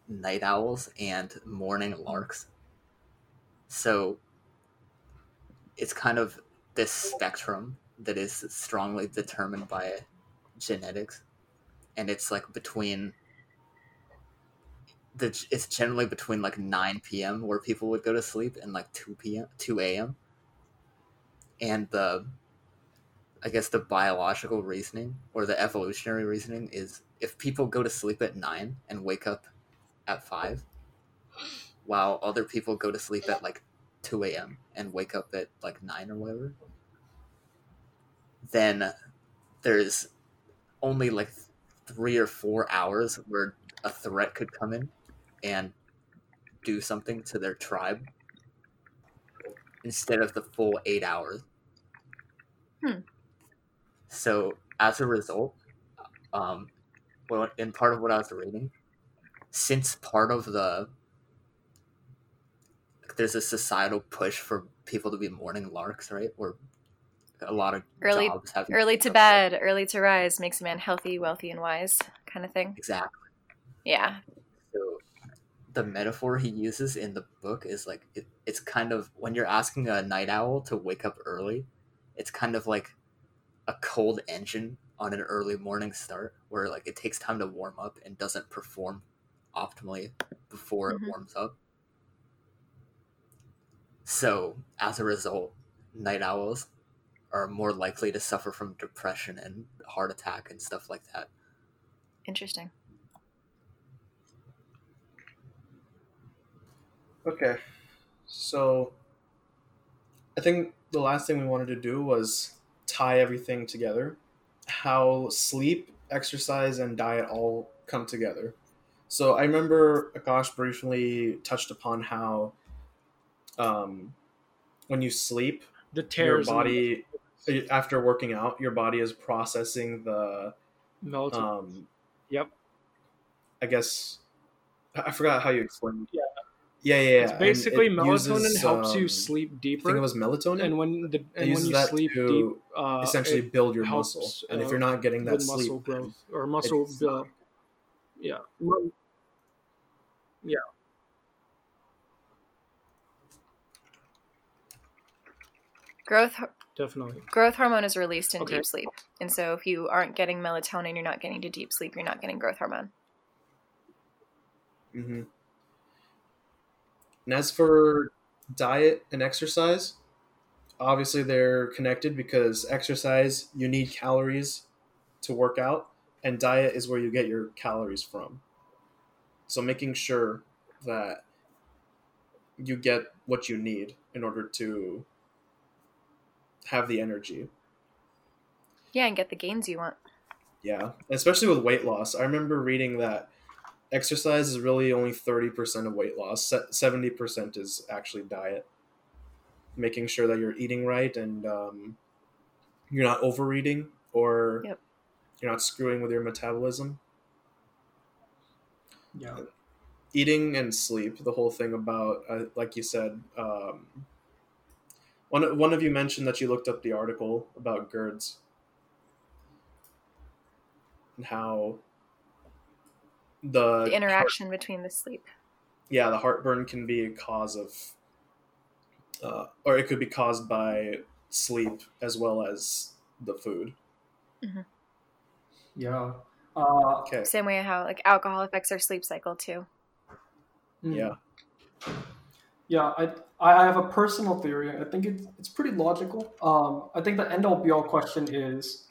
Speaker 2: night owls and morning larks. So it's kind of this spectrum that is strongly determined by genetics. And it's like between the it's generally between like 9 p.m. where people would go to sleep and like 2 p.m. 2 a.m. And the I guess the biological reasoning or the evolutionary reasoning is if people go to sleep at 9 and wake up at 5 while other people go to sleep at like 2 a.m. and wake up at like 9 or whatever then there's only like three or four hours where a threat could come in and do something to their tribe instead of the full eight hours.
Speaker 3: Hmm.
Speaker 2: So as a result, um, well, in part of what I was reading, since part of the there's a societal push for people to be morning larks, right? Where a lot of
Speaker 3: Early-
Speaker 2: jobs have
Speaker 3: early to bed, early to rise makes a man healthy, wealthy, and wise, kind of thing.
Speaker 2: Exactly.
Speaker 3: Yeah.
Speaker 2: The metaphor he uses in the book is like it, it's kind of when you're asking a night owl to wake up early, it's kind of like a cold engine on an early morning start where like it takes time to warm up and doesn't perform optimally before
Speaker 3: Mhm.
Speaker 2: it warms up. So as a result, night owls are more likely to suffer from depression and heart attack and stuff like that.
Speaker 3: Interesting.
Speaker 5: Okay. So I think the last thing we wanted to do was tie everything together. How sleep, exercise, and diet all come together. So I remember Akash briefly touched upon how um, when you sleep,
Speaker 1: The
Speaker 5: your body after working out, your body is processing the
Speaker 1: the melatonin.
Speaker 5: um,
Speaker 1: yep.
Speaker 5: I guess I I forgot how you explained.
Speaker 1: Yeah.
Speaker 5: Yeah, yeah, yeah.
Speaker 1: It's basically
Speaker 5: it
Speaker 1: melatonin
Speaker 5: uses,
Speaker 1: helps you
Speaker 5: um,
Speaker 1: sleep
Speaker 5: I
Speaker 1: deeper.
Speaker 5: think it was melatonin.
Speaker 1: and when the and when you
Speaker 5: that
Speaker 1: sleep
Speaker 5: to
Speaker 1: deep, uh,
Speaker 5: essentially build your
Speaker 1: helps,
Speaker 5: muscle. And if
Speaker 1: uh,
Speaker 5: you're not getting that
Speaker 1: with
Speaker 5: sleep,
Speaker 1: muscle growth or muscle
Speaker 5: it's-
Speaker 1: build. Yeah.
Speaker 3: Growth
Speaker 1: Definitely.
Speaker 3: growth hormone is released in
Speaker 1: Okay.
Speaker 3: deep sleep, and so if you aren't getting melatonin, you're not getting to deep sleep. You're not getting growth hormone.
Speaker 5: hmm And as for diet and exercise, obviously they're connected because exercise, you need calories to work out, and diet is where you get your calories from. So making sure that you get what you need in order to have the energy.
Speaker 3: Yeah, and get the gains you want.
Speaker 5: Yeah, especially with weight loss. I remember reading that exercise is really only 30% of weight loss. 70% is actually diet. Making sure that you're eating right and um, you're not overeating or
Speaker 3: Yep.
Speaker 5: you're not screwing with your metabolism.
Speaker 4: Yeah.
Speaker 5: Eating and sleep, the whole thing about, uh, like you said, um, one, one of you mentioned that you looked up the article about GERDs and how the,
Speaker 3: The interaction between the sleep.
Speaker 5: yeah the heartburn can be a cause of uh, or it could be caused by sleep as well as the food
Speaker 4: Yeah. Uh,
Speaker 5: okay
Speaker 3: Same way how like alcohol affects our sleep cycle too.
Speaker 4: mm.
Speaker 5: yeah
Speaker 4: Yeah, I I have a personal theory. I think it's it's pretty logical. Um, I think the end all be all question is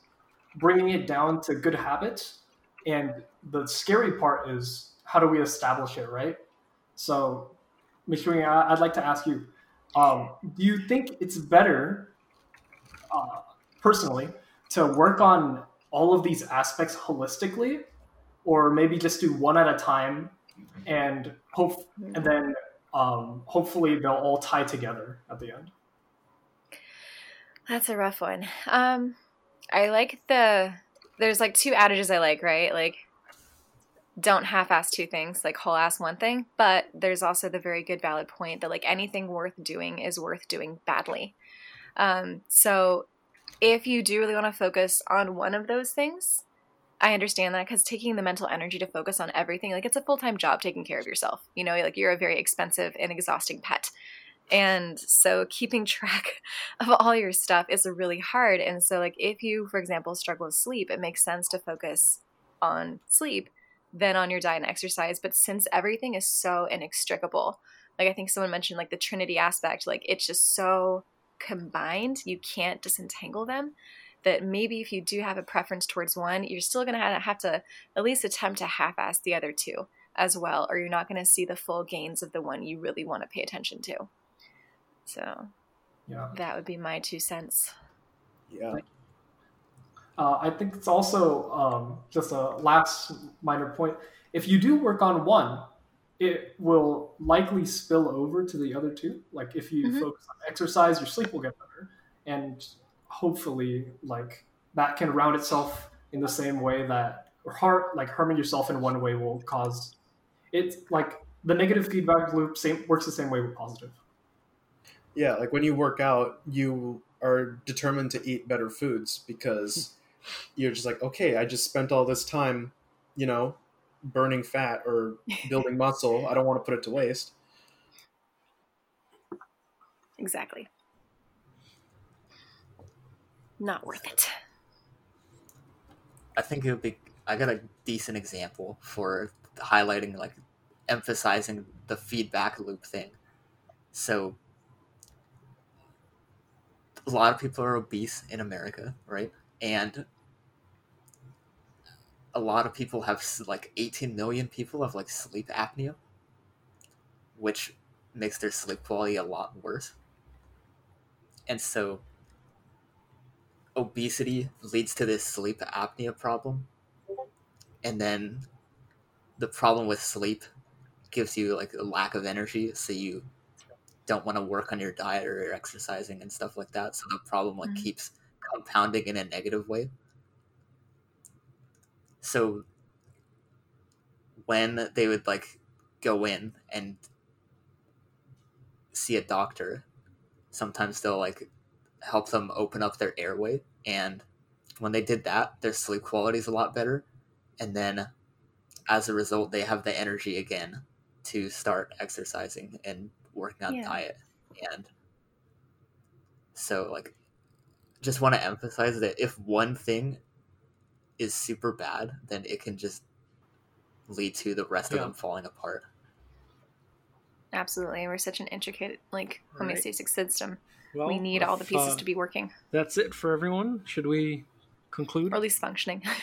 Speaker 4: bringing it down to good habits, and the scary part is how do we establish it, right? So. I- I'd like to ask you: um, Do you think it's better, uh, personally, to work on all of these aspects holistically, or maybe just do one at a time, and hope, and then um, hopefully they'll all tie together at the end?
Speaker 3: That's a rough one. Um, I like the. There's like two adages I like, right? Like, don't half-ass two things, like whole-ass one thing. But there's also the very good, valid point that like anything worth doing is worth doing badly. Um, so if you do really want to focus on one of those things, I understand that because taking the mental energy to focus on everything, like it's a full time job taking care of yourself. You know, like you're a very expensive and exhausting pet. And so keeping track of all your stuff is really hard. And so, like, if you, for example, struggle with sleep, it makes sense to focus on sleep than on your diet and exercise. But since everything is so inextricable, like I think someone mentioned, like the Trinity aspect, like it's just so combined, you can't disentangle them. That maybe if you do have a preference towards one, you're still to have to at least attempt to half ass the other two as well, or you're not to see the full gains of the one you really want to pay attention to. So
Speaker 4: Yeah.
Speaker 3: that would be my two cents.
Speaker 5: Yeah.
Speaker 4: Uh, I think it's also um, just a last minor point. If you do work on one, it will likely spill over to the other two. Like if you
Speaker 3: Mhm.
Speaker 4: focus on exercise, your sleep will get better, and hopefully, like that can round itself in the same way that or har- like harming yourself in one way will cause it's like the negative feedback loop same works the same way with positive.
Speaker 5: Yeah, like when you work out, you are determined to eat better foods because you're just like, okay, I just spent all this time, you know, burning fat or building muscle. I don't want to put it to waste.
Speaker 3: Exactly. Not worth it.
Speaker 2: I think it would be. I got a decent example for highlighting, like, emphasizing the feedback loop thing. So, a lot of people are obese in America, right? And a lot of people have like 18 million people have like sleep apnea, which makes their sleep quality a lot worse. And so, obesity leads to this sleep apnea problem and then the problem with sleep gives you like a lack of energy so you don't want to work on your diet or your exercising and stuff like that so the problem like
Speaker 3: Mhm.
Speaker 2: keeps compounding in a negative way so when they would like go in and see a doctor sometimes they'll like help them open up their airway and when they did that their sleep quality is a lot better and then as a result they have the energy again to start exercising and working on
Speaker 3: Yeah.
Speaker 2: diet and so like just want to emphasize that if one thing is super bad then it can just lead to the rest of them falling apart
Speaker 3: Absolutely. We're such an intricate, like,
Speaker 1: Right.
Speaker 3: homeostatic system.
Speaker 1: Well,
Speaker 3: we need all the pieces
Speaker 1: uh,
Speaker 3: to be working,
Speaker 1: That's it for everyone. Should we conclude?
Speaker 3: or at least functioning.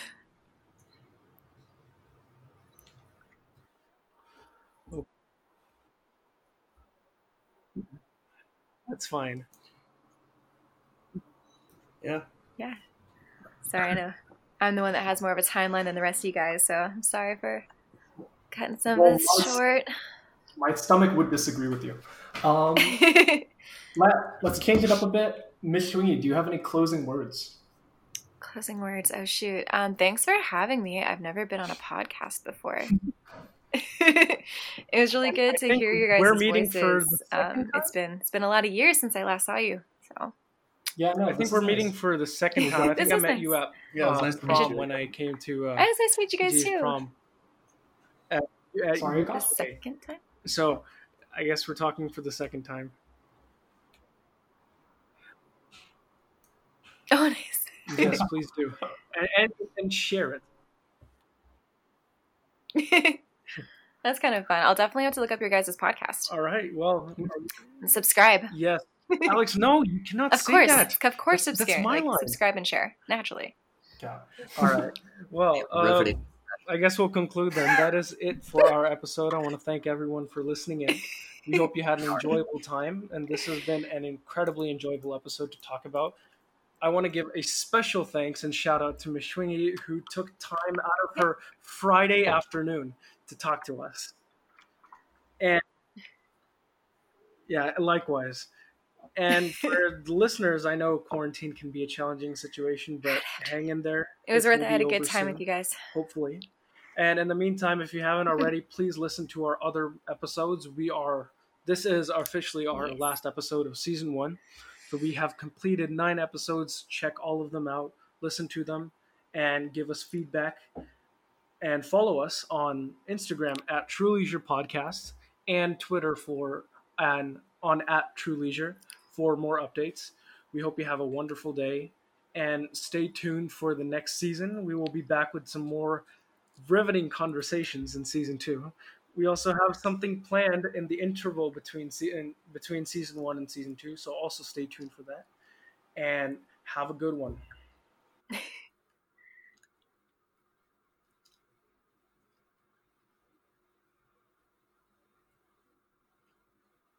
Speaker 1: That's fine.
Speaker 5: Yeah. Yeah.
Speaker 3: Sorry, I know I'm the one that has more of a timeline than the rest of you guys, so I'm sorry for cutting some
Speaker 4: Well,
Speaker 3: of this
Speaker 4: let's-
Speaker 3: short.
Speaker 4: My stomach would disagree with you. Um, let, let's change it up a bit. Miss Swingy, do you have any closing words?
Speaker 3: Closing words. Oh shoot. Um, thanks for having me. I've never been on a podcast before. it was really good to hear your guys'
Speaker 1: we're meeting for
Speaker 3: voices.
Speaker 1: the second
Speaker 3: Um, it's been it's been a lot of years since I last saw you. So
Speaker 4: Yeah, no.
Speaker 1: I think we're
Speaker 4: nice.
Speaker 1: meeting for the second time. I think I met
Speaker 3: nice.
Speaker 1: you at
Speaker 5: Yeah, it was
Speaker 1: uh,
Speaker 5: nice to meet
Speaker 1: prom
Speaker 5: you.
Speaker 1: when I came to uh,
Speaker 3: oh, it's nice to meet you guys
Speaker 1: G's
Speaker 3: too.
Speaker 1: prom. At, at
Speaker 4: Sorry,
Speaker 3: The second time.
Speaker 1: So, I guess we're talking for the second time.
Speaker 3: Oh, nice.
Speaker 1: Yes, please do, and, and and share it.
Speaker 3: That's kind of fun. I'll definitely have to look up your guys' podcast
Speaker 1: All right. Well,
Speaker 3: and subscribe.
Speaker 1: yes, Alex. No, you cannot
Speaker 3: Of
Speaker 1: say
Speaker 3: course,
Speaker 1: that.
Speaker 3: of course,
Speaker 1: That's- that's
Speaker 3: subscribe.
Speaker 1: my
Speaker 3: like,
Speaker 1: line.
Speaker 3: subscribe and share naturally.
Speaker 4: Yeah.
Speaker 1: All right. Well, uh, I guess we'll conclude then. That is it for our episode. I want to thank everyone for listening in. We hope you had an enjoyable time, and this has been an incredibly enjoyable episode to talk about. I want to give a special thanks and shout out to Ms. Schwingy, who took time out of her Friday afternoon to talk to us. And yeah, likewise. And for the listeners, I know quarantine can be a challenging situation, but hang in there.
Speaker 3: It was worth it. I had a good time
Speaker 1: soon
Speaker 3: with you guys.
Speaker 1: hopefully. And in the meantime, if you haven't mm-hmm. already, please listen to our other episodes. We are this is officially our last episode of season one. So we have completed nine episodes. Check all of them out, listen to them, and give us feedback. And follow us on Instagram at True Leisure Podcasts and Twitter for and on at True Leisure for more updates. We hope you have a wonderful day and stay tuned for the next season. We will be back with some more riveting conversations in season two. We also have something planned in the interval between se- in, between season one and season two, so also stay tuned for that. And have a good one.